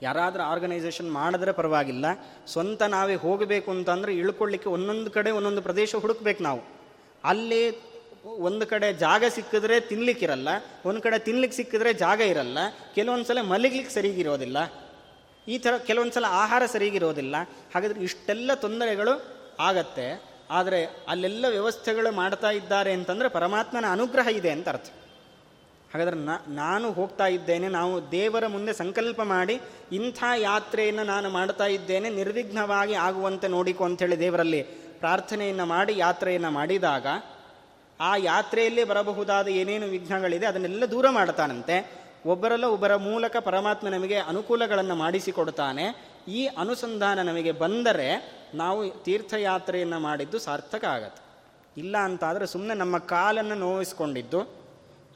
ಯಾರಾದರೂ ಆರ್ಗನೈಸೇಷನ್ ಮಾಡಿದ್ರೆ ಪರವಾಗಿಲ್ಲ. ಸ್ವಂತ ನಾವೇ ಹೋಗಬೇಕು ಅಂತಂದರೆ ಇಳ್ಕೊಳ್ಳಿಕ್ಕೆ ಒಂದೊಂದು ಕಡೆ ಒಂದೊಂದು ಪ್ರದೇಶ ಹುಡುಕ್ಬೇಕು ನಾವು. ಅಲ್ಲಿ ಒಂದು ಕಡೆ ಜಾಗ ಸಿಕ್ಕಿದ್ರೆ ತಿನ್ಲಿಕ್ಕಿರಲ್ಲ, ಒಂದು ಕಡೆ ತಿನ್ಲಿಕ್ಕೆ ಸಿಕ್ಕಿದ್ರೆ ಜಾಗ ಇರಲ್ಲ. ಕೆಲವೊಂದು ಸಲ ಮಲಗ್ಲಿಕ್ಕೆ ಸರಿಗಿರೋದಿಲ್ಲ. ಈ ಥರ ಕೆಲವೊಂದು ಸಲ ಆಹಾರ ಸರಿಗಿರೋದಿಲ್ಲ. ಹಾಗಾದರೆ ಇಷ್ಟೆಲ್ಲ ತೊಂದರೆಗಳು ಆಗತ್ತೆ. ಆದರೆ ಅಲ್ಲೆಲ್ಲ ವ್ಯವಸ್ಥೆಗಳು ಮಾಡ್ತಾ ಇದ್ದಾರೆ ಅಂತಂದರೆ ಪರಮಾತ್ಮನ ಅನುಗ್ರಹ ಇದೆ ಅಂತ ಅರ್ಥ. ಹಾಗಾದರೆ ನಾನು ಹೋಗ್ತಾ ಇದ್ದೇನೆ, ನಾವು ದೇವರ ಮುಂದೆ ಸಂಕಲ್ಪ ಮಾಡಿ ಇಂಥ ಯಾತ್ರೆಯನ್ನು ನಾನು ಮಾಡ್ತಾ ಇದ್ದೇನೆ, ನಿರ್ವಿಘ್ನವಾಗಿ ಆಗುವಂತೆ ನೋಡಿಕೊ ಅಂಥೇಳಿ ದೇವರಲ್ಲಿ ಪ್ರಾರ್ಥನೆಯನ್ನು ಮಾಡಿ ಯಾತ್ರೆಯನ್ನು ಮಾಡಿದಾಗ ಆ ಯಾತ್ರೆಯಲ್ಲಿ ಬರಬಹುದಾದ ಏನೇನು ವಿಘ್ನಗಳಿದೆ ಅದನ್ನೆಲ್ಲ ದೂರ ಮಾಡ್ತಾನಂತೆ. ಒಬ್ಬರಲ್ಲ ಒಬ್ಬರ ಮೂಲಕ ಪರಮಾತ್ಮ ನಮಗೆ ಅನುಕೂಲಗಳನ್ನು ಮಾಡಿಸಿಕೊಡ್ತಾನೆ ಈ ಅನುಸಂಧಾನ ನಮಗೆ ಬಂದರೆ ನಾವು ತೀರ್ಥಯಾತ್ರೆಯನ್ನು ಮಾಡಿದ್ದು ಸಾರ್ಥಕ ಆಗತ್ತೆ. ಇಲ್ಲ ಅಂತಾದರೆ ಸುಮ್ಮನೆ ನಮ್ಮ ಕಾಲನ್ನು ನೋವಿಸ್ಕೊಂಡಿದ್ದು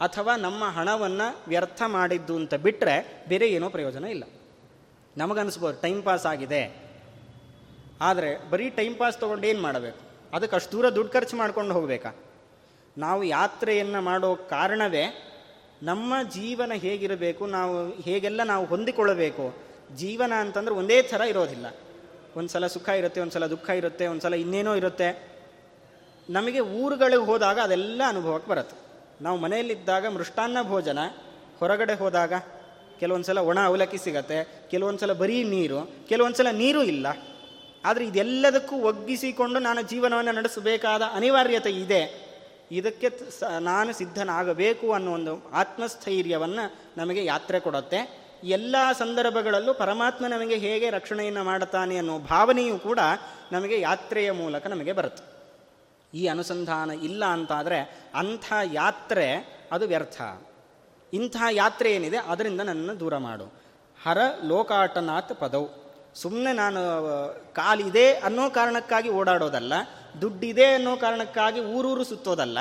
ಅಥವಾ ನಮ್ಮ ಹಣವನ್ನು ವ್ಯರ್ಥ ಮಾಡಿದ್ದು ಅಂತ ಬಿಟ್ಟರೆ ಬೇರೆ ಏನೋ ಪ್ರಯೋಜನ ಇಲ್ಲ. ನಮಗನ್ಸ್ಬೋದು ಟೈಮ್ ಪಾಸ್ ಆಗಿದೆ. ಆದರೆ ಬರೀ ಟೈಮ್ ಪಾಸ್ ತೊಗೊಂಡು ಏನು ಮಾಡಬೇಕು? ಅದಕ್ಕೆ ಅಷ್ಟು ದೂರ ದುಡ್ಡು ಖರ್ಚು ಮಾಡ್ಕೊಂಡು ಹೋಗಬೇಕಾ? ನಾವು ಯಾತ್ರೆಯನ್ನು ಮಾಡೋ ಕಾರಣವೇ ನಮ್ಮ ಜೀವನ ಹೇಗಿರಬೇಕು, ನಾವು ಹೇಗೆಲ್ಲ ನಾವು ಹೊಂದಿಕೊಳ್ಳಬೇಕು, ಜೀವನ ಅಂತಂದ್ರೆ ಒಂದೇ ಥರ ಇರೋದಿಲ್ಲ. ಒಂದು ಸಲ ಸುಖ ಇರುತ್ತೆ ಒಂದು ಸಲ ದುಃಖ ಇರುತ್ತೆ ಒಂದು ಸಲ ಇನ್ನೇನೋ ಇರುತ್ತೆ. ನಮಗೆ ಊರುಗಳಿಗೆ ಹೋದಾಗ ಅದೆಲ್ಲ ಅನುಭವಕ್ಕೆ ಬರುತ್ತೆ. ನಾವು ಮನೆಯಲ್ಲಿದ್ದಾಗ ಮೃಷ್ಟಾನ್ನ ಭೋಜನ, ಹೊರಗಡೆ ಹೋದಾಗ ಕೆಲವೊಂದು ಸಲ ಒಣ ಅವಲಕ್ಕಿ ಸಿಗತ್ತೆ ಕೆಲವೊಂದು ಸಲ ಬರೀ ನೀರು ಕೆಲವೊಂದು ಸಲ ನೀರು ಇಲ್ಲ. ಆದರೆ ಇದೆಲ್ಲದಕ್ಕೂ ಒಗ್ಗಿಸಿಕೊಂಡು ನಾನು ಜೀವನವನ್ನು ನಡೆಸಬೇಕಾದ ಅನಿವಾರ್ಯತೆ ಇದೆ. ಇದಕ್ಕೆ ನಾನು ಸಿದ್ಧನಾಗಬೇಕು ಅನ್ನೋ ಒಂದು ಆತ್ಮಸ್ಥೈರ್ಯವನ್ನು ನಮಗೆ ಯಾತ್ರೆ ಕೊಡುತ್ತೆ. ಎಲ್ಲ ಸಂದರ್ಭಗಳಲ್ಲೂ ಪರಮಾತ್ಮ ನಮಗೆ ಹೇಗೆ ರಕ್ಷಣೆಯನ್ನು ಮಾಡುತ್ತಾನೆ ಅನ್ನೋ ಭಾವನೆಯೂ ಕೂಡ ನಮಗೆ ಯಾತ್ರೆಯ ಮೂಲಕ ನಮಗೆ ಬರುತ್ತೆ. ಈ ಅನುಸಂಧಾನ ಇಲ್ಲ ಅಂತಾದರೆ ಅಂಥ ಯಾತ್ರೆ ಅದು ವ್ಯರ್ಥ. ಇಂಥ ಯಾತ್ರೆ ಏನಿದೆ ಅದರಿಂದ ನನ್ನನ್ನು ದೂರ ಮಾಡು. ಹರ ಲೋಕಾಟನಾಥ್ ಪದವು ಸುಮ್ಮನೆ ನಾನು ಕಾಲಿದೆ ಅನ್ನೋ ಕಾರಣಕ್ಕಾಗಿ ಓಡಾಡೋದಲ್ಲ ದುಡ್ಡಿದೆ ಅನ್ನೋ ಕಾರಣಕ್ಕಾಗಿ ಊರೂರು ಸುತ್ತೋದಲ್ಲ,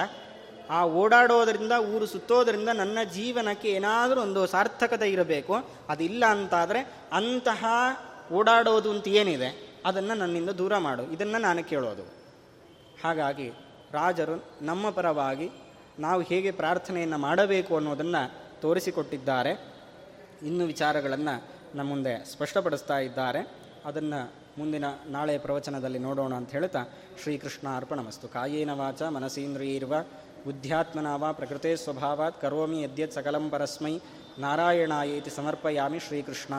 ಆ ಓಡಾಡೋದರಿಂದ, ಊರು ಸುತ್ತೋದರಿಂದ ನನ್ನ ಜೀವನಕ್ಕೆ ಏನಾದರೂ ಒಂದು ಸಾರ್ಥಕತೆ ಇರಬೇಕು. ಅದಿಲ್ಲ ಅಂತಾದರೆ ಅಂತಹ ಓಡಾಡೋದು ಅಂತ ಏನಿದೆ, ಅದನ್ನು ನನ್ನಿಂದ ದೂರ ಮಾಡು. ಇದನ್ನು ನಾನು ಕೇಳೋದು. ಹಾಗಾಗಿ ರಾಜರು ನಮ್ಮ ಪರವಾಗಿ ನಾವು ಹೇಗೆ ಪ್ರಾರ್ಥನೆಯನ್ನು ಮಾಡಬೇಕು ಅನ್ನೋದನ್ನು ತೋರಿಸಿಕೊಟ್ಟಿದ್ದಾರೆ. ಇನ್ನು ವಿಚಾರಗಳನ್ನು ನಮ್ಮ ಮುಂದೆ ಸ್ಪಷ್ಟಪಡಿಸ್ತಾ ಇದ್ದಾರೆ. ಅದನ್ನು ಮುಂದಿನ ನಾಳೆ ಪ್ರವಚನದಲ್ಲಿ ನೋಡೋಣ ಅಂತ ಹೇಳ್ತಾ ಶ್ರೀಕೃಷ್ಣ ಅರ್ಪಣಮಸ್ತು. ಕಾಯೇನ ವಾಚ ಮನಸೀಂದ್ರಿಯರ್ವ ಬುದ್ಧ್ಯಾತ್ಮನಾವ ಪ್ರಕೃತಿ ಸ್ವಭಾವಾತ್, ಕರೋಮಿ ಯದ್ಯತ್ ಸಕಲಂ ಪರಸ್ಮೈ, ನಾರಾಯಣಾಯೇತಿ ಸಮರ್ಪಯಾಮಿ ಶ್ರೀಕೃಷ್ಣ